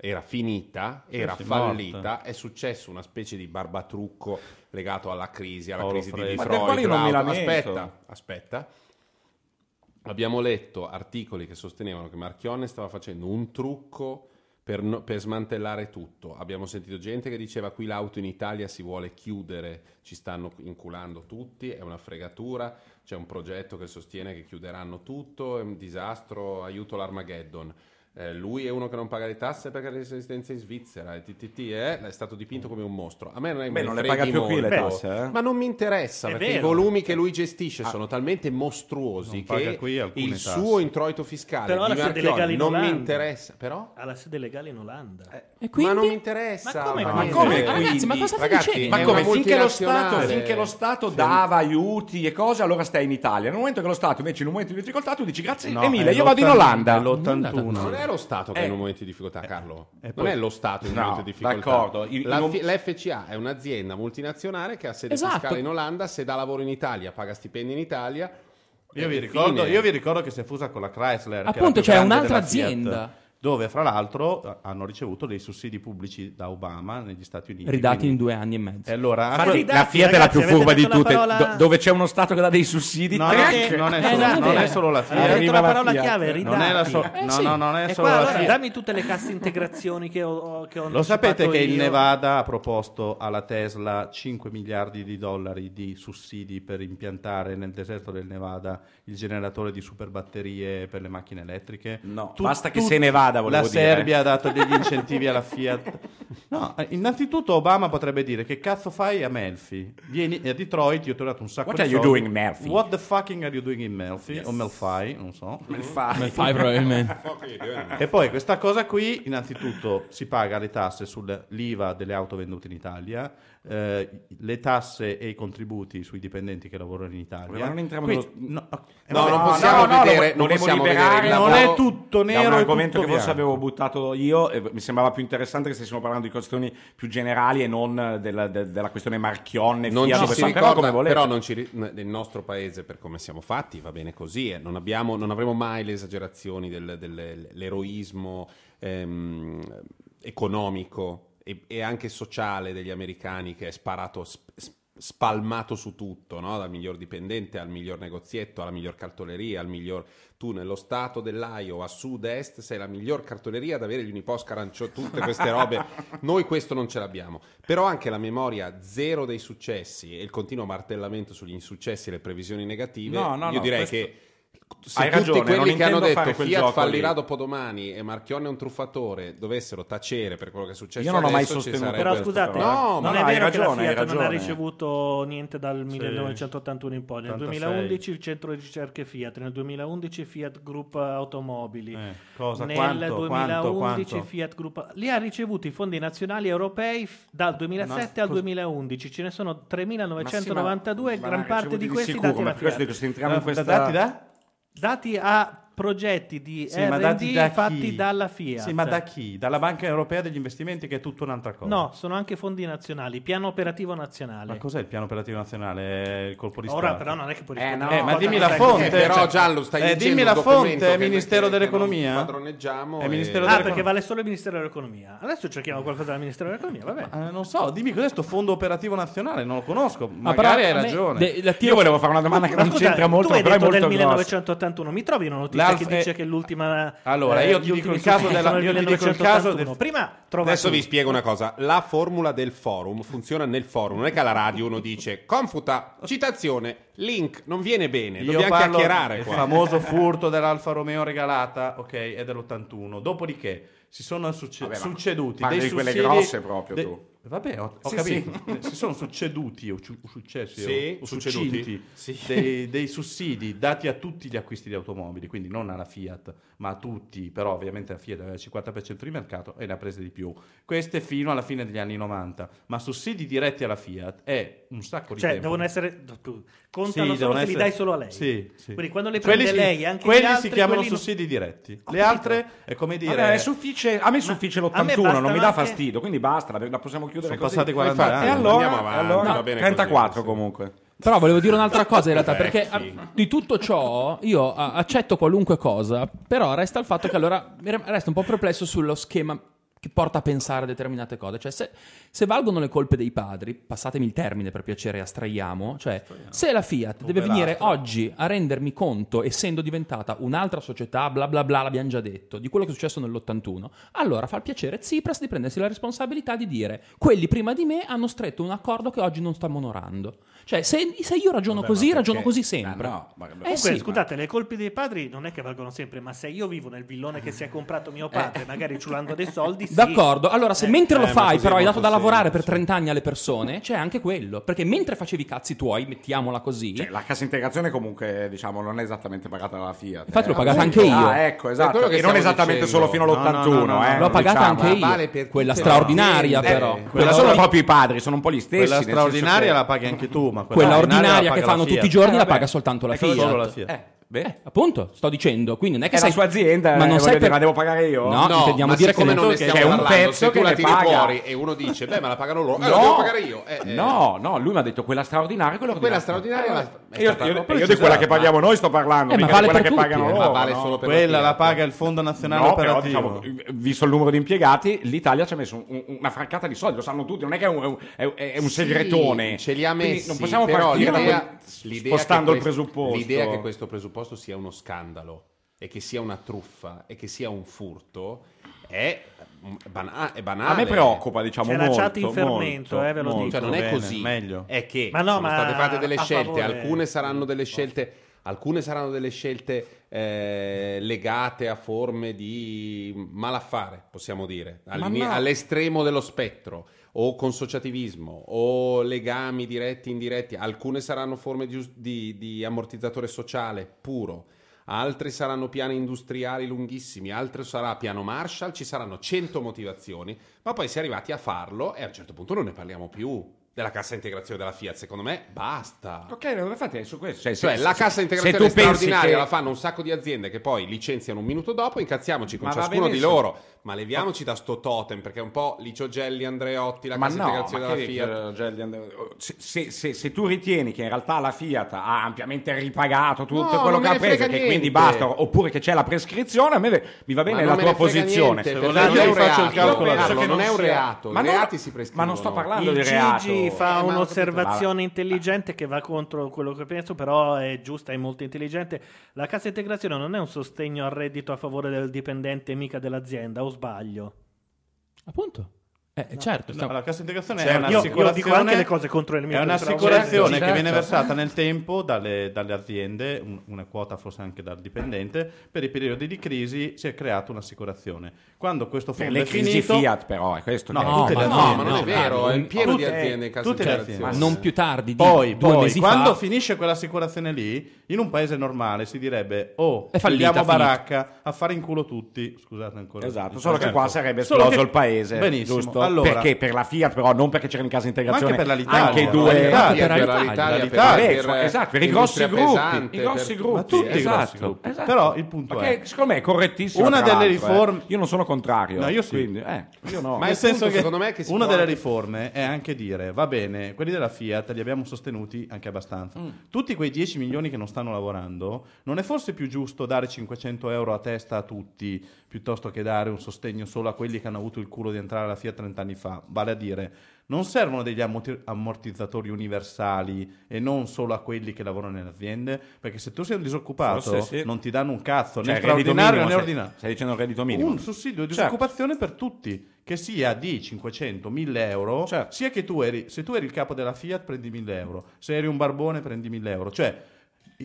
era finita, era sì, fallita, morta. è successo una specie di barbatrucco legato alla crisi, alla Paolo crisi di. Ma Detroit. lamento. Aspetta, aspetta. Abbiamo letto articoli che sostenevano che Marchionne stava facendo un trucco per, no- per smantellare tutto. Abbiamo sentito gente che diceva qui l'auto in Italia si vuole chiudere, ci stanno inculando tutti, è una fregatura, c'è un progetto che sostiene che chiuderanno tutto, è un disastro, aiuto l'Armageddon. Eh, lui è uno che non paga le tasse perché ha le residenze in Svizzera e TTT eh, è stato dipinto come un mostro. A me non è Beh, non ne le paga più qui le tasse, eh? Ma non mi interessa È perché i vero. volumi che lui gestisce sono talmente mostruosi che il tasse. suo introito fiscale Però di la sede Marchionni legale in non mi Olanda. interessa. Però? Ha la sede legale in Olanda. E quindi? Ma non mi interessa. Ma come Ma come ragazzi, ma cosa Ragazzi, dicendo? è Ma come? Finché lo, Stato, finché lo Stato dava aiuti e cose, allora stai in Italia. Nel momento che lo Stato invece in un momento di difficoltà tu dici grazie No, Emile, è io vado in l'80 Olanda. è l'81. Non è lo Stato che Eh. è in un momento di difficoltà, Carlo. e non poi- è lo Stato in un No, momento di difficoltà. d'accordo. Il- La, non- l'FCA è un'azienda multinazionale che ha sede Esatto. fiscale in Olanda, se dà lavoro in Italia, paga stipendi in Italia. Io vi, ricordo, io vi ricordo che si è fusa con la Chrysler. Appunto, c'è grande un'altra della Fiat, azienda. Dove, fra l'altro, hanno ricevuto dei sussidi pubblici da Obama negli Stati Uniti. Ridati quindi- in due anni e mezzo. E allora, anche- ridati, La Fiat è la ragazzi, più furba di detto tutte, parola- do- dove c'è uno Stato che dà dei sussidi. No, non è Eh, solo, non è non è vero. solo la Fiat. detto arriva la la parola Fiat. chiave, Non è, la ridati. so- Eh, no, sì. no, non è E solo qua la allora Fiat. dammi tutte le casse integrazioni che ho, che ho Lo sapete che il io. Nevada ha proposto alla Tesla 5 miliardi di dollari di sussidi per impiantare nel deserto del Nevada il generatore di superbatterie per le macchine elettriche? No, Tu- basta che tu- se ne vada, volevo La dire. Serbia ha dato degli incentivi alla Fiat. No, innanzitutto Obama potrebbe dire che cazzo fai a Melfi? Vieni a Detroit, io ti ho dato un sacco What di are you soldi. doing, Melfi? What the fucking are you doing in Melfi? O Melfi, non so. Come fai probabilmente? E poi questa cosa qui, innanzitutto si paga le tasse sull'IVA delle auto vendute in Italia, eh, le tasse e i contributi sui dipendenti che lavorano in Italia. Ma non entriamo Qui- nello- no, eh, No, non possiamo no, no, vedere, non possiamo liberare, vedere il non è tutto nero un e argomento tutto che forse avevo buttato io e mi sembrava più interessante che stessimo parlando di questioni più generali e non della, de- della questione Marchionne, Non Fiat, ci si ricorda, però come volete. però non ci nel nostro paese, per come siamo fatti, va bene così. eh. Non, abbiamo, non avremo mai le esagerazioni del- dell'eroismo ehm, economico e, e anche sociale degli americani che è sparato, sp- sp- spalmato su tutto, no? dal miglior dipendente al miglior negozietto, alla miglior cartoleria, al miglior... Tu nello stato dell'Iowa, a sud-est, sei la miglior cartoleria ad avere gli Uniposca Arancio, tutte queste robe. Noi questo non ce l'abbiamo. Però anche la memoria zero dei successi e il continuo martellamento sugli insuccessi e le previsioni negative, No, no, io direi questo- che se Hai tutti ragione, quelli non che hanno detto quel Fiat fallirà lì. dopodomani e Marchionne è un truffatore dovessero tacere per quello che è successo Io non ho mai sostenuto Però questo, scusate, però. No, non no, è vero che ragione, la hai Fiat non ha ricevuto niente dal 1981 in poi. Nel 86. 2011 il centro di ricerche Fiat, nel 2011 Fiat Group Automobili. Eh, cosa? Nel Quanto? 2011 Quanto? Fiat Group li ha ricevuti i fondi nazionali europei dal 2007 No, al cos- 2011. Ce ne sono Ma sì, ma- 3.992 ma gran parte di questi sicuro, dati questo Fiat. dico, se entriamo in Da- questa... dati da? Dati a progetti di Sì, ma R&D da fatti chi? dalla Fiat. Sì, ma da chi? Dalla Banca Europea degli Investimenti che è tutta un'altra cosa. No, sono anche fondi nazionali, piano operativo nazionale. Ma cos'è il piano operativo nazionale? Il colpo di Ora Stato. però non è che puoi Eh, rispondere. no, Eh, ma dimmi la fonte. Eh, però cioè- Giallo stai Eh, dicendo dimmi la fonte, che- Ministero che- che dell'Economia? padroneggiamo È e- Ministero Ah, dell'Economia. perché vale solo il Ministero dell'Economia. Adesso cerchiamo qualcosa dal Ministero dell'Economia, vabbè. Eh, non so, dimmi cos'è sto fondo operativo nazionale, non lo conosco. Ma Magari però hai ragione. de- la Io volevo fare una domanda che Ma non scusa, c'entra molto, però è molto del grossa. 1981, mi trovi una notizia L'Alfa- che dice eh, che l'ultima allora, eh, io gli ti dico il caso della- io ti dico il caso 1981. del- Prima trova Adesso tu. vi spiego una cosa, la formula del forum funziona nel forum, non è che alla radio uno dice confuta, citazione, link, non viene bene, Io dobbiamo chiacchierare qua. famoso furto dell'Alfa Romeo regalata, ok, è dell'81. Dopodiché si sono succe- Vabbè, ma succeduti dei di quelle grosse proprio, de- tu. Vabbè, ho, ho Sì, capito. Si sono succeduti o successi Sì, o succeduti. succinti Sì. dei, dei sussidi dati a tutti gli acquisti di automobili, quindi non alla Fiat, ma a tutti, però ovviamente la Fiat aveva il 50% di mercato e ne ha prese di più. Queste fino alla fine degli anni 90, ma sussidi diretti alla Fiat è un sacco di Cioè, tempo. devono essere. Contano Sì, solo se li essere- dai solo a lei. Sì, sì. Quindi quando le Quelli prende si- lei, anche quelli gli altri, si chiamano quelli non- sussidi diretti. Ho Le capito. altre è come dire. Vabbè, suffice- a me suffice l'81, non mi dà anche- fastidio, quindi basta, la, possiamo chiudere Sono così. passati 40 Infatti, E anni. allora, Andiamo avanti, allora- va bene 34 così, comunque. Però volevo dire un'altra cosa in realtà, perché Vecchi. a- di tutto ciò io a- accetto qualunque cosa, però resta il fatto che allora mi re- resta un po' perplesso sullo schema che porta a pensare a determinate cose. Cioè, se, se valgono le colpe dei padri, passatemi il termine per piacere, astraiamo, cioè, se la Fiat deve venire oggi a rendermi conto, essendo diventata un'altra società, bla bla bla, l'abbiamo già detto, di quello che è successo nell'81, allora fa il piacere Tsipras di prendersi la responsabilità di dire quelli prima di me hanno stretto un accordo che oggi non stiamo onorando. Cioè, se, se io ragiono così, ragiono così sempre. Ah, no, ma- Eh Comunque, sì. scusate, le colpe dei padri non è che valgono sempre, ma se io vivo nel villone che si è comprato mio padre, magari ciulando dei soldi, sì. D'accordo, allora se Eh, mentre lo eh, fai però hai dato da lavorare per semplice. 30 anni alle persone, c'è anche quello, perché mentre facevi i cazzi tuoi, mettiamola così, Cioè, la cassa integrazione comunque diciamo non è esattamente pagata dalla Fiat. Infatti l'ho eh. pagata Appunto. anche io. Ah, ecco, esatto. quello che E non esattamente dicendo. solo fino No, no, all'81, no, no, eh. l'ho pagata diciamo. anche io, vale per quella straordinaria però. Quella Quella, sono proprio i padri, sono un po' gli stessi. Quella straordinaria la paghi anche tu, ma quella ordinaria la che fanno la tutti i Fiat. giorni la paga soltanto la Eh, solo Fiat. Eh, beh. Eh, appunto, sto dicendo, quindi non è che È sei la sua azienda, ma eh, non voglio sei dire, per- la devo pagare io? No, No, intendiamo ma dire che non- ne che stiamo è un parlando, pezzo se tu che la tiri paga. fuori e uno dice, beh, ma la pagano loro, eh, No. la devo pagare io. Eh, eh. No, no, lui mi ha detto quella straordinaria, quella Quella ordinaria. straordinaria Eh, la- è io, io- io di quella che paghiamo noi sto parlando, Eh, ma mica vale di quella per che tutti, pagano eh. loro. Ma vale no? solo per Quella la paga il Fondo Nazionale No, però Operativo. diciamo, visto il numero di impiegati, l'Italia ci ha messo un- un- una fraccata di soldi, lo sanno tutti, non è che è un, segretone. ce li ha messi, non possiamo però partire spostando il presupposto. L'idea che questo presupposto sia uno scandalo e che sia una truffa e che sia un furto è, bana- è banale. A me preoccupa, diciamo, C'è la molto, chat in fermento, molto, eh, ve lo molto. dico. Cioè, non è Bene, così. meglio. È che Ma no, sono ma state fatte delle scelte, favore- alcune saranno delle scelte. Alcune saranno delle scelte eh, legate a forme di malaffare, possiamo dire, no. all'estremo dello spettro, o consociativismo, o legami diretti e indiretti. Alcune saranno forme di, di- di ammortizzatore sociale puro, altri saranno piani industriali lunghissimi, altri sarà piano Marshall, ci saranno 100 motivazioni, ma poi si è arrivati a farlo e a un certo punto non ne parliamo più della cassa integrazione della Fiat, secondo me basta. Ok, infatti è su questo. Cioè, Cioè, se- la cassa se integrazione tu pensi straordinaria che- la fanno un sacco di aziende che poi licenziano un minuto dopo, incazziamoci con Ma ciascuno di loro, ma leviamoci da sto totem perché è un po' Licio Gelli, Andreotti, la Ma cassa no, integrazione ma della che- Fiat. che- Gelli and- se, se- se- se tu ritieni che in realtà la Fiat ha ampiamente ripagato tutto No, quello non che ha preso, che niente. quindi basta, oppure che c'è la prescrizione, a me mi va bene Ma la non tua posizione. niente, Se volete non è un faccio il reato, che non è un reato, Ma i reati si Ma prescrivono. non sto parlando di reato. Fa Eh, un'osservazione intelligente che va contro quello che penso, però è giusta e molto intelligente. La cassa integrazione non è un sostegno al reddito a favore del dipendente mica dell'azienda, o sbaglio? Appunto. Eh, certo, No, la cassa integrazione Certo. è Io, io un'assicurazione dico anche le cose contro il mio È un'assicurazione Certo, che viene certo. versata nel tempo dalle, dalle aziende, un- una quota forse anche dal dipendente, per i periodi di crisi si è creata un'assicurazione. Quando questo Per fondo le è crisi finito, Fiat però, è questo No, le ma no, ma non è no, vero, no, è pieno di tutte- aziende in cassa le integrazione. aziende. non più tardi di Poi, due poi, mesi quando fa. finisce quell'assicurazione lì, in un paese normale si direbbe: Oh, È fallita, baracca a fare in culo tutti. Scusate ancora. Esatto, solo che qua sarebbe Solo esploso che- il paese, Benissimo. giusto? Allora, perché per la Fiat però, non perché c'era in casa integrazione, Ma anche per l'Italia. anche i Per due... l'Italia, per per l'Italia, per, l'Italia. per, esatto, per i grossi gruppi, i grossi per- gruppi, Ma tutti i esatto, grossi gruppi. esatto. Però il punto è- secondo me è correttissimo. Una delle eh. riforme- Io non sono contrario. No, io sì. quindi, eh, io no. Ma Nel il senso che secondo me, è che si una può delle riforme è anche dire, va bene, quelli della Fiat li abbiamo sostenuti anche abbastanza. Mm. Tutti quei 10 milioni che non stanno lavorando, non è forse più giusto dare 500 euro a testa a tutti piuttosto che dare un sostegno solo a quelli che hanno avuto il culo di entrare alla Fiat 30 anni fa? Vale a dire, non servono degli ammorti- ammortizzatori universali e non solo a quelli che lavorano nelle aziende? Perché se tu sei un disoccupato Forse sì. non ti danno un cazzo, Cioè, né straordinario minimo, né stai- ordinario. Stai dicendo reddito minimo. Un sussidio di Certo. disoccupazione per tutti, che sia di 500, 1000 euro, Certo. sia che tu eri, se tu eri il capo della Fiat prendi 1000 euro, se eri un barbone prendi 1000 euro. Cioè,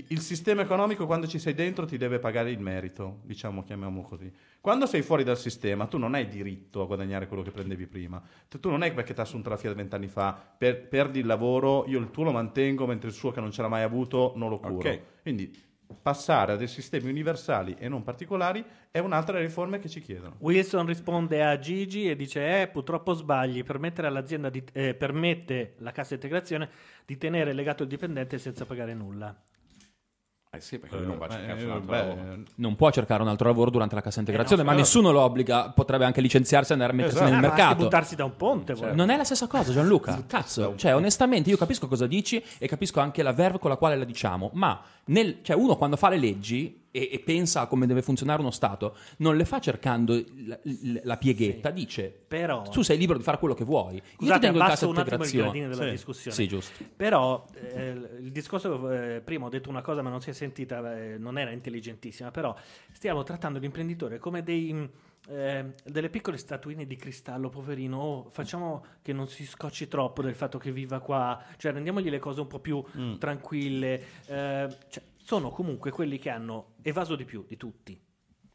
il sistema economico quando ci sei dentro ti deve pagare il merito, diciamo, chiamiamolo così. Quando sei fuori dal sistema tu non hai diritto a guadagnare quello che prendevi prima. Tu non è perché ti ha assunto la Fiat vent'anni fa, per- perdi il lavoro, io il tuo lo mantengo, mentre il suo che non ce l'ha mai avuto non lo curo. Ok. Quindi passare a dei sistemi universali e non particolari è un'altra delle riforme che ci chiedono. Wilson risponde a Gigi e dice: Eh, purtroppo sbagli. Permettere all'azienda di, eh, permette la cassa integrazione di tenere legato il dipendente senza pagare nulla. Eh sì, perché lui non va a cercare Eh, un altro beh, lavoro. Non può cercare un altro lavoro durante la cassa integrazione, Eh, no, ma certo. nessuno lo obbliga. Potrebbe anche licenziarsi e andare a mettersi Esatto. nel Ah, mercato. buttarsi da un ponte. vuole. Non è la stessa cosa, Gianluca. Cazzo, cioè, onestamente, io capisco cosa dici e capisco anche la verve con la quale la diciamo. Ma nel- cioè, uno quando fa le leggi e, e pensa a come deve funzionare uno Stato, non le fa cercando la, la pieghetta, dice Però- tu sei libero di fare quello che vuoi. Io ti Scusate, tengo un attimo il gradino della Sì. discussione. Sì, giusto. Però eh, il discorso, eh, prima ho detto una cosa ma non si è sentita, eh, non era intelligentissima, però stiamo trattando l'imprenditore come dei, mh, eh, delle piccole statuine di cristallo, poverino, oh, facciamo che non si scocci troppo del fatto che viva qua, cioè rendiamogli le cose un po' più Mm. tranquille, eh, cioè, sono comunque quelli che hanno evaso di più di tutti.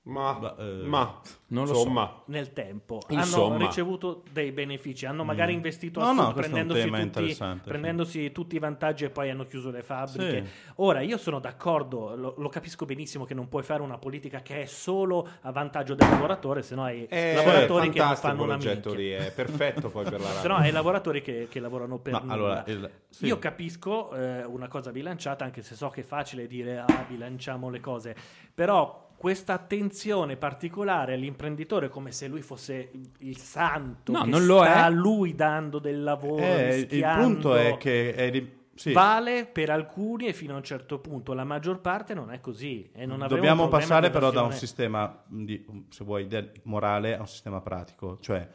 Ma, eh, ma non lo so. insomma, nel tempo Insomma. hanno ricevuto dei benefici, hanno magari Mm. investito No, no, prendendosi, tutti, interessante, sì. prendendosi tutti i vantaggi e poi hanno chiuso le fabbriche. Sì. Ora io sono d'accordo, lo, lo capisco benissimo che non puoi fare una politica che è solo a vantaggio del lavoratore, se no hai è lavoratori che non fanno una minchia. lì, è perfetto poi per la Se no hai lavoratori che, che lavorano per Ma nulla. allora, il- sì. Io capisco eh, una cosa bilanciata, anche se so che è facile dire ah, bilanciamo le cose, però questa attenzione particolare all'imprenditore come se lui fosse il santo No, che non lo sta è. lui dando del lavoro, Eh, il punto è che è di- sì. vale per alcuni e fino a un certo punto, la maggior parte non è così e Dobbiamo passare però da un sistema, di, se vuoi, morale a un sistema pratico. Cioè,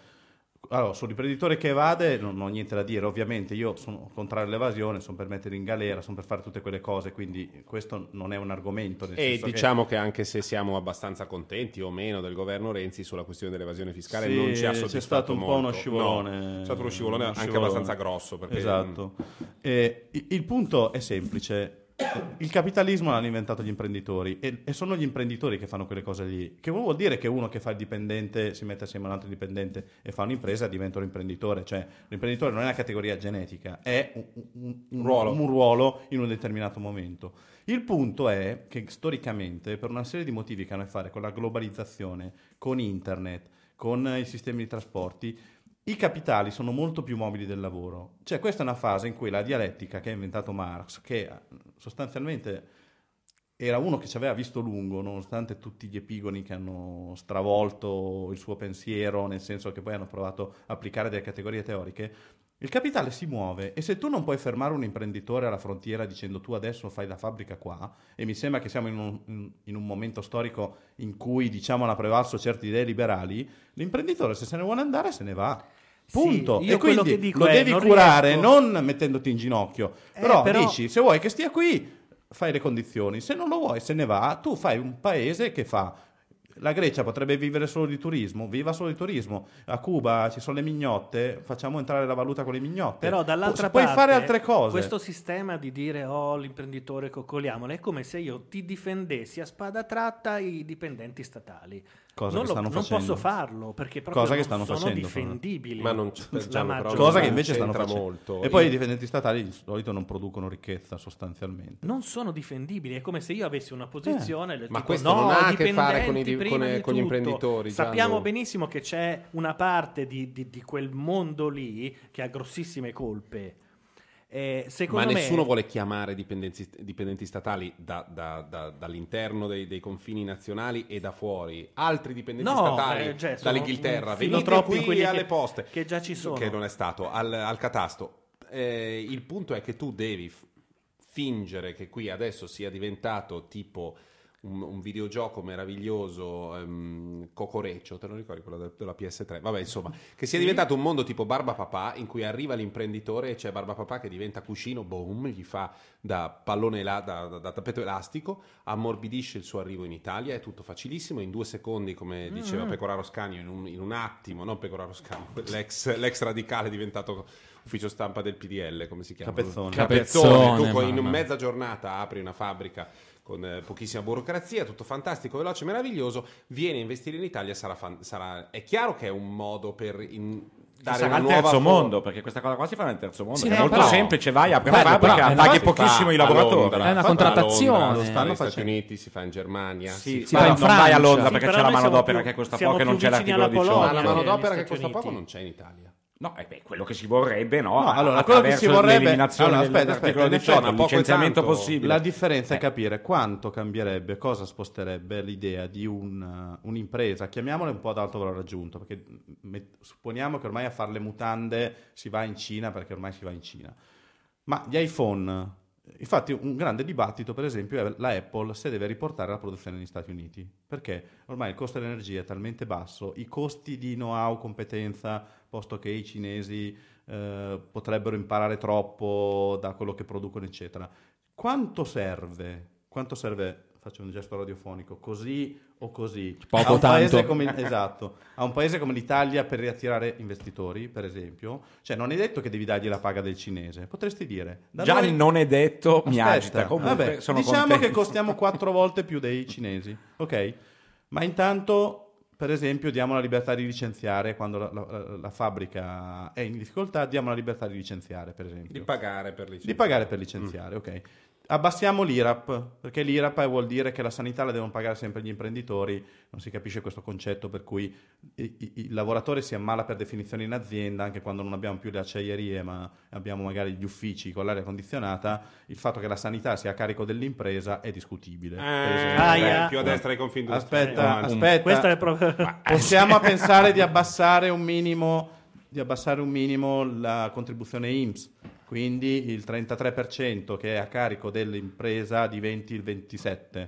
allora, sull'imprenditore che evade non ho niente da dire, ovviamente io sono contrario all'evasione, sono per mettere in galera, sono per fare tutte quelle cose, quindi questo non è un argomento. E senso che- diciamo che... anche se siamo abbastanza contenti o meno del governo Renzi sulla questione dell'evasione fiscale Sì, non ci ha c'è soddisfatto stato un po' uno molto. scivolone. No, è stato uno scivolone uno anche scivolone. abbastanza grosso. Perché, Esatto. E i- il punto è semplice. Il capitalismo l'hanno inventato gli imprenditori e, e sono gli imprenditori che fanno quelle cose lì. Che vuol dire che uno che fa il dipendente si mette assieme a un altro dipendente e fa un'impresa diventa un imprenditore. Cioè, l'imprenditore non è una categoria genetica, è un, un- un- Ruolo. un ruolo in un determinato momento. Il punto è che storicamente, per una serie di motivi che hanno a che fare con la globalizzazione, con internet, con i sistemi di trasporti, i capitali sono molto più mobili del lavoro. Cioè, questa è una fase in cui la dialettica che ha inventato Marx, che eh, sostanzialmente era uno che ci aveva visto lungo, nonostante tutti gli epigoni che hanno stravolto il suo pensiero, nel senso che poi hanno provato a applicare delle categorie teoriche. Il capitale si muove e se tu non puoi fermare un imprenditore alla frontiera dicendo tu adesso fai la fabbrica qua, e mi sembra che siamo in un, in- un momento storico in cui diciamo hanno prevalso certe idee liberali, l'imprenditore se se ne vuole andare se ne va. Punto. io e quindi lo devi non curare riesco- non mettendoti in ginocchio. Eh, però, però- dici, se vuoi che stia qui, fai le condizioni. Se non lo vuoi, se ne va, tu fai un paese che fa. La Grecia potrebbe vivere solo di turismo, viva solo di turismo. A Cuba ci sono le mignotte, facciamo entrare la valuta con le mignotte. Però dall'altra Puoi parte fare altre cose. questo sistema di dire oh l'imprenditore coccoliamolo è come se io ti difendessi a spada tratta i dipendenti statali. Cosa non che lo- stanno non posso farlo perché proprio Cosa che non stanno sono facendo, difendibili. Ma non c- La Gianni, maggior Cosa che invece stanno facendo. molto. E poi Io- i dipendenti statali di solito non producono ricchezza sostanzialmente. non sono difendibili, è come se io avessi una posizione del Ma tipo, questo no, non ha a che fare con i con- di con gli imprenditori, Sappiamo Gianlu. benissimo che c'è una parte di, di- di quel mondo lì che ha grossissime colpe. Eh, Ma secondo me nessuno vuole chiamare dipendenti, dipendenti statali da- da- da- dall'interno dei, dei confini nazionali e da fuori. Altri dipendenti No, statali eh, cioè, dall'Inghilterra, venite qui quelli che- alle poste. che già ci sono. Che non è stato, al, al catasto. Eh, il punto è che tu devi fingere che qui adesso sia diventato tipo un, un videogioco meraviglioso, ehm, Cocoreccio, te lo ricordi quello de- della PS3? Vabbè, insomma, che sia diventato un mondo tipo Barba Papà in cui arriva l'imprenditore e c'è Barba Papà che diventa cuscino, boom, gli fa da pallone ela- da, da- da tappeto elastico, ammorbidisce il suo arrivo in Italia, è tutto facilissimo, in due secondi, come diceva Mm. Pecoraro Scanio, in un, in un attimo, non Pecoraro Scanio, l'ex, l'ex radicale diventato ufficio stampa del PDL, come si chiama? Capezzone. Capezzone, Capezzone, tu in mezza giornata apri una fabbrica con eh, pochissima burocrazia, tutto fantastico, veloce, meraviglioso, vieni a investire in Italia, sarà, fan- sarà- è chiaro che è un modo per in- dare sarà il terzo mondo, perché questa cosa qua si fa nel terzo mondo. Sì, è no, molto però- semplice, vai, apri una fabbrica, paghi pochissimo i a lavoratori. Londra, È una contrattazione. a Londra, si fa Stanno negli Stati facendo. Uniti, si fa in Germania, Sì, si si vai- fa in non vai a. Londra Sì, perché c'è la manodopera più- che costa poco e non c'è l'articolo alla 18. Ma la manodopera che costa poco non c'è in Italia. No, è beh, quello che si vorrebbe, no? No, allora, quello che si vorrebbe- l'eliminazione allora, aspetta, aspetta, 18, ma il licenziamento tanto. possibile. La differenza è Eh. capire quanto cambierebbe, cosa sposterebbe l'idea di un, uh, un'impresa, chiamiamola un po' ad alto valore aggiunto, perché met- supponiamo che ormai a fare le mutande si va in Cina perché ormai si va in Cina. Ma gli iPhone Infatti un grande dibattito, per esempio, è la Apple se deve riportare la produzione negli Stati Uniti, perché ormai il costo dell'energia è talmente basso, i costi di know-how, competenza, posto che i cinesi eh, potrebbero imparare troppo da quello che producono, eccetera. Quanto serve? Quanto serve? Faccio un gesto radiofonico, così o così? Poco a un paese tanto. come, esatto, a un paese come l'Italia per riattirare investitori, per esempio, cioè non è detto che devi dargli la paga del cinese, potresti dire. Già noi- il non è detto mi Aspetta, agita. Comunque vabbè, sono diciamo contento. che costiamo quattro volte più dei cinesi, ok? Ma intanto, per esempio, diamo la libertà di licenziare quando la, la- la fabbrica è in difficoltà, diamo la libertà di licenziare, per esempio. Di pagare per licenziare. Di pagare per licenziare, ok. Abbassiamo l'IRAP, perché l'IRAP vuol dire che la sanità la devono pagare sempre gli imprenditori, non si capisce questo concetto per cui il lavoratore si ammala per definizione in azienda, anche quando non abbiamo più le acciaierie, ma abbiamo magari gli uffici con l'aria condizionata, il fatto che la sanità sia a carico dell'impresa è discutibile. per Eh, esempio. Aia. beh, più a destra dei confini Aspetta, industriali. aspetta. Questo è proprio... Possiamo pensare di abbassare un minimo, di abbassare un minimo la contribuzione IMSS, quindi il 33% che è a carico dell'impresa diventi il 27%.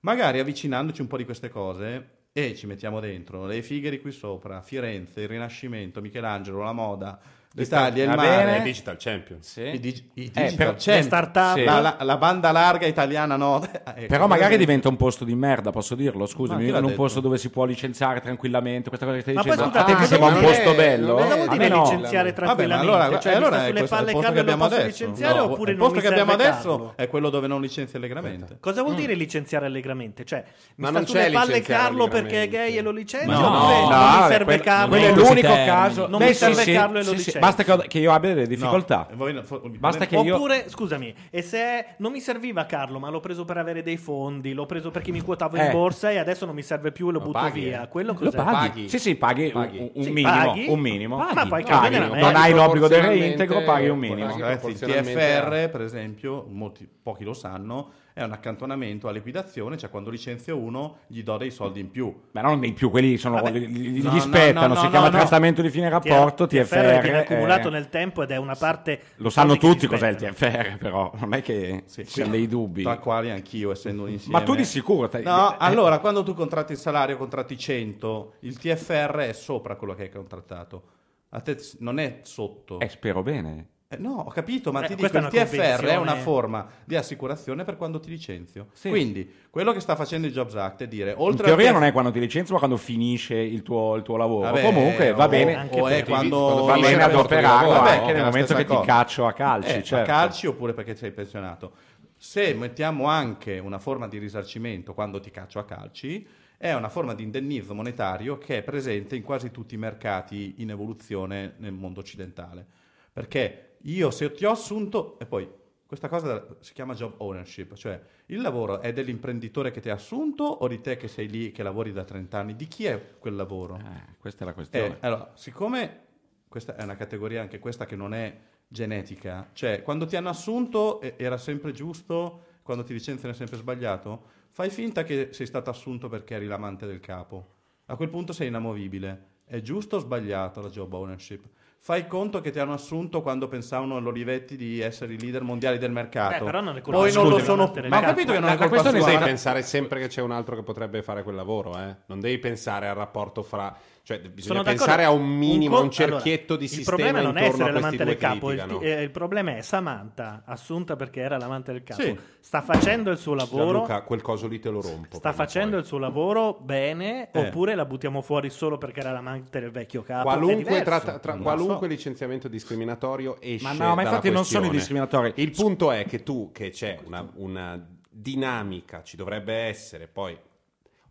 Magari avvicinandoci un po' di queste cose e ci mettiamo dentro le Figari qui sopra, Firenze, il Rinascimento, Michelangelo, la moda, l'Italia, il Va mare. Eh, Digital Champions. Sì. i, dig- i Eh, digital però- champion, le start-up. la, la- la banda larga italiana no. Ecco, Però magari per esempio. diventa un posto di merda, posso dirlo? Scusami, Ma in un detto? posto dove si può licenziare tranquillamente, questa cosa che stai Ma poi dicendo. scusate, ah, cosa sembra un vuol posto dire- bello. cosa vuol dire no. licenziare Vabbè, ma tranquillamente? allora, cioè, eh, allora sta è sulle palle il posto Carlo abbiamo posso adesso. licenziare No, oppure il non posto mi che abbiamo adesso è quello dove non licenzi allegramente. Cosa vuol Mm. dire licenziare allegramente? Cioè, mi Ma sta non sulle palle Carlo perché è gay e lo licenzio? Ma no, non mi vabbè, serve Carlo? quello è l'unico caso. Non mi sì, serve sì, Carlo e lo sì, sì, licenzio. Basta che, che io abbia delle difficoltà. No, voi- fo- Basta che io. Oppure, scusami, e se non mi serviva Carlo, ma l'ho preso per avere dei fondi, l'ho preso perché mi quotavo in Eh. borsa e adesso non mi serve più e lo Lo butto paghi, via. eh. Quello Lo cos'è? paghi. Paghi. Sì, sì, paghi, Paghi. Un, un Sì, minimo. paghi. Un minimo. Paghi. Ma poi Paghi. Non merda. hai l'obbligo del reintegro, paghi un minimo. Ragazzi, il TFR, per esempio, molti, pochi lo sanno, è un accantonamento a liquidazione, cioè quando licenzio uno gli do dei soldi in più. Ma non di più, quelli sono, Vabbè. gli, gli No, no, spettano, no, si no, chiama no. trattamento di fine rapporto, TFR. viene accumulato eh, nel tempo ed è una parte... Lo sanno tutti si cos'è il. TFR, però non è che Sì, ci siano dei dubbi. Tra quali anch'io, essendo un insieme. Ma tu di sicuro... te- No, eh, allora, quando tu contratti il salario, contratti 100, il TFR è sopra quello che hai contrattato. A te non è sotto. Eh, spero bene. Eh, no, ho capito, ma Eh, ti dico, il è una TFR è una forma di assicurazione per quando ti licenzio. Sì. Quindi, quello che sta facendo il Jobs Act è dire, In oltre teoria al non è quando ti licenzi, ma quando finisce il tuo, il tuo lavoro. Vabbè, Comunque va o- bene. anche o è per- quando, quando Va bene il rapporto di adoperarlo lavoro, anche è nel momento che ti cosa. caccio a calci. Eh, certo. a calci oppure perché sei pensionato. Se mettiamo anche una forma di risarcimento quando ti caccio a calci, è una forma di indennizzo monetario che è presente in quasi tutti i mercati in evoluzione nel mondo occidentale. Perché io se ti ho assunto, e poi questa cosa si chiama job ownership, cioè il lavoro è dell'imprenditore che ti ha assunto o di te che sei lì, che lavori da 30 anni? Di chi è quel lavoro? Eh, questa è la questione. Eh, allora, siccome questa è una categoria anche questa che non è genetica, cioè quando ti hanno assunto era sempre giusto, quando ti licenziano è sempre sbagliato, fai finta che sei stato assunto perché eri l'amante del capo. A quel punto sei inamovibile. È giusto o sbagliato la job ownership? Fai conto che ti hanno assunto quando pensavano all'Olivetti di essere i leader mondiali del mercato. Beh, però non è colpa Poi sua non lo sono. Ma ho capito che non è colpa questione sua. Devi Ma- pensare sempre che c'è un altro che potrebbe fare quel lavoro, eh? Non devi pensare al rapporto fra... Cioè, bisogna Sono pensare a un minimo, a un con- cerchietto allora, di Il sistema problema non è essere l'amante del capo, il, litigano. eh, il problema è Samantha, assunta perché era l'amante del capo. Sì. Sta facendo il suo lavoro. Gianluca, quel coso lì te lo rompo. Sta facendo poi. il suo lavoro bene, Eh. oppure la buttiamo fuori solo perché era l'amante del vecchio capo. Qualunque, tra- lo qualunque so. licenziamento discriminatorio esce Ma no, ma infatti non sono i discriminatori. Il punto è che tu, che c'è una, una dinamica, ci dovrebbe essere poi...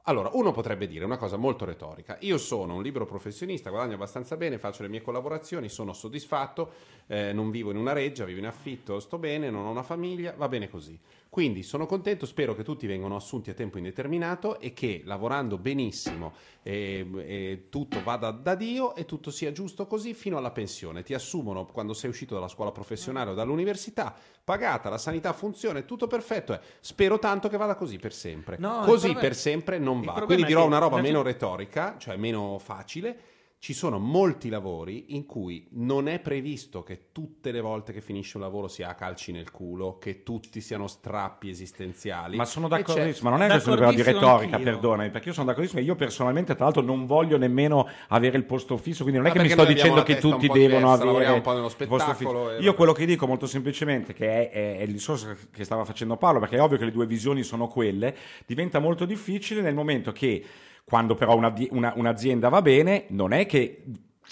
Allora, uno potrebbe dire una cosa molto retorica. Io sono un libero professionista, guadagno abbastanza bene, faccio le mie collaborazioni, sono soddisfatto, eh, non vivo in una reggia, vivo in affitto, sto bene, non ho una famiglia, va bene così. Quindi sono contento, spero che tutti vengano assunti a tempo indeterminato e che lavorando benissimo e, e tutto vada da Dio e tutto sia giusto così fino alla pensione. Ti assumono quando sei uscito dalla scuola professionale o dall'università, pagata, la sanità funziona, è tutto perfetto. eh. Spero tanto che vada così per sempre. No, così per sempre non va. Quindi dirò una roba meno retorica, cioè meno facile. Ci sono molti lavori in cui non è previsto che tutte le volte che finisce un lavoro sia a calci nel culo, che tutti siano strappi esistenziali. Ma sono d'accordissimo, ma non è questione però di retorica, anch'io. perdonami, perché io sono d'accordissimo e io personalmente tra l'altro non voglio nemmeno avere il posto fisso, quindi non è Ma che mi sto dicendo che tutti devono diversa, avere un po' nello il posto spettacolo fisso. e- Io quello che dico molto semplicemente, che è, è- è il discorso che stava facendo Paolo, perché è ovvio che le due visioni sono quelle, diventa molto difficile nel momento che quando però una- una- un'azienda va bene, non è che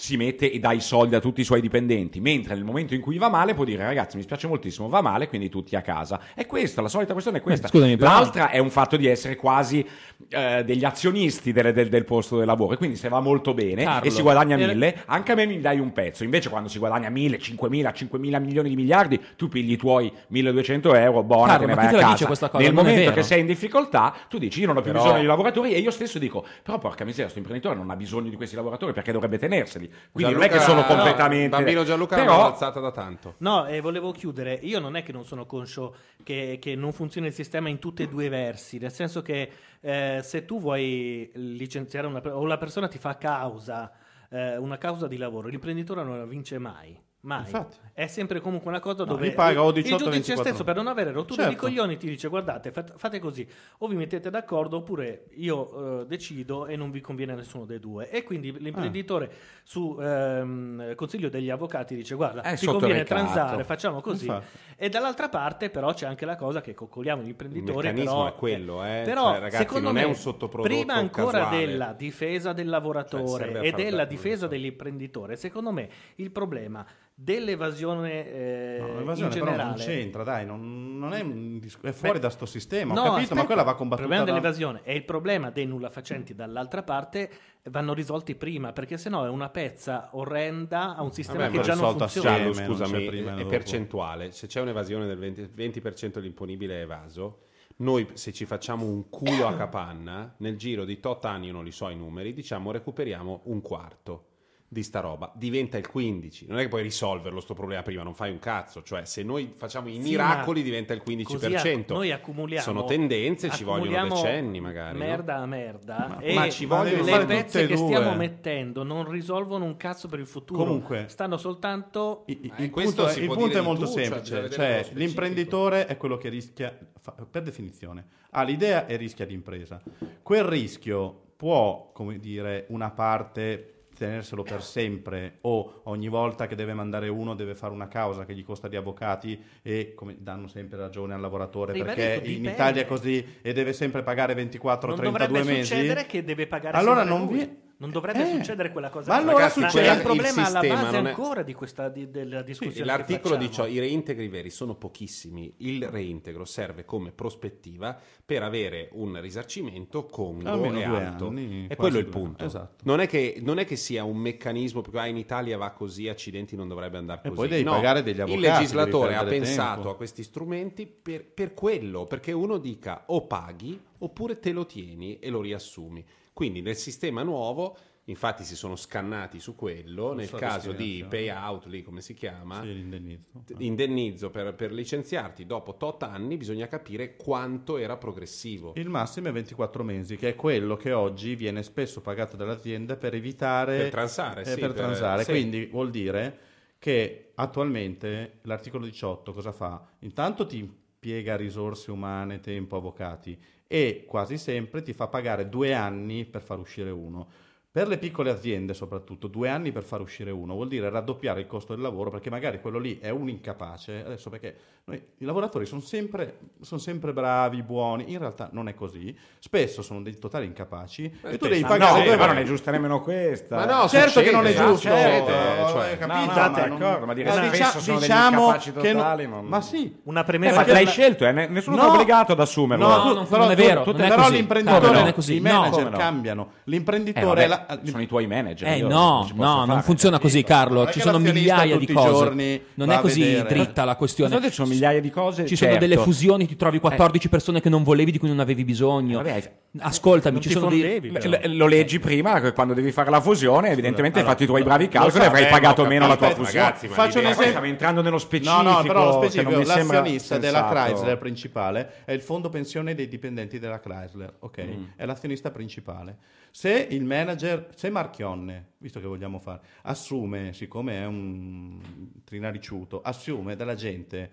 si mette e dà i soldi a tutti i suoi dipendenti, mentre nel momento in cui va male può dire ragazzi mi spiace moltissimo, va male, quindi tutti a casa. È questa, la solita questione è questa. Eh, scusami, però- L'altra è un fatto di essere quasi eh, degli azionisti del, del- del posto di lavoro, e quindi se va molto bene Carlo, e si guadagna eh, mille, anche a me mi dai un pezzo. Invece quando si guadagna mille, cinquemila, cinquemila milioni di miliardi, tu pigli i tuoi 1200 euro, buona, Carlo, te ne vai a casa. dice questa cosa? Nel Non momento che sei in difficoltà, tu dici io non ho più Però- bisogno di lavoratori e io stesso dico, però porca miseria, questo imprenditore non ha bisogno di questi lavoratori perché dovrebbe tenerseli. Quindi non è che Gianluca- sono no, completamente... Bambino Gianluca però, alzata da tanto. No, e volevo chiudere. Io non è che non sono conscio che, che non funziona il sistema in tutti e due i versi, nel senso che eh, se tu vuoi licenziare una o la persona ti fa causa, eh, una causa di lavoro, l'imprenditore non la vince mai. Mai. Infatti. È sempre comunque una cosa No, dove gli paga o il 18 o giudice 24 stesso per non avere rotture di Certo. coglioni ti dice guardate fate, così o vi mettete d'accordo oppure io eh, decido e non vi conviene a nessuno dei due e quindi l'imprenditore su ehm, consiglio degli avvocati dice guarda È ti conviene transare facciamo così Infatti. e dall'altra parte però c'è anche la cosa che coccoliamo gli Il meccanismo però, è quello, eh. però Cioè, ragazzi, secondo non me è un sottoprodotto prima ancora casuale. della difesa del Cioè, lavoratore a e della difesa so. dell'imprenditore secondo me il problema dell'evasione eh, No, in l'evasione però non generale c'entra, dai, non, non è, è fuori Beh, da sto sistema, ho No, capito, ma aspetta, quella va Il combattuta problema da- dell'evasione e il problema dei nulla facenti dall'altra parte vanno risolti prima, perché sennò è una pezza orrenda a un sistema Vabbè, che ma già non funziona. assieme. Non scusami, prima è percentuale. Se c'è un'evasione del 20%, 20% dell'imponibile è evaso, noi se ci facciamo un culo a capanna, nel giro di tot anni, io non li so i numeri, diciamo recuperiamo un quarto di sta roba, diventa il 15. Non è che puoi risolverlo sto problema prima, non fai un cazzo, cioè se noi facciamo i Sì, miracoli diventa il 15%. così acc- noi accumuliamo Sono tendenze, ci vogliono decenni magari. no? merda a merda Ma- e ma ci vogliono le pezze che due. stiamo mettendo non risolvono un cazzo per il futuro Comunque- stanno soltanto I- Il, punto, si il punto è molto tu, cioè, semplice, cioè, specifico. l'imprenditore è quello che rischia, fa- per definizione, ha l'idea e rischia l'impresa. Quel rischio può, come dire, una parte tenerselo per sempre o ogni volta che deve mandare uno deve fare una causa che gli costa di avvocati e come danno sempre ragione al lavoratore Dei perché vari- in dipende. Italia è così e deve sempre pagare 24 non 32 dovrebbe mesi succedere che deve pagare allora non vi non dovrebbe Eh, succedere quella cosa ma allora Ragazzi, succede- il il problema alla base è- ancora di questa di- della discussione L'articolo che dice facciamo. i reintegri veri sono pochissimi, il reintegro serve come prospettiva per avere un risarcimento congruo Almeno e due alto. anni, e quello è il punto. esatto. Non, è che, non è che sia un meccanismo perché ah, in Italia va così, accidenti non dovrebbe andare E così. poi devi No, pagare degli Il avvocati, legislatore devi ha pensato tempo. a questi strumenti per, per quello, perché uno dica o paghi oppure te lo tieni e lo riassumi. Quindi nel sistema nuovo, infatti si sono scannati su quello, nel so caso di payout, lì come si chiama, Sì, l'indennizzo. indennizzo per, per licenziarti dopo tot anni bisogna capire quanto era progressivo. Il massimo è 24 mesi, che è quello che oggi viene spesso pagato dalle aziende per evitare... Per transare, eh, sì, per per- transare. sì. Quindi vuol dire che attualmente l'articolo 18 cosa fa? Intanto ti impiega risorse umane, tempo, avvocati e quasi sempre ti fa pagare due anni per far uscire uno. Per le piccole aziende soprattutto, due anni per far uscire uno vuol dire raddoppiare il costo del lavoro perché magari quello lì è un incapace. Adesso perché noi, i lavoratori sono sempre, sono sempre bravi, buoni, in realtà non è così. Spesso sono dei totali incapaci e tu devi Ma pagare no, ma non volte. è giusta nemmeno questa. Ma no, Certo succede, che non è eh, giusto, succede, eh, cioè, capito? no, no, ma no, non- d'accordo, ma dire ma spesso dicia- sono degli diciamo non- totali, non- Ma sì, una Eh, premessa ma te l'hai la- scelto, eh, nessuno No. ti ha obbligato ad assumerlo. No, No, tu- non- però, non è vero, tu- non è però l'imprenditore, non è i manager cambiano. Eh, L'imprenditore vabbè, sono i tuoi manager. Eh io no, non no, non funziona così Carlo, ci sono migliaia di cose. Non è così vedere. dritta la questione. Ci sono migliaia di cose? Ci sono certo. delle fusioni, ti trovi 14 persone che non volevi, di cui non avevi bisogno. Eh, vabbè, hai- Ascoltami, Non ci sono dei... fondevi. L- lo leggi prima quando devi fare la fusione, evidentemente hai allora, fatto i tuoi bravi calcoli e avrai eh, pagato meno la tua fusione. Faccio un esempio. stiamo entrando nello specifico. No, no, però lo specifico, sembra l'azionista della. Chrysler principale è il fondo pensione dei dipendenti della Chrysler, ok? Mm. È l'azionista principale. Se il manager se Marchionne, visto che vogliamo fare, assume, siccome è un trinariciuto, assume dalla gente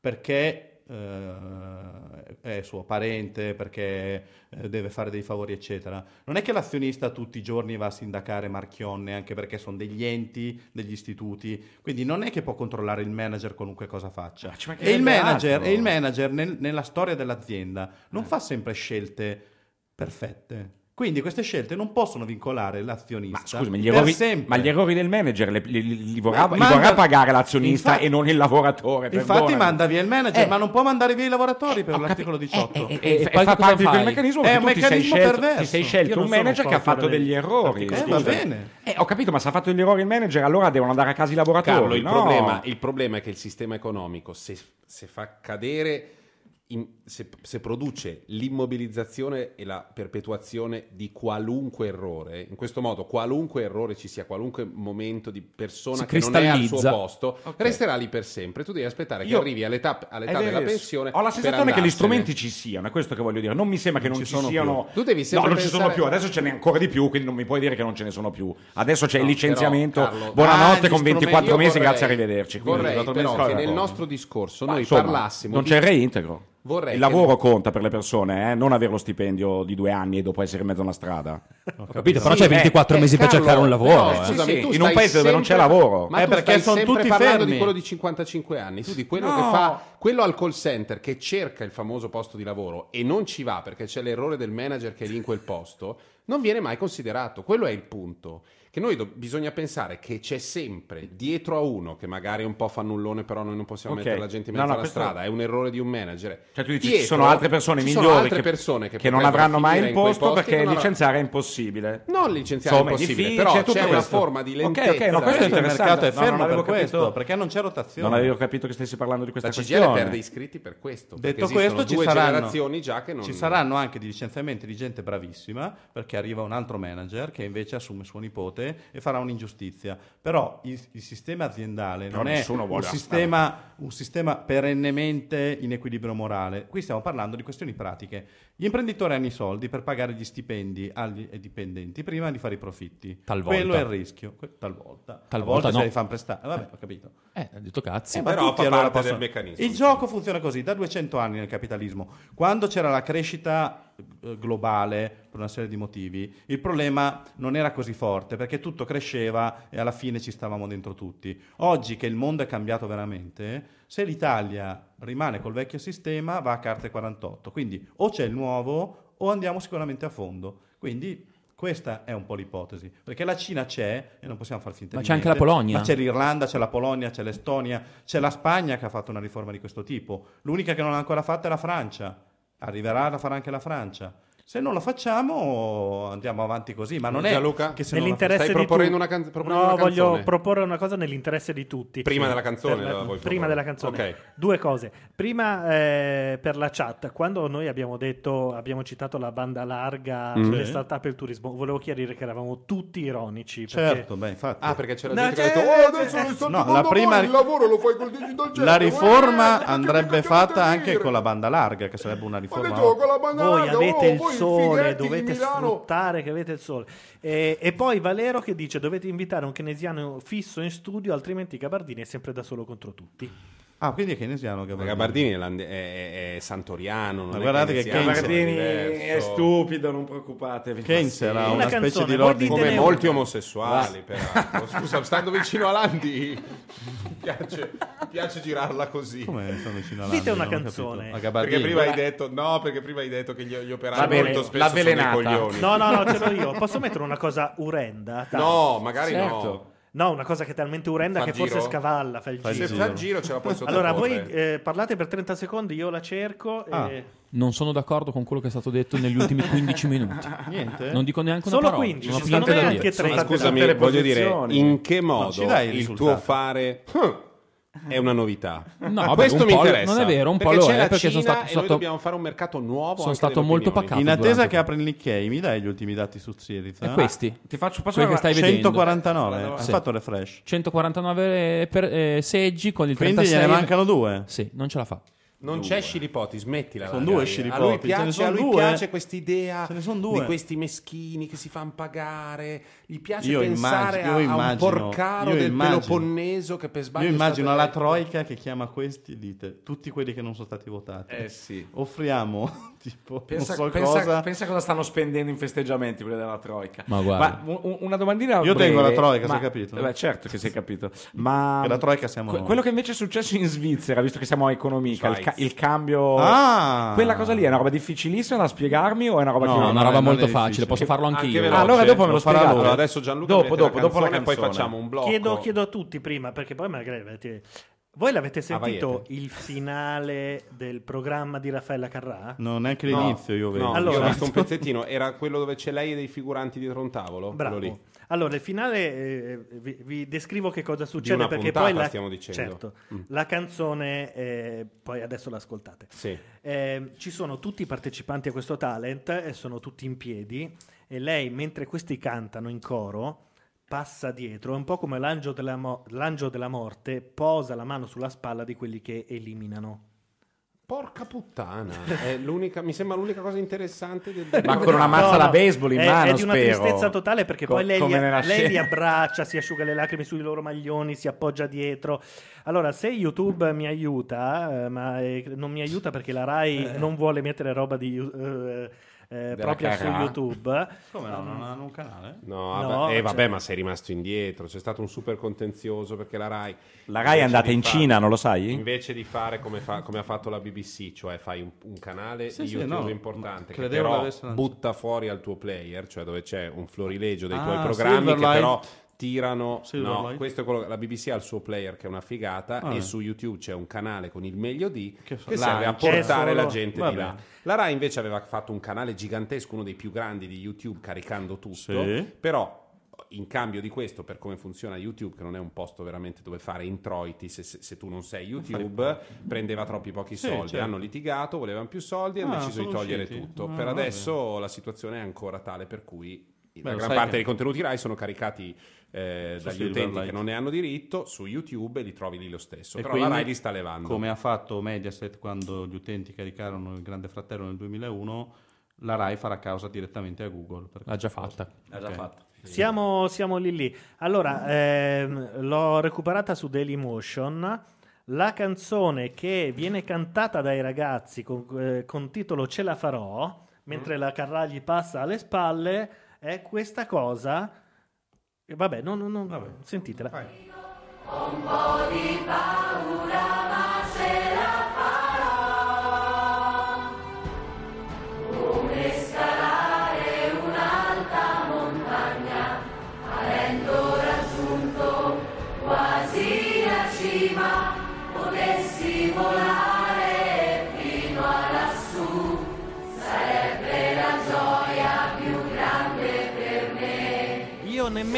perché eh, è suo parente, perché eh, deve fare dei favori, eccetera. Non è che l'azionista tutti i giorni va a sindacare Marchionne, anche perché sono degli enti, degli istituti, quindi non è che può controllare il manager qualunque cosa faccia. ci E il manager, e il manager nel- nella storia dell'azienda non fa sempre scelte perfette. Quindi queste scelte non possono vincolare l'azionista. Ma scusami, gli per errori, ma gli errori del manager li, li- li- li vorrà, Ma- li manda- vorrà pagare l'azionista Infatti- e non il lavoratore. Infatti perdonami. manda via il manager, Eh. ma non può mandare via i lavoratori per ho l'articolo capi- 18. E, E e poi fa cosa parte di quel meccanismo È un tu ti sei meccanismo scelto, perverso. ti sei scelto un manager che ha fatto degli errori. Eh, va bene. Eh, ho capito, ma se ha fatto degli errori il manager, allora devono andare a casa i lavoratori. Carlo, il, no? problema, il problema è che il sistema economico, se, se fa cadere, in- se, se produce l'immobilizzazione e la perpetuazione di qualunque errore, in questo modo qualunque errore ci sia, qualunque momento di persona che non è al suo posto, resterà lì per sempre. Tu devi aspettare che Io- arrivi all'età, all'età della vero. pensione. Ho la sensazione che gli strumenti ci siano, è questo che voglio dire. Non mi sembra che non, ci ci, sono siano. più. Tu devi sempre no, non ci sono più. Adesso ce n'è ancora di più, quindi non mi puoi dire che non ce ne sono più. Adesso c'è No, il licenziamento. però, Carlo, Buonanotte con gli 24 Io mesi, vorrei- grazie, arrivederci. Quindi, Vorrei 24 però che nel nostro discorso noi parlassimo Non c'è il reintegro. Vorrei il che- lavoro conta per le persone, eh? non avere lo stipendio di due anni e dopo essere in mezzo a una strada. Ho capito, però Sì, c'hai eh, 24 eh, mesi per Carlo, cercare un lavoro. però, eh. scusami, in un paese dove non c'è lavoro. Ma Eh, tu perché stai sono sempre tutti parlando fermi. di quello di 55 anni, tu di quello No. che fa quello al call center che cerca il famoso posto di lavoro e non ci va perché c'è l'errore del manager che è lì in quel posto, non viene mai considerato. Quello è il punto. Che noi do- bisogna pensare che c'è sempre dietro a uno che magari è un po' fannullone, però noi non possiamo Ok. mettere la gente in No, mezzo no, alla questo- strada, è un errore di un manager. Cioè, tu dici ci sono altre persone ci migliori sono altre che, persone che, che non potrebbero avranno mai finire il in quei posto posti perché che non licenziare è impossibile. Non licenziare Insomma, è è impossibile, difficile, però tutto c'è una questo. forma di Ok, lentezza. ok, no, questo è il interessante. mercato è No, non fermo avevo per questo, capito- perché non c'è rotazione. Non avevo capito che stessi parlando di questa La CGL questione. perde iscritti per questo. perché Detto esistono questo, ci due saranno, generazioni già che non ci saranno anche di licenziamenti di gente bravissima perché arriva un altro manager che invece assume suo nipote e farà un'ingiustizia. Però il, il sistema aziendale Però non è un sistema, un sistema perennemente in equilibrio morale. Qui stiamo parlando di questioni pratiche. Gli imprenditori hanno i soldi per pagare gli stipendi agli ai dipendenti prima di fare i profitti. Talvolta. Quello è il rischio. Que- talvolta. Talvolta se no. li fanno prestare. Vabbè, ho capito. Eh, ha detto cazzi. Eh, ma Però fa allora parte del meccanismo. Il gioco funziona così da 200 anni nel capitalismo. Quando c'era la crescita eh, globale per una serie di motivi, il problema non era così forte perché tutto cresceva e alla fine ci stavamo dentro tutti. Oggi che il mondo è cambiato veramente, se l'Italia rimane col vecchio sistema va a carte 48. Quindi o c'è il nuovo o andiamo sicuramente a fondo. Quindi questa è un po' l'ipotesi, perché la Cina c'è e non possiamo far finta Ma di c'è anche niente, la Polonia. Ma c'è l'Irlanda, c'è la Polonia, c'è l'Estonia, c'è la Spagna che ha fatto una riforma di questo tipo. L'unica che non ha ancora fatta è la Francia. Arriverà a fare anche la Francia. Se non lo facciamo andiamo avanti così, ma non è Gianluca? che se non la Nell'interesse Stai proponendo tutti. una can- proponendo no, una voglio canzone? proporre una cosa nell'interesse di tutti. Prima Sì. della canzone Per prima proporre? della canzone. Ok. Due cose. Prima eh, per la chat, quando noi abbiamo detto, abbiamo citato la banda larga Mm. sulle startup e il turismo, volevo chiarire che eravamo tutti ironici. perché- Certo, beh, infatti. Ah, perché c'era No, gente che ha c'è- detto "Oh, adesso c'è- le sto No, la prima- il lavoro lo fai col digital jet, la riforma perché andrebbe fatta anche dire?" con la banda larga, che sarebbe una riforma. detto con la banda Voi larga, avete oh, il sole, dovete sfruttare che avete il sole. E, e poi Valero che dice dovete invitare un keynesiano fisso in studio, altrimenti Gabardini è sempre da solo contro tutti. Ah, quindi è keynesiano Ma Gabardini. Gabardini è, è- è santoriano. Non Ma è guardate che Keynes- Gabardini diverso. è stupido, non preoccupatevi. Keynes era Una una, specie canzone, di Lord Come una. molti omosessuali, peraltro. Scusa, stando vicino a Landi, mi piace, piace girarla così. Come sono vicino Dite Landi, una non ho canzone. A Perché prima hai detto no, perché prima hai detto che gli, gli operai bene, molto spesso sono l'avvelenata. coglioni. No, no, no, ce l'ho io. Posso mettere una cosa urenda? Dai. No, magari Certo. no. No, una cosa che è talmente urrenda Fa che forse scavalla, fa il Fa giro. Se fa il giro ce la puoi Allora, voi eh, parlate per 30 secondi, io la cerco. Ah. E... Non sono d'accordo con quello che è stato detto negli ultimi 15 minuti. Niente? Non dico neanche una Solo parola. 15, non ho più secondo niente me da anche dire. tre. Ma Sono scusami, state le voglio dire, in che modo il tuo fare "Hm", è una novità? No, Ma vabbè, questo mi po' lo- interessa. non è vero, un po' perché lo c'è è, perché Cina sono stato- noi stato- dobbiamo fare un mercato nuovo sono stato molto pacato. In attesa che apri il Nikkei, mi dai gli ultimi dati su Siriza? E questi? Ti faccio Quelli che stai vedendo. 149, hai Sì. fatto refresh. 149 per, eh, seggi con il Quindi 36. gliene mancano due. Sì, non ce la fa. Non c'è Scilipoti, smettila. Sono due A Scilipoti, lui ce ne piace, a lui due. piace ne sono due. di questi meschini che si fanno pagare. Gli piace Io pensare immagino- a, a un immagino- porcaro del immagino- Peloponneso che per sbaglio Io immagino la troica che chiama questi, dite, tutti quelli che non sono stati votati. Eh sì. Offriamo, tipo, Pensa, non so pensa- cosa. pensa cosa stanno spendendo in festeggiamenti quelli della Troica. Ma guarda. u- una domandina. Io breve, tengo la Troica, ma- sei capito? Beh, certo che sei capito. Ma la Troica siamo que- quello che invece è successo in Svizzera, visto che siamo a economica, il, ca- il cambio. Ah! Quella cosa lì è una roba difficilissima da spiegarmi o è una roba No, che. È una roba è- molto è facile, posso farlo Anche anch'io. veloce. Ah, allora dopo me lo spiegate. allora. Adesso Gianluca Dopo, dopo, la dopo la canzone poi facciamo un blocco. Chiedo, chiedo a tutti prima, perché poi magari. Voi l'avete sentito il finale del programma di Raffaella Carrà? No, neanche No, l'inizio io vedo. No, Allora- io ho visto un pezzettino, era quello dove c'è lei e dei figuranti dietro un tavolo. Bravo. Allora, il finale eh, vi, vi descrivo che cosa succede una perché puntata, poi la, stiamo dicendo. certo, Mm. la canzone eh, poi adesso l'ascoltate. Sì. Eh, ci sono tutti i partecipanti a questo talent e sono tutti in piedi e lei mentre questi cantano in coro passa dietro, è un po' come l'angelo della, mo- l'angelo della morte, posa la mano sulla spalla di quelli che eliminano. Porca puttana, è l'unica, mi sembra l'unica cosa interessante del Ma con una mazza da baseball in è, mano, è di una spero. tristezza totale perché Co- poi lei, li, come nella lei li abbraccia, si asciuga le lacrime sui loro maglioni, si appoggia dietro. Allora, se YouTube mi aiuta, eh, ma eh, non mi aiuta perché la Rai non vuole mettere roba di, eh, eh, propria su Carrà. YouTube. Come no, non hanno un canale? No, No, vabbè, eh, vabbè, cioè- ma sei rimasto indietro. C'è stato un super contenzioso perché la Rai. La Rai è andata in fare- Cina, non lo sai? Invece di fare come, fa- come ha fatto la BBC, cioè fai un, un canale Sì, di sì, YouTube no, importante, che però butta fuori al tuo player, cioè dove c'è un florilegio dei Ah, tuoi programmi che però tirano. No, questo è quello la BBC ha il suo player che è una figata Ah. e su YouTube c'è un canale con il meglio di Che che, serve a portare È la solo- gente va di là. La Rai invece aveva fatto un canale gigantesco, uno dei più grandi di YouTube, caricando tutto, Sì. però in cambio di questo, per come funziona YouTube, che non è un posto veramente dove fare introiti, se, se- se tu non sei YouTube, prendeva troppi pochi Sì, soldi. certo. Hanno litigato, volevano più soldi e hanno Ah, deciso di togliere usciti? tutto. Ah, per vabbè. adesso la situazione è ancora tale per cui la Beh, lo gran parte che- dei contenuti Rai sono caricati eh, dagli utenti che non ne hanno diritto su YouTube e li trovi lì lo stesso. E Però la quindi, Rai li sta levando. Come ha fatto Mediaset quando gli utenti caricarono il Grande Fratello nel 2001, la Rai farà causa direttamente a Google. L'ha già fatta. L'ha già Ok. fatto. Siamo, siamo lì lì. Allora, ehm, l'ho recuperata su Dailymotion. La canzone che viene cantata dai ragazzi con, eh, con titolo Ce la farò, mentre la Carrà gli passa alle spalle, è questa cosa. Vabbè, non, non- non- sentitela. Io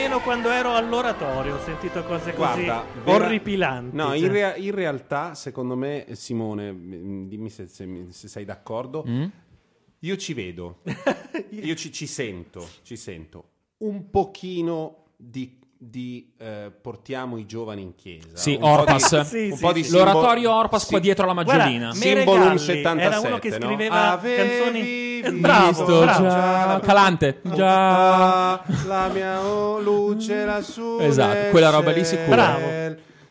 nemmeno quando ero all'oratorio ho sentito cose così Guarda, vera- orripilanti. No, cioè. in, rea- in realtà, secondo me, Simone, m- dimmi se, se se sei d'accordo. Mm? Io ci vedo, io ci, ci sento, ci sento un pochino di, di, eh, portiamo i giovani in chiesa. Sì, un Orpas. di- Sì, un sì, po' di sì. simbolo- L'oratorio Orpas qua dietro la Guarda, maggiolina. Symbolum Meregalli 77, era uno che no? scriveva Avevi canzoni visto bravo, Visto bravo. già. Calante. Già. La mia oh, luce lassù Esatto, quella roba lì sicuro. Bravo.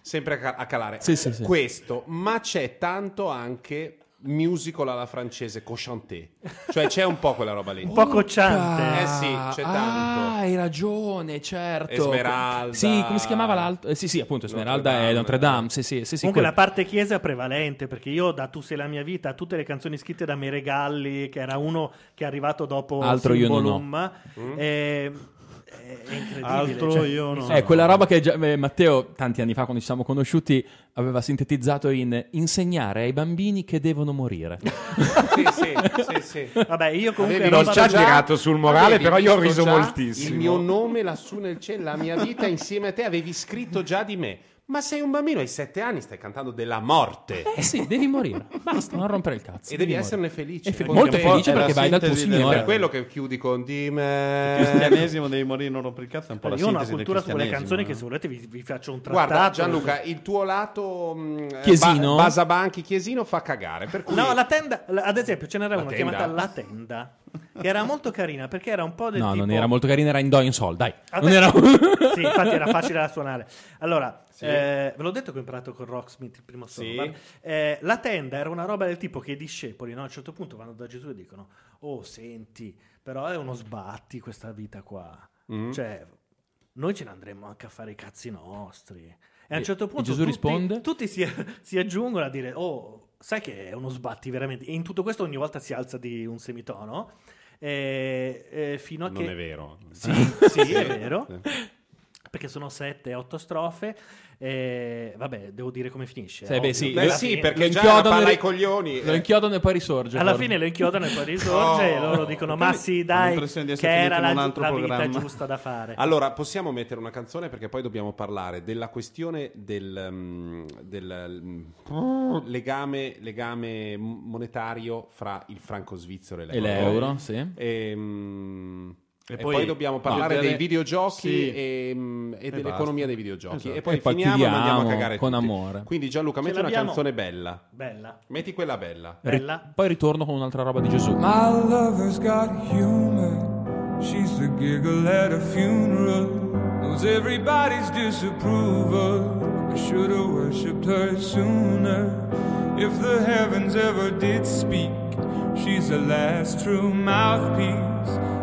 sempre a, ca- a calare Sì, sì, sì. questo ma c'è tanto anche musical alla francese cochanté cioè c'è un po' quella roba lì un po' cocciante. Eh sì, c'è Ah, tanto. hai ragione, certo. Esmeralda. Sì, come si chiamava l'altro? Eh, sì, sì, appunto, Esmeralda Notre e. Notre Dame. Sì, sì, sì, sì, Comunque la quello. parte chiesa è prevalente perché io da Tu sei la mia vita, tutte le canzoni scritte da Meregalli, che era uno che è arrivato dopo Altro io non ho. Symbolum, eh, è incredibile. Altro cioè, io no. sono- Eh, quella roba che già- eh, Matteo, tanti anni fa, quando ci siamo conosciuti, aveva sintetizzato in insegnare ai bambini che devono morire. sì, sì, sì, sì. Vabbè, io comunque Avevi Non ci ha girato sul morale, Avevi però io ho riso moltissimo. Il mio nome lassù nel cielo, la mia vita insieme a te, avevi scritto già di me. Ma sei un bambino, hai sette anni, stai cantando della morte. Eh sì, devi morire. Basta, non rompere il cazzo. E devi morire. esserne felice. E fe- molto felice è perché vai dal tuo È signore. per quello che chiudi con di Il me. cristianesimo devi morire non rompere il cazzo è un po' la Io ho una cultura sulle canzoni che se volete vi, vi faccio un trattato. Guarda Gianluca, il tuo lato mh, eh, Chiesino? ba- Basabanchi chiesino fa cagare. Per cui No, la tenda, la- ad esempio, ce n'era La una tenda? chiamata La Tenda, che era molto carina perché era un po' del No, tipo... non era molto carina, era in do in sol, dai. Ah, Non era... sì, infatti era facile da suonare. Allora, eh, ve l'ho detto che ho imparato con Rocksmith il primo solo. Sì. Eh, la tenda era una roba del tipo che i discepoli no, a un certo punto vanno da Gesù e dicono: Oh, senti, però è uno sbatti questa vita qua. Mm. Cioè, noi ce ne andremo anche a fare i cazzi nostri. E a un certo punto Gesù tutti, risponde? tutti si, si aggiungono a dire: Oh, sai che è uno sbatti veramente. E in tutto questo ogni volta si alza di un semitono. eh, eh, fino a non che è vero. sì, sì, è vero. Perché sono sette, otto strofe. E vabbè, devo dire come finisce. Sì, beh, sì. Beh, sì, fine- perché lo inchiodano e- ai coglioni. Lo inchiodano e poi risorge. Alla fine lo inchiodano e poi risorge Oh. e loro dicono: Ma sì, dai, che era la, un altro la vita programma. giusta da fare. Allora, possiamo mettere una canzone perché poi dobbiamo parlare della questione del, mm, del, mm, legame, legame monetario fra il franco svizzero e l'euro. E l'euro, sì. E, mm, e poi- poi, dobbiamo parlare no, dei videogiochi sì. e, mm, e dell'economia basta. dei videogiochi. Esatto. E poi, E poi finiamo e mandiamo a cagare con tutti. amore. Quindi Gianluca, Ce metti una canzone bella. Bella. Metti quella bella. Bella. poi ritorno con un'altra roba di Gesù. My lover's got humor. She's the giggle at a funeral. Knows everybody's disapproval. I should have worshipped her sooner. If the heavens ever did speak, she's the last true mouthpiece.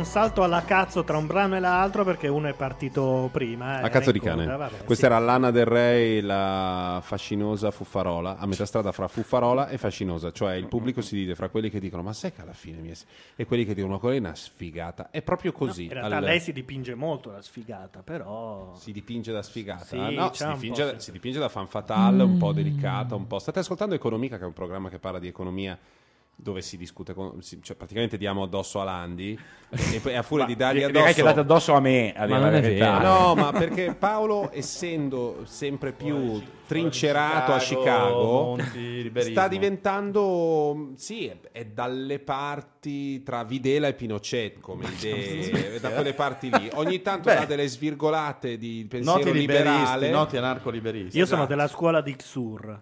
un salto alla cazzo tra un brano e l'altro perché uno è partito prima. eh, A cazzo di cane. vabbè, Questa sì. era Lana del Rey, la fascinosa Fuffarola, a metà strada fra Fuffarola e fascinosa, cioè il pubblico si divide fra quelli che dicono ma sai che alla fine mi è... e quelli che dicono ma quella è una sfigata. È proprio così. In realtà Al- lei si dipinge molto la sfigata, però... si dipinge da sfigata. Sì, no, si un dipinge, si dipinge da fan fatale, un Mm. po' delicata, un po'. State ascoltando Economica, che è un programma che parla di economia dove si discute, con- si- cioè praticamente diamo addosso a Landi e poi a furia di dargli addosso direi che date addosso a me, a Ma non è verità. no ma perché Paolo essendo sempre più trincerato a Chicago, Monti, sta diventando sì è, è dalle parti tra Videla e Pinochet come idee è da quelle parti lì ogni tanto Beh. dà delle svirgolate di pensiero Noti liberisti, liberale noti anarco-liberisti. Io sono Esatto. della scuola di Xur.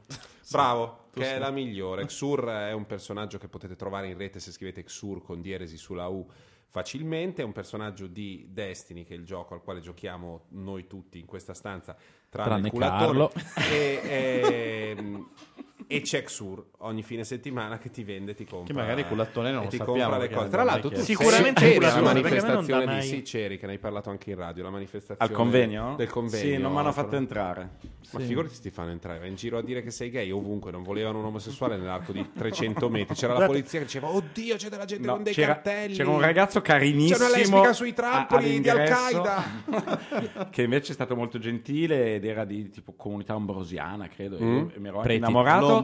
Bravo, che è la migliore. Xur è un personaggio che potete trovare in rete se scrivete Xur con dieresi sulla U facilmente. È un personaggio di Destiny, che è il gioco al quale giochiamo noi tutti in questa stanza, tranne, Tranne. Carlo. E, ehm, e c'è Xur ogni fine settimana che ti vende, ti compra. Che magari culattone non e lo ti compra le cose. Tra l'altro, tu. Sicuramente culatore, alla manifestazione di mai- sì, c'eri, che ne hai parlato anche in radio. La manifestazione Al convegno? del convegno. Sì, non mi hanno fatto Però- entrare. Ma Sì. figurati ti fanno entrare, vai in giro a dire che sei gay ovunque, non volevano un omosessuale nell'arco di 300 metri. C'era la polizia che diceva "Oddio, c'è della gente No, con dei c'era, cartelli". c'era un ragazzo carinissimo C'è una lesbica sui a- trampoli di Al-Qaeda. che invece è stato molto gentile ed era di tipo comunità ambrosiana, credo. Mm. E, mi ero Preti. innamorato.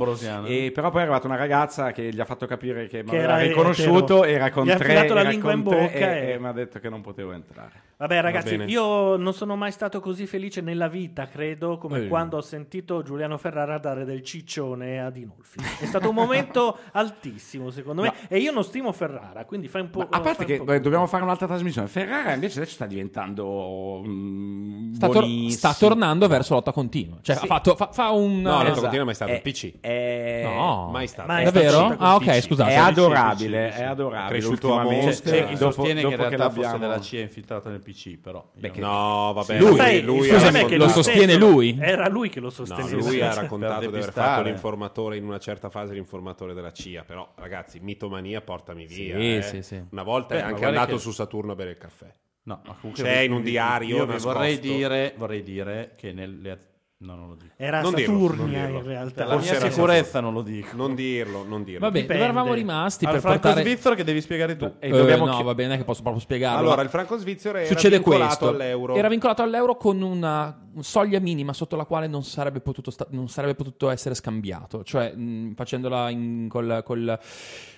E però poi è arrivata una ragazza che gli ha fatto capire che mi Che aveva era riconosciuto, etero. era con Gli ha tre, era lingua con in tre bocca e, e- e mi ha detto che non potevo entrare. Vabbè, ragazzi, bene. io non sono mai stato così felice nella vita, credo, come Eh. quando ho sentito Giuliano Ferrara dare del ciccione a Dinolfi. È stato un momento altissimo, secondo me. E io non stimo Ferrara, quindi fai un po'. Ma a parte che un po' eh, dobbiamo fare un'altra trasmissione. Ferrara invece adesso sta diventando mm, Sta, tor- sta tornando verso lotta continua. Cioè, ha fatto, fa, fa un. No, eh, non continua mai stato È- il PC. È, No. Mai stato. Mai Davvero? stato Ah, ok, scusate. è adorabile, è adorabile. Cresciuto a. Mosca. C'è Cioè, chi dopo- sostiene dopo che in realtà fosse l'abbiamo- della CIA infiltrata nel PC, però. io- No, vabbè, Lui- lui, Sai, lui raccontato- che lo sostiene lui? Era lui che lo No, sosteneva. lui ha raccontato di aver fatto l'informatore in una certa fase l'informatore della CIA, però ragazzi, mitomania portami via. Sì, eh. sì, sì. Una volta Beh, è anche andato che- su Saturno a bere il caffè. No, ma comunque C'è in un diario Io vi vorrei dire, vorrei dire che nelle az- No, non lo dico. Era Non Saturnia dirlo. in realtà. La Forse mia sicurezza non lo dico. Non dirlo, non dirlo. Vabbè, Dipende. dove eravamo rimasti Al per franco portare... svizzero che devi spiegare tu. Eh, dobbiamo no, chi- va bene, non è che posso proprio spiegarlo. Allora, il franco svizzero era Succede vincolato questo. all'euro. Era vincolato all'euro con una soglia minima sotto la quale non sarebbe potuto, sta- non sarebbe potuto essere scambiato. Cioè, mh, facendola in- col- col-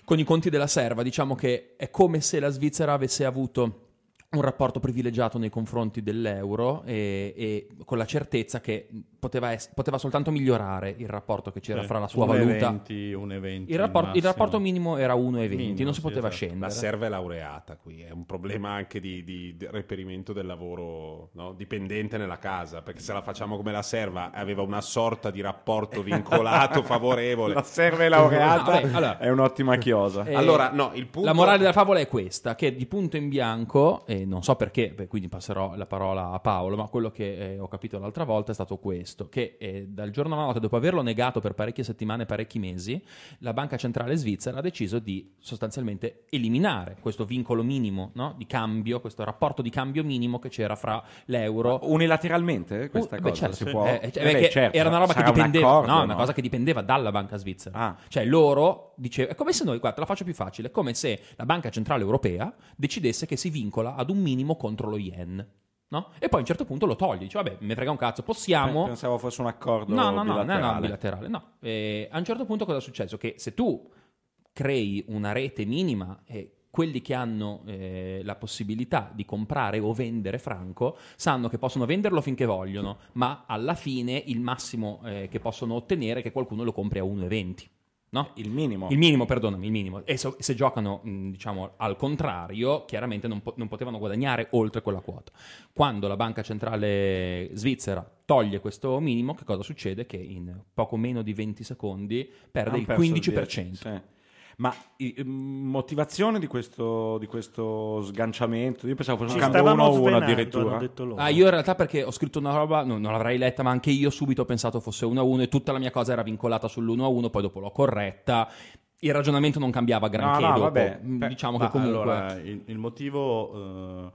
con i conti della serva, diciamo che è come se la Svizzera avesse avuto un rapporto privilegiato nei confronti dell'euro e, e con la certezza che poteva, ess- poteva soltanto migliorare il rapporto che c'era Sì, fra la sua valuta. 20, un eventi Il, rapport- il rapporto minimo era 1,20, Minimo, non si sì, poteva esatto. scendere. La serva è laureata qui, è un problema anche di, di- di reperimento del lavoro no? dipendente nella casa, perché se la facciamo come la serva aveva una sorta di rapporto vincolato favorevole. La serva è laureata Ah, vabbè, allora. è un'ottima chiosa. Eh, Allora, no, il punto... La morale della favola è questa, che di punto in bianco, e non so perché, beh, quindi passerò la parola a Paolo, ma quello che eh, ho capito l'altra volta è stato questo, che eh, dal giorno alla notte, dopo averlo negato per parecchie settimane, parecchi mesi, la Banca Centrale Svizzera ha deciso di sostanzialmente eliminare questo vincolo minimo no, di cambio, questo rapporto di cambio minimo che c'era fra l'euro Unilateralmente questa Uh, beh, cosa certo, si sì. può... Eh, eh, Eh perché beh, certo, era una roba che sarà un dipendeva, accordo, no, una cosa che dipendeva dalla banca svizzera. Ah. Cioè loro diceva, è come se noi, guarda, te la faccio più facile, è come se la banca centrale europea decidesse che si vincola ad un minimo contro lo yen. No? E poi a un certo punto lo togli, dice vabbè, mi frega un cazzo, possiamo... Pensavo fosse un accordo No, no, no, no, bilaterale. no, bilaterale, no. E a un certo punto cosa è successo? Che se tu crei una rete minima e quelli che hanno eh, la possibilità di comprare o vendere franco sanno che possono venderlo finché vogliono, ma alla fine il massimo eh, che possono ottenere è che qualcuno lo compri a 1,20. No? Il minimo. Il minimo, perdonami, il minimo. E so- se giocano, mh, diciamo, al contrario, chiaramente non, po- non potevano guadagnare oltre quella quota. Quando la banca centrale svizzera toglie questo minimo, che cosa succede? Che in poco meno di 20 secondi perde Hanno il perso 15%. 10, sì. Ma i- motivazione di questo, di questo sganciamento? Io pensavo fosse un cambio stavamo 1 a 1 svenando, addirittura. hanno detto loro. Ah, io in realtà perché ho scritto una roba, no, non l'avrei letta, ma anche io subito ho pensato fosse 1 a 1 e tutta la mia cosa era vincolata sull'1 a 1, poi dopo l'ho corretta. Il ragionamento non cambiava granché No, no, dopo. vabbè. Mm, Beh, diciamo Ma che comunque allora, il, il motivo... eh,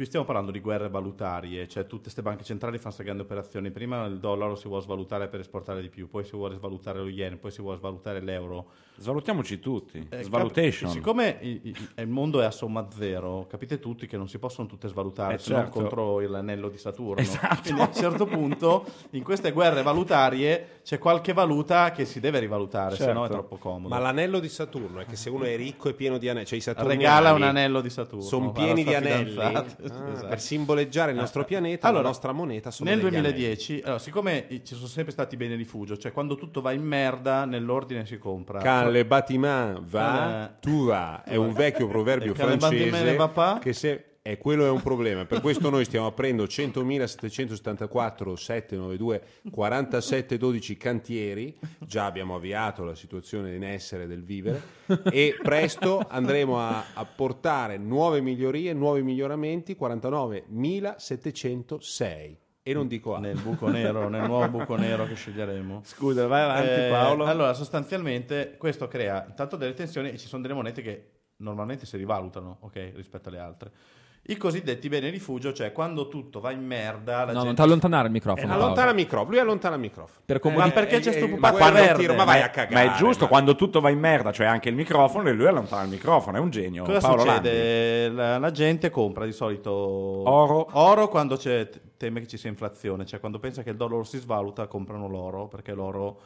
qui stiamo parlando di guerre valutarie, cioè tutte queste banche centrali fanno queste grandi operazioni. Prima il dollaro si vuole svalutare per esportare di più, poi si vuole svalutare lo yen, poi si vuole svalutare l'euro. Svalutiamoci tutti. Eh, Svalutation. cap- siccome i- i- il mondo è a somma zero, capite tutti che non si possono tutte svalutare Eh, se non certo. contro l'anello di Saturno. Esatto. Quindi a un certo punto, in queste guerre valutarie, c'è qualche valuta che si deve rivalutare, se no è Certo. troppo comodo. Ma l'anello di Saturno è che se uno è ricco e pieno di anelli, cioè i saturniani Regala un anello di Saturno sono pieni di anelli fidanzata. Ah, Esatto. per simboleggiare il nostro pianeta, Allora, la nostra moneta sono Nel degli 2010, allora, siccome i- ci sono sempre stati beni rifugio, cioè quando tutto va in merda, nell'ordine si compra. Can le bâtiment va, Eh, tu va, è un vecchio proverbio va francese pas? che se e quello è un problema. Per questo noi stiamo aprendo 100.774 792 47 12 cantieri. Già abbiamo avviato la situazione in essere del vivere e presto andremo a, a portare nuove migliorie, nuovi miglioramenti 49.706. E non dico altro. Nel buco nero, nel nuovo buco nero che sceglieremo. Scusa, vai avanti Eh, Paolo. Allora, sostanzialmente questo crea intanto delle tensioni e ci sono delle monete che normalmente si rivalutano, ok, rispetto alle altre. I cosiddetti beni rifugio, cioè quando tutto va in merda, la No, non gente ti allontanare il microfono. Paolo. Allontana il microfono, lui allontana il microfono. Per Ma comodità. perché c'è sto eh, pupazzo ma quando verde? tiro- ma vai Ma a è- cagare. Ma è giusto, ma- quando tutto va in merda, cioè anche il microfono, e lui allontana il microfono, è un genio. Cosa Paolo succede? La, la gente compra di solito Oro. oro quando c'è, teme che ci sia inflazione, cioè quando pensa che il dollaro si svaluta comprano l'oro perché l'oro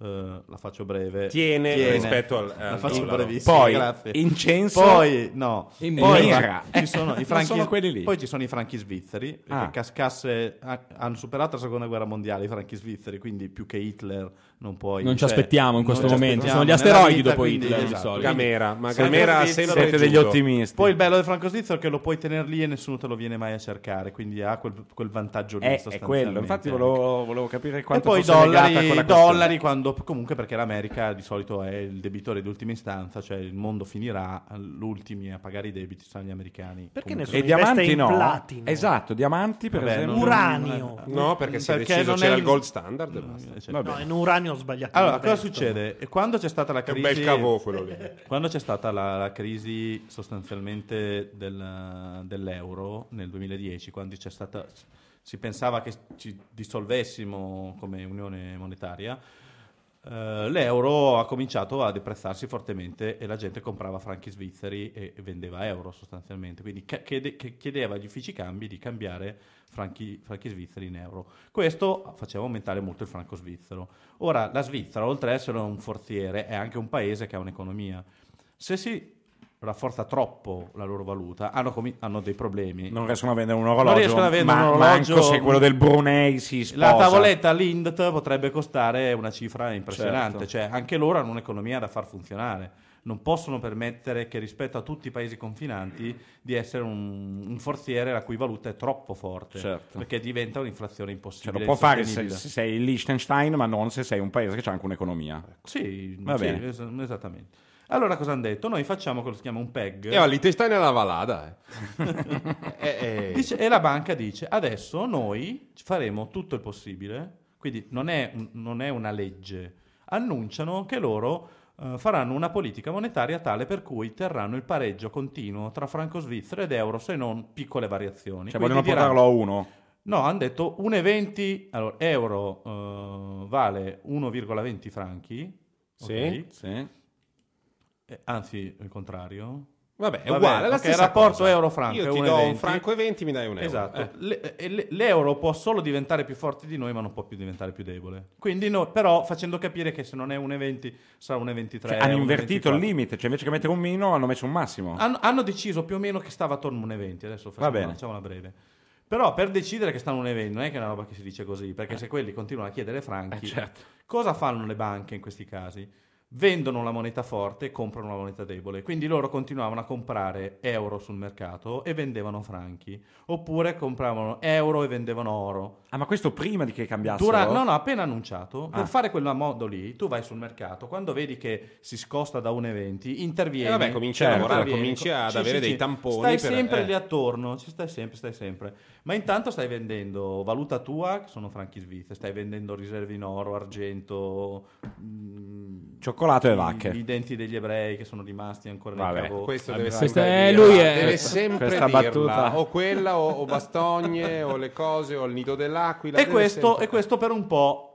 eh, la faccio breve. Tiene rispetto al- la al faccio dollaro. brevissima. Poi, grazie. incenso Poi, no. in poi lira. ci sono Eh, i franchi, sono quelli lì. Poi ci sono i franchi svizzeri, Ah. che cascasse, ha- hanno superato la seconda guerra mondiale i franchi svizzeri, quindi più che Hitler non puoi... Non ci cioè, aspettiamo in questo momento, sono gli asteroidi vita, dopo quindi, Hitler, di esatto. solito. Gamera, ma Franco Gamera ha sempre Siete degli ottimisti. Poi il bello del franco svizzero è che lo puoi tenere lì e nessuno te lo viene mai a cercare, quindi ha quel, quel vantaggio lì è, è sostanzialmente. quello, infatti volevo, volevo capire E quanto poi i fosse legata a dollari, dollari quando, comunque perché l'America di solito è il debitore di ultima istanza, cioè il mondo finirà, gli ultimi a pagare i debiti saranno gli americani. Perché Comunque- nessuno E diamanti in no. platino? Esatto, diamanti per Vabbè, esempio. Uranio. No, perché si è Perché deciso non c'era è il gold standard e basta. Eh, Vabbè. No, in uranio ho sbagliato. Allora, cosa resto. succede? E Quando c'è stata la Che crisi... bel cavò quello lì. Quando c'è stata la, la crisi sostanzialmente del- dell'euro nel 2010, quando c'è stata, si pensava che ci dissolvessimo come unione monetaria, eh, l'euro ha cominciato a deprezzarsi fortemente e la gente comprava franchi svizzeri e, vendeva euro sostanzialmente, quindi chiedeva agli uffici cambi di cambiare franchi, franchi svizzeri in euro. Questo faceva aumentare molto il franco svizzero. Ora, la Svizzera, oltre ad essere un forziere, è anche un paese che ha un'economia. Se si rafforza troppo la loro valuta, hanno, comi- hanno dei problemi. Non riescono a vendere un orologio, Non riescono a vendere ma un orologio. manco se quello del Brunei si sposa. La tavoletta Lindt potrebbe costare una cifra impressionante, Certo. cioè anche loro hanno un'economia da far funzionare. Non possono permettere che rispetto a tutti i paesi confinanti di essere un, un forziere la cui valuta è troppo forte, Certo. perché diventa un'inflazione Cioè, impossibile. lo può fare se, se sei il Liechtenstein, ma non se sei un paese che ha anche un'economia. Sì, Va sì, bene. es- esattamente. Allora cosa hanno detto? Noi facciamo quello che si chiama un PEG. E Liechtenstein è la Valada. Eh. Eh, eh. Dice- e la banca dice adesso noi faremo tutto il possibile, quindi non è, non è una legge, annunciano che loro eh, faranno una politica monetaria tale per cui terranno il pareggio continuo tra franco svizzero ed euro se non piccole variazioni. Cioè, Quindi vogliono diranno- portarlo a uno. No, hanno detto 1,20, allora euro eh, vale 1,20 franchi, Sì. ok? Sì. Eh, anzi il contrario. Vabbè, è Vabbè, uguale, è la ok, stessa il rapporto cosa. euro-franco Io è ti do 1,20. un franco e 20, mi dai un euro. Esatto, Eh. Le- e le- l'euro può solo diventare più forte di noi, ma non può più diventare più debole. Quindi, no, però, facendo capire che se non è 1,20 sarà 1,23. Cioè, hanno 1,24. invertito il limite, cioè invece che mettere un meno hanno messo un massimo. Hanno, hanno deciso più o meno che stava attorno a 1,20. Adesso Va facciamo, facciamola breve. Però per decidere che stanno a 1,20 non è che è una roba che si dice così, perché se quelli continuano a chiedere franchi, Eh, certo. cosa fanno le banche in questi casi? Vendono la moneta forte e comprano la moneta debole. Quindi loro continuavano a comprare euro sul mercato e vendevano franchi. Oppure compravano euro e vendevano oro. Ah, ma questo prima di che cambiassero? Dura- no, no, appena annunciato, Ah. per fare quel modo lì, tu vai sul mercato, quando vedi che si scosta da 1,20, intervieni. E vabbè, cominci a lavorare, cominci ad avere dei tamponi Stai per- sempre eh. lì attorno, ci stai sempre, stai sempre. Ma intanto stai vendendo valuta tua, che sono franchi svizzeri, stai vendendo riserve in oro, argento, mm, Cioccolato e vacche. I, denti degli ebrei che sono rimasti ancora Vabbè, nel cavo. Questo deve Questa sempre è- dirla, lui è- deve sempre questa dirla. battuta. o quella o, o Bastogne o le cose o il nido dell'aquila E deve questo, sempre- e questo per un po' eh,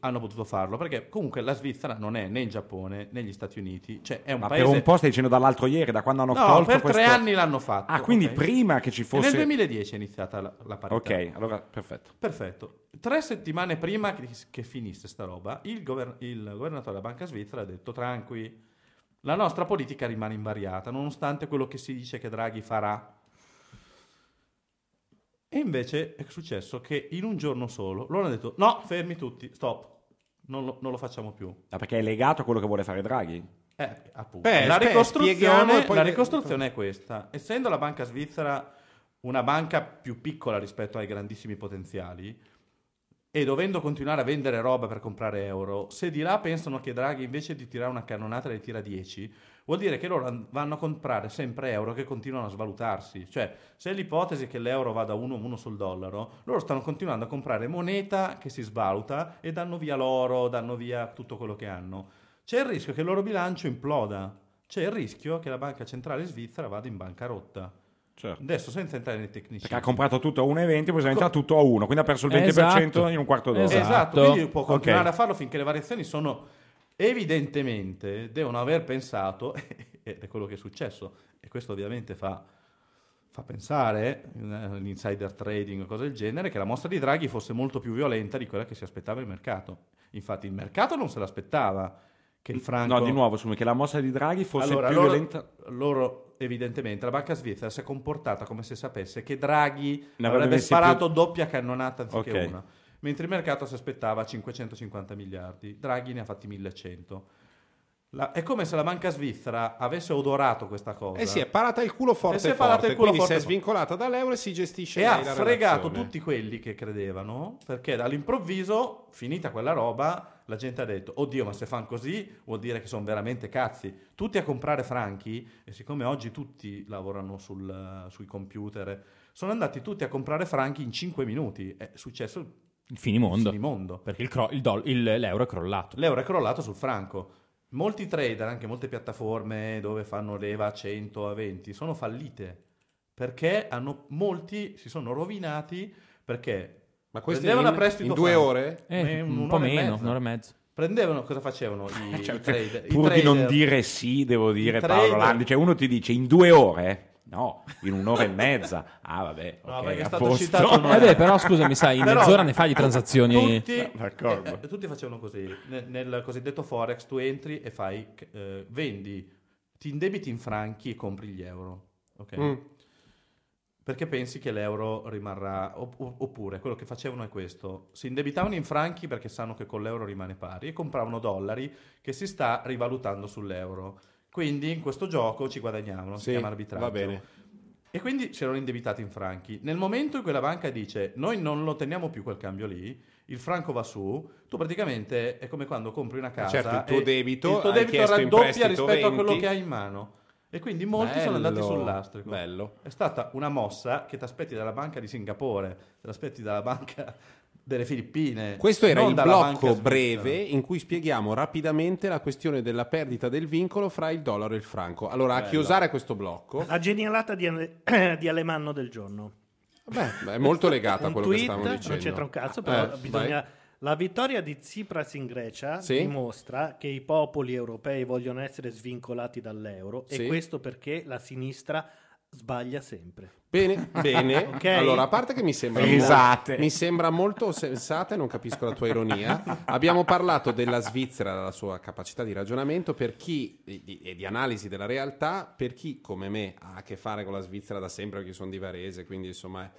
hanno potuto farlo perché comunque la Svizzera non è né il Giappone né gli Stati Uniti, cioè è un Ma paese per un po' stai dicendo dall'altro ieri, da quando hanno No, tolto per questo... tre anni l'hanno fatto. Ah, quindi ok? prima che ci E fosse... nel 2010 è iniziata la, la parità. Ok, allora perfetto. Perfetto. Tre settimane prima che, che finisse sta roba, il, gover- il governatore della Banca Svizzera ha detto tranqui, la nostra politica rimane invariata, nonostante quello che si dice che Draghi farà. E invece è successo che in un giorno solo loro hanno detto no, fermi tutti, stop, non lo, non lo facciamo più. Ah, perché è legato a quello che vuole fare Draghi? Eh, appunto. Beh, la, aspetta, ricostruzione, la ricostruzione è questa. Essendo la banca svizzera una banca più piccola rispetto ai grandissimi potenziali e dovendo continuare a vendere roba per comprare euro, se di là pensano che Draghi invece di tirare una cannonata ne tira 10, vuol dire che loro an- vanno a comprare sempre euro che continuano a svalutarsi. Cioè, se l'ipotesi è che l'euro vada 1 1 sul dollaro, loro stanno continuando a comprare moneta che si svaluta e danno via l'oro, danno via tutto quello che hanno. C'è il rischio che il loro bilancio imploda. C'è il rischio che la banca centrale svizzera vada in bancarotta. Certo. Adesso senza entrare nei tecnici. Perché ha comprato tutto a 1,20, poi si è entrato tutto a 1, quindi ha perso il 20% Esatto. in un quarto d'ora. Esatto. Esatto, quindi può continuare Ok. a farlo finché le variazioni sono evidentemente devono aver pensato ed è quello che è successo e questo ovviamente fa, fa pensare eh, l'insider trading o cose del genere che la mossa di Draghi fosse molto più violenta di quella che si aspettava il mercato Infatti il mercato non se l'aspettava che il franco... No, di nuovo, insomma, che la mossa di Draghi fosse Allora, più loro, violenta. loro, evidentemente, la banca svizzera si è comportata come se sapesse che Draghi Ne avrebbe sparato più- doppia cannonata anziché Ok. una. Mentre il mercato si aspettava 550 miliardi, Draghi ne ha fatti 1100. La- è come se la banca svizzera avesse odorato questa cosa. Eh sì, è parata il culo forte E si è forte, parata il culo forte si è forte. svincolata dall'euro e si gestisce e ha fregato relazione. tutti quelli che credevano perché all'improvviso, finita quella roba, la gente ha detto: Oddio, ma se fanno così vuol dire che sono veramente cazzi. Tutti a comprare franchi, e siccome oggi tutti lavorano sul- sui computer, sono andati tutti a comprare franchi in 5 minuti. È successo Il finimondo. il finimondo. Perché il cro- il il- l'euro è crollato. L'euro è crollato sul franco. Molti trader, anche molte piattaforme dove fanno leva a 100 a 20, sono fallite perché hanno, molti si sono rovinati perché Ma questo prendevano in- a prestito in due franco. ore? Eh, Eh, un un'ora po' e meno, mezza. un'ora e mezza. Prendevano, cosa facevano i, Cioè, i trader? I pur di non trader- dire sì, devo dire i Paolo trader- Landi. Cioè, uno ti dice in due ore? No, in un'ora e mezza. Ah, vabbè, No, ok, perché è a stato posto. citato un- Eh però scusami, sai, in Però mezz'ora ne fai di transazioni. Tutti, D'accordo. eh, tutti facevano così. Nel, nel cosiddetto Forex tu entri e fai, eh, vendi, ti indebiti in franchi e compri gli euro. Ok? Mm. Perché pensi che l'euro rimarrà, opp- oppure quello che facevano è questo, si indebitavano in franchi perché sanno che con l'euro rimane pari e compravano dollari che si sta rivalutando sull'euro. Quindi in questo gioco ci guadagnavano, si Sì, chiama arbitraggio. va bene. E quindi si erano indebitati in franchi. Nel momento in cui la banca dice noi non lo teniamo più quel cambio lì, il franco va su, tu praticamente è come quando compri una casa Certo, il tuo debito, il tuo debito raddoppia rispetto a quello 20. che hai in mano. E quindi molti sono andati Bello, sul lastrico. bello. È stata una mossa che ti aspetti dalla banca di Singapore, te l'aspetti dalla banca delle Filippine. Questo era il blocco breve in cui spieghiamo rapidamente la questione della perdita del vincolo fra il dollaro e il franco. Allora, a chiosare questo blocco, La genialata di, Ale- di Alemanno del giorno. beh, è molto legata a quello tweet, che stavamo dicendo. non c'entra un cazzo, però Eh, bisogna... vai. La vittoria di Tsipras in Grecia Sì. dimostra che i popoli europei vogliono essere svincolati dall'euro Sì. e questo perché la sinistra sbaglia sempre. Bene, bene. Ok? Allora, a parte che mi sembra, Risate. mi sembra molto sensata e non capisco la tua ironia, abbiamo parlato della Svizzera, della sua capacità di ragionamento per chi, e di, e di analisi della realtà, per chi come me ha a che fare con la Svizzera da sempre, perché sono di Varese, quindi insomma... è-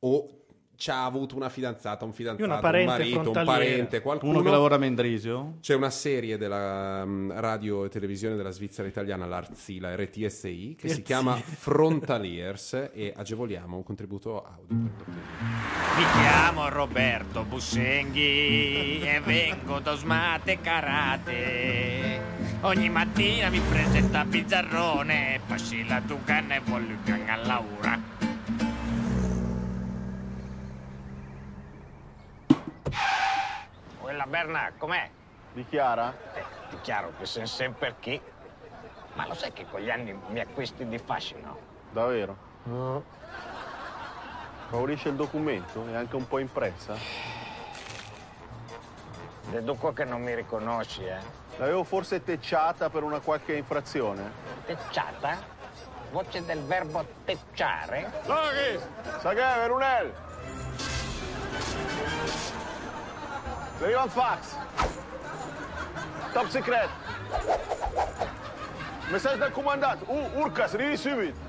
o ci ha avuto una fidanzata, un fidanzato, Una un marito, un parente, qualcuno Uno che lavora a Mendrisio. c'è una serie della mm, radio e televisione della Svizzera italiana, l'ARZI, la RTSI, che si chiama Frontaliers e agevoliamo un contributo audio. Mi chiamo Roberto Bussenghi e vengo da Osmate Karate. Ogni mattina mi presenta Pizzarrone, passi la tucana e voglio a Laura. Berna, com'è? Di Chiara? Eh, dichiaro che sen sempre chi. Ma lo sai che con gli anni mi acquisti di fascino? Davvero? Favorisce il documento? È anche un po' impressa? Deduco che non mi riconosci, eh? L'avevo forse tecciata per una qualche infrazione? Tecciata? Voce del verbo tecciare? Loghi! Saghe, Verunel! Le arriva un fax! Top secret! Messaggio del comandante! Uh, Urcas, arrivi subito!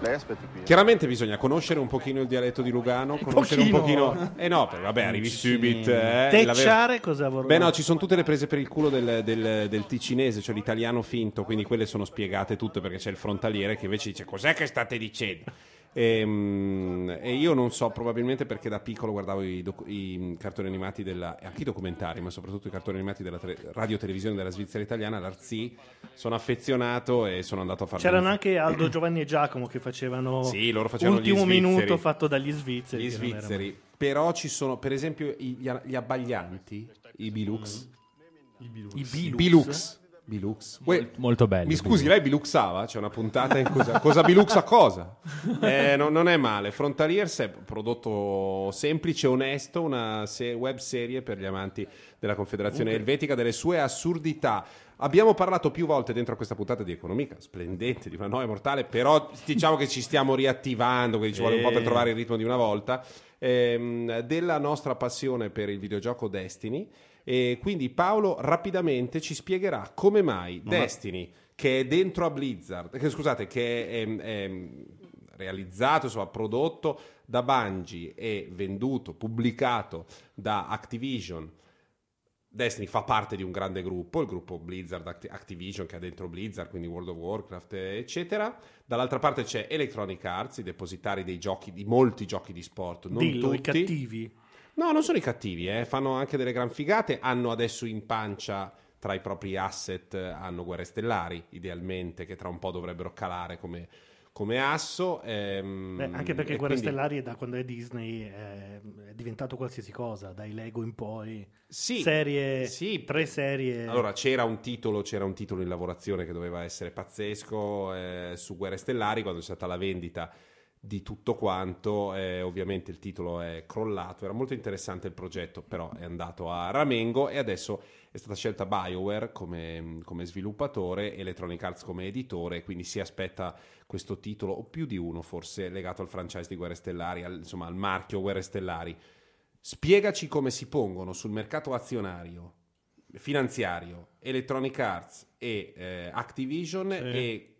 Lei aspetti qui. Chiaramente bisogna conoscere un pochino il dialetto di Lugano, conoscere un pochino. pochino... Eh no, perché vabbè, arrivi subito. Eh, Tecciare cosa vorrei? Beh no, ci sono tutte le prese per il culo del, del- del ticinese, cioè l'italiano finto, quindi quelle sono spiegate tutte perché c'è il frontaliere che invece dice cos'è che state dicendo? Ehm, E, io non so, probabilmente perché da piccolo guardavo i, docu- i cartoni animati della, e anche i documentari, ma soprattutto i cartoni animati della tele- radio-televisione della Svizzera italiana, l'Arzi, sono affezionato e sono andato a fare... C'erano anche Aldo, Giovanni e Giacomo che facevano Sì, loro facevano gli ultimo svizzeri. minuto fatto dagli svizzeri. Gli svizzeri, però ci sono, per esempio, i- gli, gli abbaglianti, i Bilux. male. I Bilux. Bilux. Bilux. Uè, Molto bello. Mi scusi, lei biluxava? C'è una puntata in cui cosa biluxa cosa? Eh, no- non è male. Frontaliers è un prodotto semplice, onesto, una se- web serie per gli amanti della Confederazione Elvetica, delle sue assurdità. Abbiamo parlato più volte dentro a questa puntata di economica, splendente, di una noia mortale, però diciamo che ci stiamo riattivando, quindi ci vuole un po' per Eh. trovare il ritmo di una volta, ehm, della nostra passione per il videogioco Destiny. E quindi Paolo rapidamente ci spiegherà come mai ha- Destiny, che è dentro a Blizzard, che, scusate, che è, è realizzato, insomma, prodotto da Bungie e venduto, pubblicato da Activision. Destiny fa parte di un grande gruppo, il gruppo Blizzard Acti- Activision che ha dentro Blizzard, quindi World of Warcraft, eccetera. Dall'altra parte c'è Electronic Arts, i depositari dei giochi, di molti giochi di sport, non Dillo, i tutti. cattivi. No, non sono i cattivi, eh, fanno anche delle gran figate, hanno adesso in pancia tra i propri asset, eh, hanno guerre stellari, idealmente, che tra un po' dovrebbero calare come, come asso. ehm, Beh, anche perché Guerre quindi- Stellari da quando è Disney è, è diventato qualsiasi cosa, dai Lego in poi. Sì, serie, sì. tre serie. Allora, c'era un titolo, c'era un titolo in lavorazione che doveva essere pazzesco eh, su Guerre Stellari quando c'è stata la vendita di tutto quanto, eh, ovviamente il titolo è crollato, era molto interessante il progetto, però è andato a Ramengo e adesso è stata scelta BioWare come, come sviluppatore, Electronic Arts come editore, quindi si aspetta questo titolo, o più di uno forse, legato al franchise di Guerre Stellari, al- insomma al marchio Guerre Stellari. Spiegaci come si pongono sul mercato azionario finanziario, Electronic Arts e eh, Activision e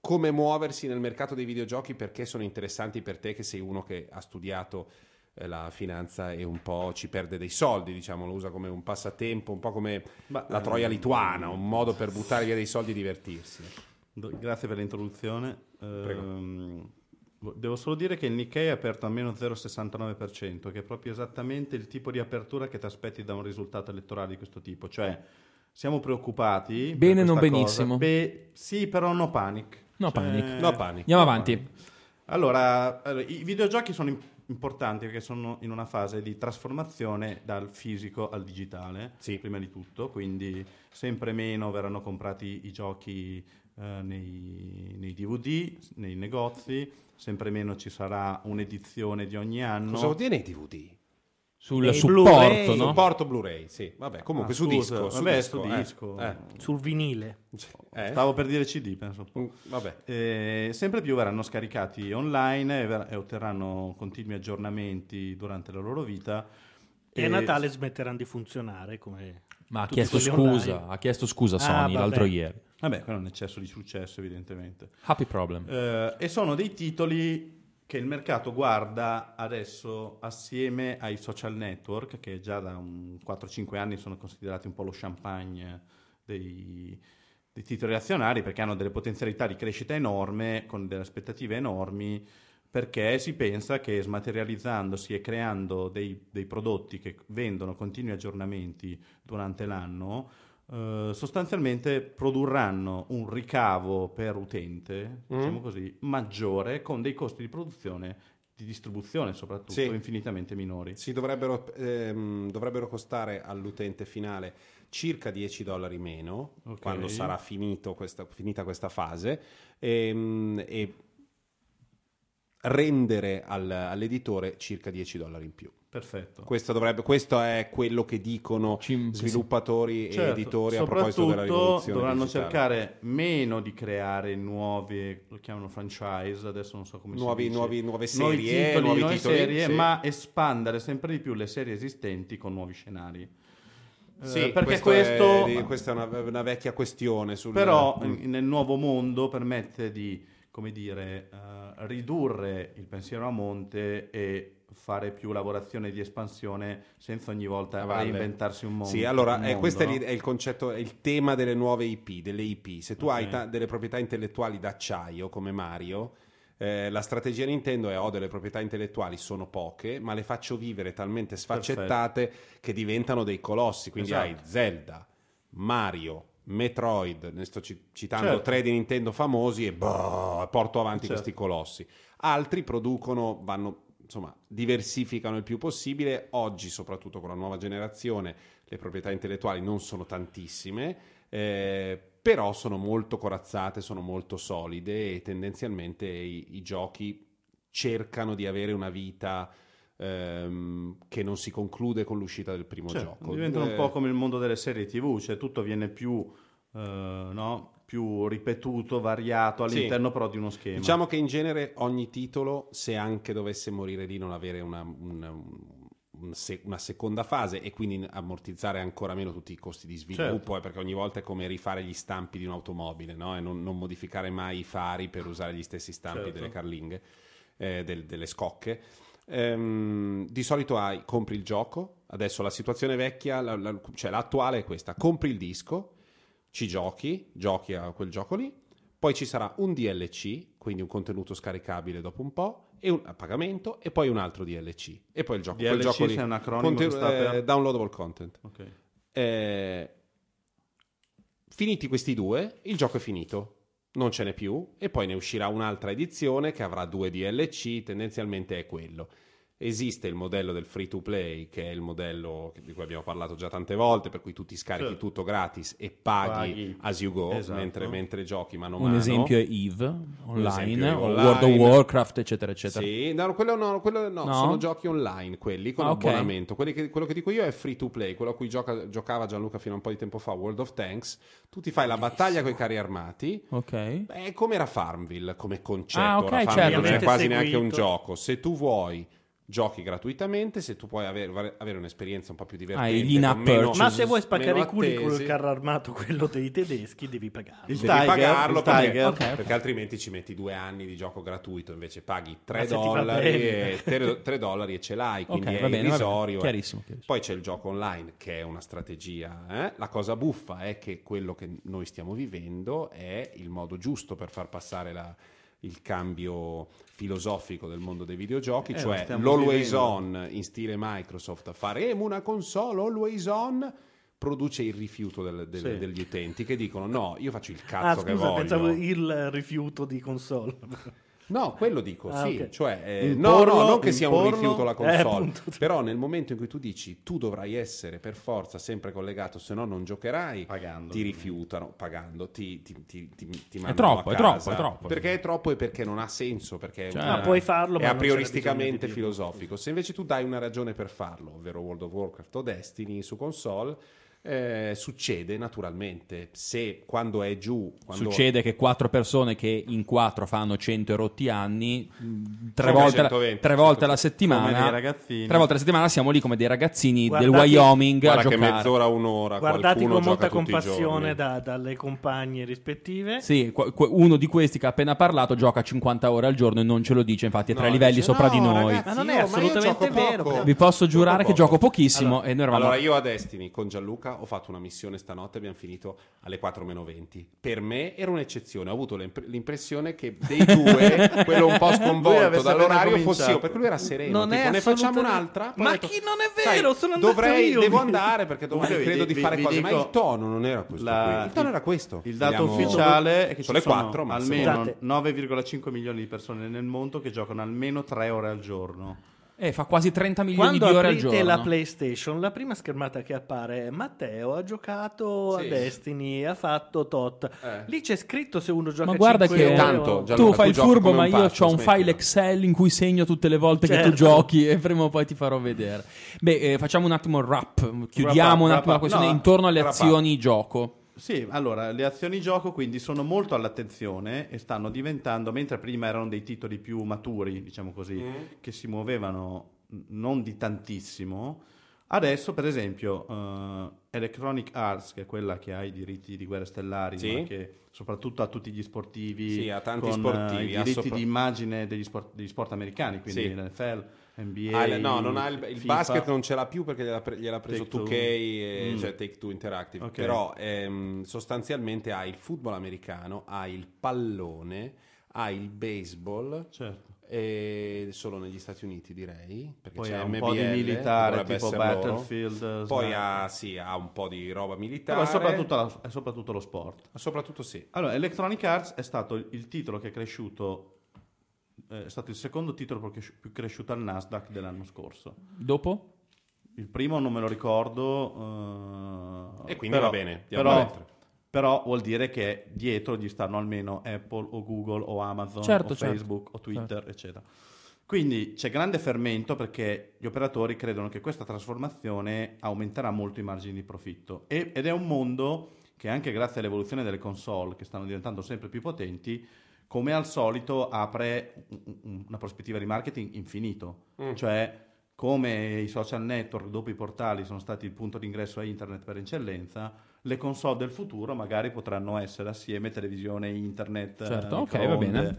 come muoversi nel mercato dei videogiochi perché sono interessanti per te che sei uno che ha studiato eh, la finanza e un po' ci perde dei soldi, diciamo, lo usa come un passatempo, un po' come Ma, la troia ehm, lituana, un modo per buttare via dei soldi e divertirsi. Grazie per l'introduzione. Ehm, vo- devo solo dire che il Nikkei è aperto a meno 0,69%, che è proprio esattamente il tipo di apertura che ti aspetti da un risultato elettorale di questo tipo. Cioè, siamo preoccupati. Bene, non cosa. benissimo. Beh, sì, però no panic. No Cioè, panic. No panic. Andiamo no avanti. panic. Allora, allora, i videogiochi sono im- importanti perché sono in una fase di trasformazione dal fisico al digitale, Sì. prima di tutto, quindi sempre meno verranno comprati i giochi eh, nei, nei DVD, nei negozi, sempre meno ci sarà un'edizione di ogni anno. Cosa vuol dire nei DVD? Sul E supporto, Blu-ray. no? Supporto Blu-ray, sì. Vabbè, comunque Ah, su scusa, disco. Su vabbè, disco, su eh. disco. Eh. Sul vinile. Eh? Stavo per dire CD, penso. Mm, Vabbè. Eh, sempre più verranno scaricati online e, ver- e otterranno continui aggiornamenti durante la loro vita. E a Natale smetteranno di funzionare come Ma ha chiesto scusa, online. ha chiesto scusa Ah, Sony vabbè. l'altro ieri. Vabbè, quello è un eccesso di successo, evidentemente. Happy problem. Eh, e sono dei titoli che il mercato guarda adesso assieme ai social network, che già da un 4-5 anni sono considerati un po' lo champagne dei, dei titoli azionari, perché hanno delle potenzialità di crescita enorme, con delle aspettative enormi, perché si pensa che smaterializzandosi e creando dei, dei prodotti che vendono continui aggiornamenti durante l'anno, eh, sostanzialmente produrranno un ricavo per utente, diciamo così, maggiore con dei costi di produzione, di distribuzione soprattutto, Sì. infinitamente minori. Sì, dovrebbero, ehm, dovrebbero costare all'utente finale circa 10 dollari meno Ok. quando sarà finito questa- finita questa fase ehm, e rendere al- all'editore circa 10 dollari in più. Perfetto. Questo, dovrebbe- questo è quello che dicono Cim- sviluppatori e Certo, editori a proposito della rivoluzione dovranno digitale. cercare meno di creare nuove, lo chiamano franchise, adesso non so come Nuovi- si dice. nuovi- nuove nuovi serie, titoli, nuovi nuove titoli, serie, sì. ma espandere sempre di più le serie esistenti con nuovi scenari. Eh, Sì, perché questo, questo, è, questa è una, una vecchia questione. Sul, però Mm. in- nel nuovo mondo permette di, come dire, eh, ridurre il pensiero a monte e fare più lavorazione di espansione senza ogni volta A valle. reinventarsi un mondo. Sì, allora eh, mondo, questo è, no? è il concetto, è il tema delle nuove IP, delle IP. Se tu Ok. hai ta- delle proprietà intellettuali d'acciaio come Mario, eh, la strategia Nintendo è ho delle proprietà intellettuali, sono poche, ma le faccio vivere talmente sfaccettate che diventano dei colossi. Quindi Esatto. hai Zelda, Mario, Metroid, ne sto ci- citando Certo. tre di Nintendo famosi e boh, porto avanti Certo. questi colossi. Altri producono, vanno insomma, diversificano il più possibile. Oggi, soprattutto con la nuova generazione, le proprietà intellettuali non sono tantissime. eh, però sono molto corazzate, sono molto solide e tendenzialmente i, i giochi cercano di avere una vita ehm, che non si conclude con l'uscita del primo Cioè, gioco. diventano un Eh, po' come il mondo delle serie TV, cioè tutto viene più, eh, no? Più ripetuto, variato Sì. all'interno però di uno schema. Diciamo che in genere ogni titolo, se anche dovesse morire lì, non avere una, una- una seconda fase e quindi ammortizzare ancora meno tutti i costi di sviluppo, Certo. eh, perché ogni volta è come rifare gli stampi di un'automobile no? e non, non modificare mai i fari per usare gli stessi stampi Certo. delle carlinghe, eh, del- delle scocche. Ehm, di solito hai, compri il gioco, adesso la situazione vecchia, la- la- cioè l'attuale è questa, compri il disco, ci giochi, giochi a quel gioco lì, poi ci sarà un DLC, quindi un contenuto scaricabile dopo un po', e un, a pagamento, e poi un altro DLC. E poi il gioco. quel DLC gioco lì. è un acronimo sta per- eh, Downloadable content. Ok. Eh, finiti questi due, il gioco è finito. Non ce n'è più, e poi ne uscirà un'altra edizione che avrà due DLC, tendenzialmente è quello. Esiste il modello del free to play, che è il modello di cui abbiamo parlato già tante volte, per cui tu ti scarichi Certo. tutto gratis e paghi, Paghi. as you go, Esatto. mentre, mentre giochi mano a Un mano. esempio è Eve Un online, esempio è o online. World of Warcraft, eccetera, eccetera. Sì, no, quello no, quello no, No? sono giochi online quelli con Ah, ok. abbonamento. Quelli che- quello che dico io è free to play, quello a cui gioca- giocava Gianluca fino a un po' di tempo fa, World of Tanks. Tu ti fai la battaglia con i carri armati. Ok. Beh, È come era Farmville come concetto. Ah, ok, Ora Farmville certo, non è certo. quasi Seguito. neanche un gioco. Se tu vuoi giochi gratuitamente, se tu puoi avere, avere un'esperienza un po' più divertente, Ah, in-app meno-. Ma se vuoi spaccare i culi con il carro armato, quello dei tedeschi, devi pagarlo. Il devi Tiger, pagarlo il perché, Tiger. Ok, ok. perché altrimenti ci metti due anni di gioco gratuito invece paghi 3 Ma se ti va dollari, bene. e, 3, 3 dollari e ce l'hai quindi Ok, è bene. irrisorio eh. Chiarissimo, chiarissimo. poi c'è il gioco online che è una strategia eh. la cosa buffa è che quello che noi stiamo vivendo è il modo giusto per far passare la- il cambio filosofico del mondo dei videogiochi Eh, cioè l'always vivendo. on in stile Microsoft faremo una console always on produce il rifiuto del- del- Sì. degli utenti che dicono no io faccio il Ah, cazzo che scusa, voglio pensavo il rifiuto di console. No, quello dico, Ah, sì, ok. cioè, eh, Imporlo, no, no, non che sia un rifiuto la eh, console, però nel momento in cui tu dici tu dovrai essere per forza sempre collegato, se no non giocherai, Pagando. ti rifiutano, pagando, ti, ti, ti, ti, ti mandano troppo, a è troppo, casa. è troppo. Perché è troppo e perché non ha senso, perché è, Cioè, una- Ma puoi farlo, è ma a prioristicamente filosofico. Se invece tu dai una ragione per farlo, ovvero World of Warcraft o Destiny su console, eh, succede naturalmente. Se quando è giù, quando Succede che quattro persone che in quattro fanno 100 e rotti anni, tre volte, 120, tre volte alla settimana, tre volte alla settimana siamo lì come dei ragazzini Guardate- del Wyoming a che giocare. mezz'ora, un'ora, Guardati con molta compassione da- dalle compagne rispettive. Sì, uno di questi che ha appena parlato gioca 50 ore al giorno e non ce lo dice, infatti è tre No, livelli dice, sopra "No, di noi. ragazzi, Ma non è assolutamente gioco vero, poco." Vi posso giurare che Gioco gioco poco. pochissimo e noi eravamo Allora, io a Destiny con Gianluca ho fatto una missione stanotte, abbiamo finito alle 4 meno 20. Per me era un'eccezione, ho avuto l'imp- l'impressione che dei due, quello un po' sconvolto dall'orario, fossi io, perché lui era sereno. Non tipo, è ne facciamo un'altra? Poi Ma detto, chi non è "Sai, vero? Sono andato dovrei, io." devo andare perché domani credo vi- di fare vi cose, ma dico- il tono non era questo La- qui. Il tono era questo. Il dato Vediamo- ufficiale è che sono ci le sono 4, ma almeno Scusate. 9,5 milioni di persone nel mondo che giocano almeno 3 ore al giorno. Eh, fa quasi 30 milioni Quando di ore al aprite giorno. la PlayStation, la prima schermata che appare è Matteo ha giocato Sì. a Destiny, ha fatto tot. Eh. Lì c'è scritto se uno gioca Ma guarda 5 che Tanto, Gianluca, tu fai tu il furbo, ma un io pazzo, ho un file. Excel in cui segno tutte le volte che tu Certo. giochi e prima o poi ti farò vedere. Beh, eh, facciamo un attimo il wrap. Chiudiamo un wrap attimo la up. questione No, intorno alle wrap up. azioni gioco. Sì, allora le azioni gioco quindi sono molto all'attenzione e stanno diventando, mentre prima erano dei titoli più maturi, diciamo così, Mm. che si muovevano non di tantissimo, adesso per esempio eh, Electronic Arts, che è quella che ha i diritti di Guerre Stellari, Sì. ma che soprattutto a tutti gli sportivi, Sì, ha tanti con sportivi, eh, i diritti sopra- di immagine degli sport, degli sport americani, quindi Sì. NFL, NBA. Ah, no, non ha il, il basket non ce l'ha più perché gliel'ha, pre- gliel'ha preso Take-Two. 2K, e, Mm. cioè Take Two Interactive. Ok. Però ehm, sostanzialmente ha il football americano, ha il pallone, ha il baseball. Certo. E solo negli Stati Uniti direi perché Poi c'è ha un MBL, po' di militare, tipo essere loro. Battlefield, poi ha, sì, ha un po' di roba militare è soprattutto, la- soprattutto lo sport. soprattutto sì Allora, Electronic Arts è stato il- titolo che è cresciuto, eh, è stato il secondo titolo più cresci- più cresciuto al Nasdaq dell'anno scorso. Dopo? Il primo non me lo ricordo. eh, E quindi però- va bene, però però vuol dire che dietro gli stanno almeno Apple o Google o Amazon Certo, o certo. Facebook o Twitter, eccetera. Quindi c'è grande fermento perché gli operatori credono che questa trasformazione aumenterà molto i margini di profitto E- ed è un mondo che anche grazie all'evoluzione delle console che stanno diventando sempre più potenti, come al solito apre un- un- una prospettiva di marketing infinito, Mm. cioè come i social network dopo i portali sono stati il punto d'ingresso a internet per eccellenza, le console del futuro magari potranno essere assieme televisione, internet, Certo, eh, ok, va bene.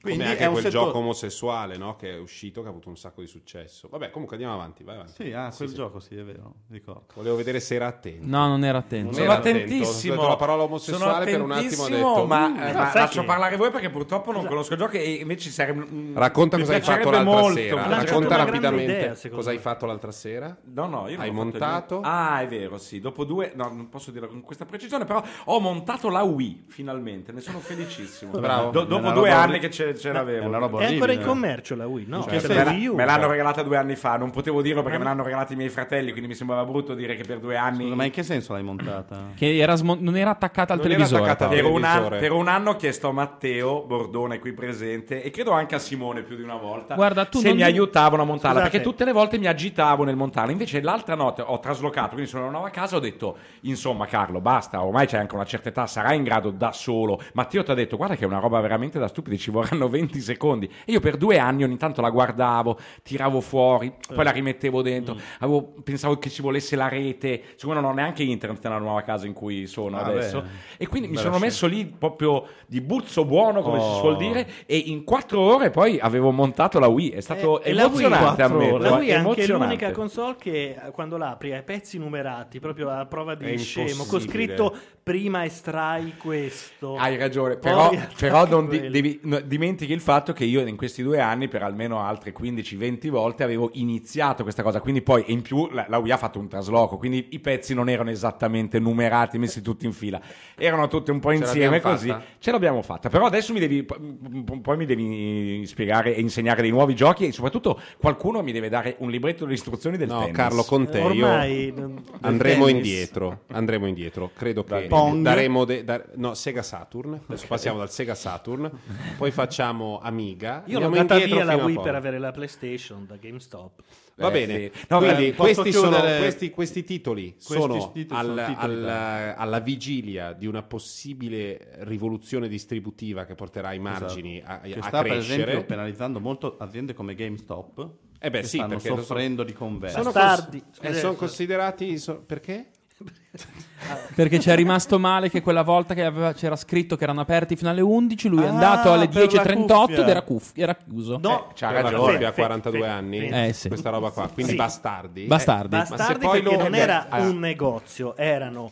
Quindi Come anche è un quel settore- gioco omosessuale no? che è uscito che ha avuto un sacco di successo. Vabbè, comunque andiamo avanti. Vai avanti. Sì, ah, quel gioco sì, è vero, ricordo. Volevo vedere se era attento. No, non era attento. Non Sono era attento. attentissimo. Ho detto la parola omosessuale per un attimo ho detto. Ma, "Mm". eh, No, ma lascio che- parlare voi perché purtroppo non conosco il gioco e invece sarebbe. mm, Racconta cosa hai fatto l'altra molto. sera. Mi Racconta rapidamente idea, cosa hai me. fatto l'altra sera. No, no, io Hai montato? Ah, è vero, sì. Dopo due, no, non posso dirlo con questa precisione, però ho montato la Wii finalmente. Ne sono felicissimo. Bravo. Dopo due anni che ce, ce l'avevo. È una roba È ancora in commercio la Wii? No, senso? la Me, la- Wii U. me l'hanno regalata due anni fa, non potevo dirlo perché me l'hanno regalata i miei fratelli, quindi mi sembrava brutto dire che per due anni. Scusa, ma in che senso l'hai montata? Che era smo- non era attaccata al Non era televisore. attaccata al. Per un, anno, televisore. per un anno ho chiesto a Matteo Bordone qui presente e credo anche a Simone più di una volta Guarda, tu se non mi aiutavano a montarla Scusate. perché tutte le volte mi agitavo nel montarla invece l'altra notte ho traslocato quindi sono una nuova casa ho detto insomma Carlo basta ormai c'è anche una certa età sarai in grado da solo Matteo ti ha detto guarda che è una roba veramente da stupidi ci vorranno 20 secondi. E io per due anni ogni tanto la guardavo tiravo fuori poi la rimettevo dentro. Avevo- pensavo che ci volesse la rete. Siccome non ho neanche internet nella nuova casa in cui sono Ah, adesso. beh. e quindi mi Bella sono messo lì proprio di buzzo buono, come si Oh. suol dire, e in quattro ore poi avevo montato la Wii. È stato Eh, emozionante, ammetto, ore. La Wii è anche l'unica console che eh, quando la apri ha i pezzi numerati, proprio a prova È di scemo, con scritto prima estrai questo. Hai ragione, però, però non di- devi- no, dimentichi il fatto che io in questi due anni, per almeno altre 15-20 volte, avevo iniziato questa cosa. Quindi poi, in più, la, la Wii ha fatto un trasloco, quindi i pezzi non erano esattamente numerati, messi tutti in fila. Erano tutti un po' Ce insieme l'abbiamo così. fatta? Ce l'abbiamo fatta. Però adesso mi devi, poi mi devi spiegare e insegnare dei nuovi giochi e soprattutto qualcuno mi deve dare un libretto di istruzioni del No, tennis. Carlo, con te Ormai io non- andremo tennis. indietro. Andremo indietro. Credo che Pong. daremo de- dar- no, Sega Saturn. Adesso passiamo dal Sega Saturn, poi facciamo Amiga. Io l'ho data via la a Wii per avere la PlayStation da GameStop. Va Eh, bene, sì. No, quindi beh, posso questi, sono, chiudere- questi, questi titoli Questi sono, titoli al- sono titoli al- da- alla vigilia di una possibile rivoluzione distributiva che porterà i margini a, Esatto. che a sta per crescere. esempio penalizzando molto aziende come GameStop Eh beh, che sì, stanno perché lo so- soffrendo di conversi. sono, cons- eh, sono considerati so- perché? Perché ci è rimasto male che quella volta che aveva- c'era scritto che erano aperti fino alle 11, lui è Ah, andato alle per la 10.38 ed era, cuff- era chiuso. No, c'ha Per la ragione. coppia a Fe- 42 fe- anni? fe- Eh, sì. Questa roba qua, quindi Sì. bastardi. Bastardi. Ma se Bastardi poi perché lo- non eh, era ah. un negozio, erano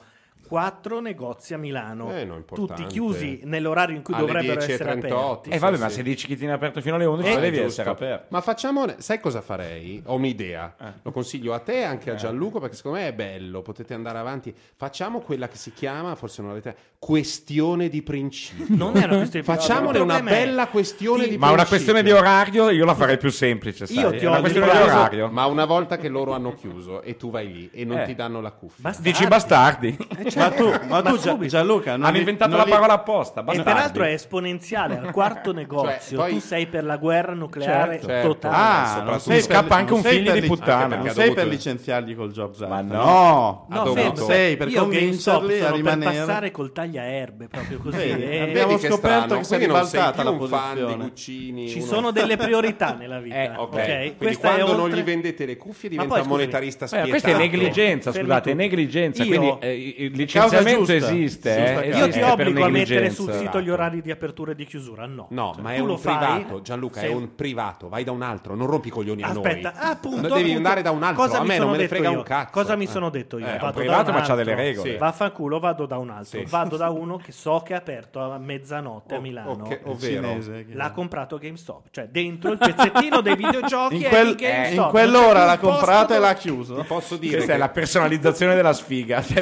quattro negozi a Milano, Eh, no, tutti chiusi nell'orario in cui Alle dovrebbero essere 10.38. aperti. Eh vabbè, Sì, ma sì. se dici che tieni aperto fino alle 11, Eh, devi giusto. essere aperto. Ma facciamo, sai cosa farei? Ho un'idea, Eh. lo consiglio a te e anche a Gianluca perché secondo me è bello, potete andare avanti. Facciamo quella che si chiama, forse non l'avete, questione di principio. Non è una questione di Facciamone una bella questione Ti- di Ma una principio. questione di orario io la farei più semplice. Sai? Io ti È una ho questione di orario. Ma una volta che loro hanno chiuso e tu vai lì e non Eh. ti danno la cuffia. Bastardi. Dici bastardi? Ma tu, ma tu Gia-. Gianluca, non Hanno li- inventato non la li- parola apposta. E bastardi. peraltro è esponenziale al quarto negozio. poi- Tu sei per la guerra nucleare Certo, certo. totale. Ah, soprattutto- non sei Scappa per- anche non un figlio di puttana. Non sei per licenziarli col Jobs Act. Ma no. no. Sei per convincerli a rimanere. per passare col tagliaerbe proprio così. Vedi, E- abbiamo scoperto che sei ribaltata la posizione. Ci sono delle priorità nella vita. Eh, ok. ok? Quando non gli vendete le cuffie diventa monetarista Eh, spietato. questa è negligenza, Fermi scusate, è negligenza. Io- quindi eh, licenziamento esiste. Eh, causa. Io esiste ti obbligo a mettere sul sito gli orari di apertura e di chiusura? No. No, Cioè, ma è tu un lo fai- privato, Gianluca, è Sei- un privato. Vai da un altro, non rompi i coglioni a Aspetta, noi. appunto, No, devi appunto. andare da un altro. Cosa a me non me ne frega io? un cazzo. Cosa mi Eh. sono detto io? Eh, è un Vado da privato, ma c'ha delle regole. Sì. Vaffanculo, vado da un altro. Sì. Vado da uno che so che è aperto a mezzanotte a Milano. ovvero L'ha comprato GameStop, cioè dentro il pezzettino dei videogiochi in, è quel- di GameStop. in quell'ora l'ha comprato e l'ha chiuso. Posso dire Questa che è la personalizzazione della sfiga.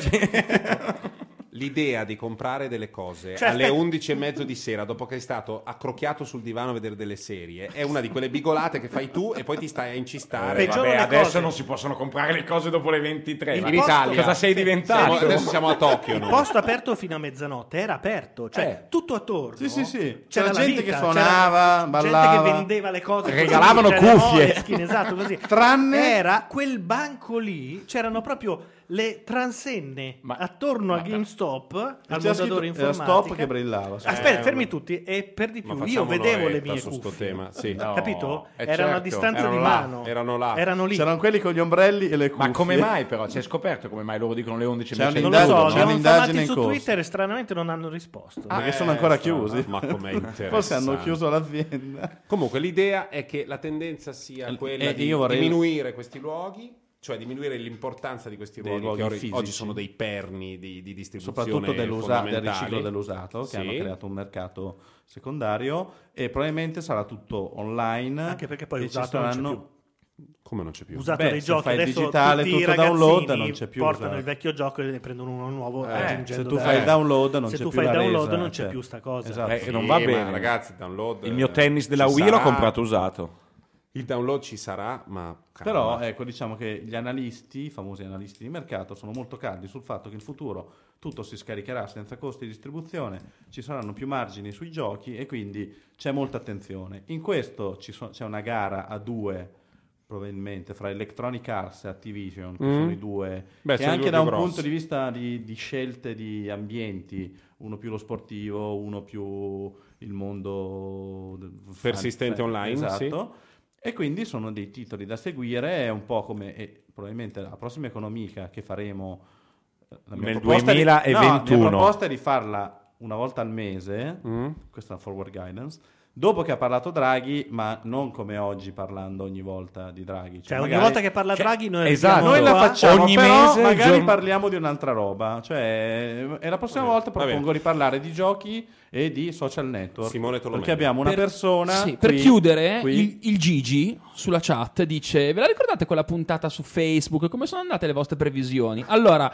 L'idea di comprare delle cose Cioè, alle aspetta. 11 e mezzo di sera dopo che sei stato accrocchiato sul divano a vedere delle serie è una di quelle bigolate che fai tu e poi ti stai a incistare. Eh, vabbè, adesso non si possono comprare le cose dopo le 23. Il in posto- Italia. Cosa sei diventato? Siamo- adesso siamo a Tokyo. Il noi. posto aperto fino a mezzanotte era aperto, cioè Eh. tutto attorno. Sì, sì, sì. C'era C'era gente vita, che suonava, c'era ballava. gente che vendeva le cose, così, Regalavano le cuffie. Moleskine, esatto, così. Tranne- era quel banco lì, c'erano proprio le transenne attorno a GameStop, al c'era scritto- era informatica. stop che brillava, sì. Aspetta, Eh, fermi ma- tutti e per di Ma più io vedevo le mie cuffie. tema, sì. No, Capito? eh, Erano a certo, distanza erano di là, mano. erano là. Erano lì. C'erano quelli con gli ombrelli e le cuffie. Ma come mai però? Si è scoperto come mai loro dicono le 11 C'è Non lo so, C'è un'indagine su. Twitter e stranamente non hanno risposto. Perché Eh, sono ancora chiusi. Ma com'è interessante. Forse hanno chiuso l'azienda. Comunque l'idea è che la tendenza sia quella eh, di diminuire questi luoghi, cioè diminuire l'importanza di questi luoghi che fisici. oggi sono dei perni di, di distribuzione soprattutto del riciclo dell'usato che Sì. hanno creato un mercato secondario e probabilmente sarà tutto online Anche perché poi usato non c'è saranno- Come non c'è più? usato Beh, dei se giochi fai il adesso digitale, tutti i tutto download, non c'è più portano usato. il vecchio gioco e ne prendono uno nuovo Eh, se tu fai il download non se c'è tu più fai il la download resa, non c'è cioè. più sta cosa Esatto. Eh, Sì, non va bene. ragazzi, il download Il mio eh, tennis della Wii l'ho comprato usato. Il download ci sarà, ma Però ecco, diciamo che gli analisti, i famosi analisti di mercato, sono molto caldi sul fatto che in futuro tutto si scaricherà senza costi di distribuzione, ci saranno più margini sui giochi e quindi c'è molta attenzione. In questo ci so- c'è una gara a due probabilmente fra Electronic Arts e Activision, che Mm. sono i due, Beh, che anche da un grossi. punto di vista di, di scelte di ambienti, uno più lo sportivo, uno più il mondo Persistente online, esatto. E quindi sono dei titoli da seguire, è un po' come e probabilmente la prossima economica che faremo eh, la Nel proposta è di- 2021. no, la mia proposta è di farla una volta al mese, Mm? questa è una forward guidance, dopo che ha parlato Draghi, ma non come oggi parlando ogni volta di Draghi. Cioè, ogni magari- volta che parla Draghi noi esatto. noi la facciamo, ogni però mese, magari giorno- parliamo di un'altra roba. Cioè, e la prossima volta propongo di parlare di giochi e di social network. Simone Tolomelli. Perché abbiamo una Per- persona. sì, per qui- chiudere, qui- il, il Gigi sulla chat dice: Ve la ricordate quella puntata su Facebook? Come sono andate le vostre previsioni? Allora,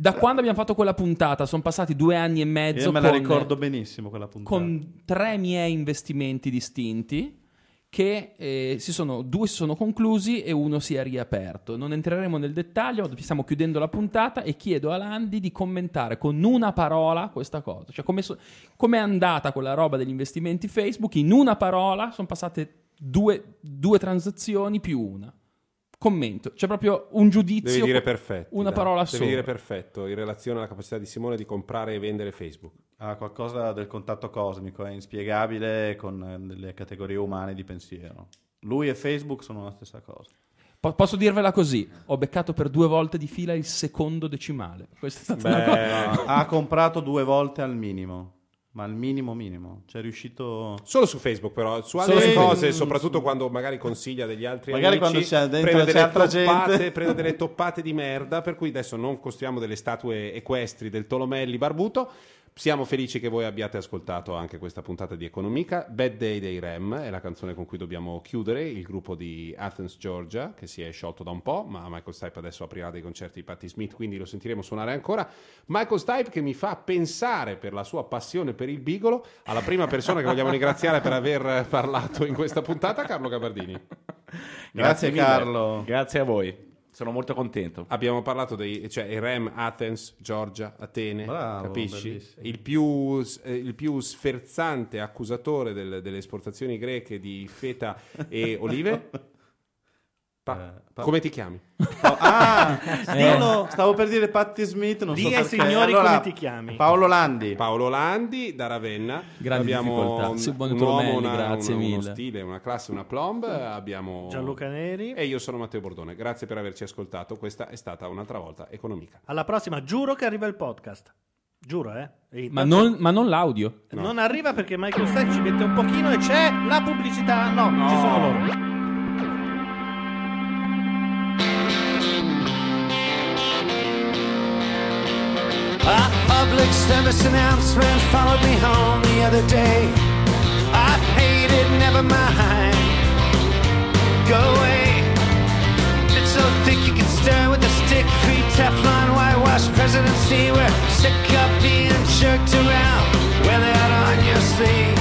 da quando abbiamo fatto quella puntata sono passati due anni e mezzo. Io me la con- ricordo benissimo quella puntata. con tre miei investimenti distinti che eh, si sono, due si sono conclusi e uno si è riaperto. Non entreremo nel dettaglio, stiamo chiudendo la puntata e chiedo a Landi di commentare con una parola questa cosa. Cioè come so- com'è andata quella roba degli investimenti Facebook? In una parola sono passate due, due transazioni più una. Commento, c'è proprio un giudizio. Devi dire perfetto. Una dai. parola Devi sola. dire perfetto in relazione alla capacità di Simone di comprare e vendere Facebook. Ha qualcosa del contatto cosmico, è inspiegabile con eh, delle categorie umane di pensiero. Lui e Facebook sono la stessa cosa. Po- posso dirvela così: ho beccato per due volte di fila il secondo decimale. Questa è stata una cosa. ha comprato due volte al minimo, ma al minimo minimo. Cioè è riuscito... Solo su Facebook, però, su Solo altre su- cose, su- soprattutto quando magari consiglia degli altri Magari amici, quando c'è dentro prende c'è delle altra toppate, gente. prende delle toppate di merda, per cui adesso non costruiamo delle statue equestri del Tolomelli barbuto. Siamo felici che voi abbiate ascoltato anche questa puntata di Economica. Bad Day dei Rem è la canzone con cui dobbiamo chiudere. Il gruppo di Athens, Georgia, che si è sciolto da un po', ma Michael Stipe adesso aprirà dei concerti di Patti Smith, quindi lo sentiremo suonare ancora. Michael Stipe che mi fa pensare per la sua passione per il bigolo alla prima persona che vogliamo ringraziare per aver parlato in questa puntata, Carlo Gabardini. Grazie, mille. Carlo. Grazie a voi. Sono molto contento. Abbiamo parlato dei cioè, i Rem, Athens, Georgia, Atene, Bravo, capisci? Il più, eh, il più sferzante accusatore del- delle esportazioni greche di feta e olive. Pa- Eh, pa- come ti chiami? Ah, Dillo- stavo per dire Patti Smith, non so Dì ai perché. signori Allora, come ti chiami. Paolo Landi. Paolo Landi da Ravenna. Grandi abbiamo difficoltà. un, un uomo, una- grazie una- uno mille. stile, una classe, una plomb. Abbiamo Gianluca Neri. E io sono Matteo Bordone. Grazie per averci ascoltato. Questa è stata un'altra volta Economica. Alla prossima, giuro che arriva il podcast. Giuro, eh. Ma non, ma non l'audio. Non arriva perché Michael Stipe ci mette un pochino e c'è la pubblicità. No, ci sono loro. A public service announcement followed me home the other day. I paid it, never mind. Go away. It's so thick you can stir with a stick. Free Teflon, whitewash presidency. We're sick of being jerked around. Wear that on your sleeve.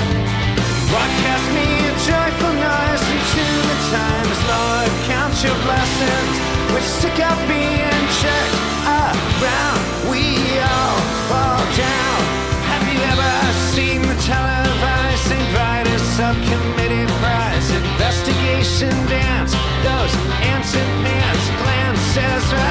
Broadcast me a joyful noise into the times, Lord. Count your blessings. We're sick of being jerked around. just right.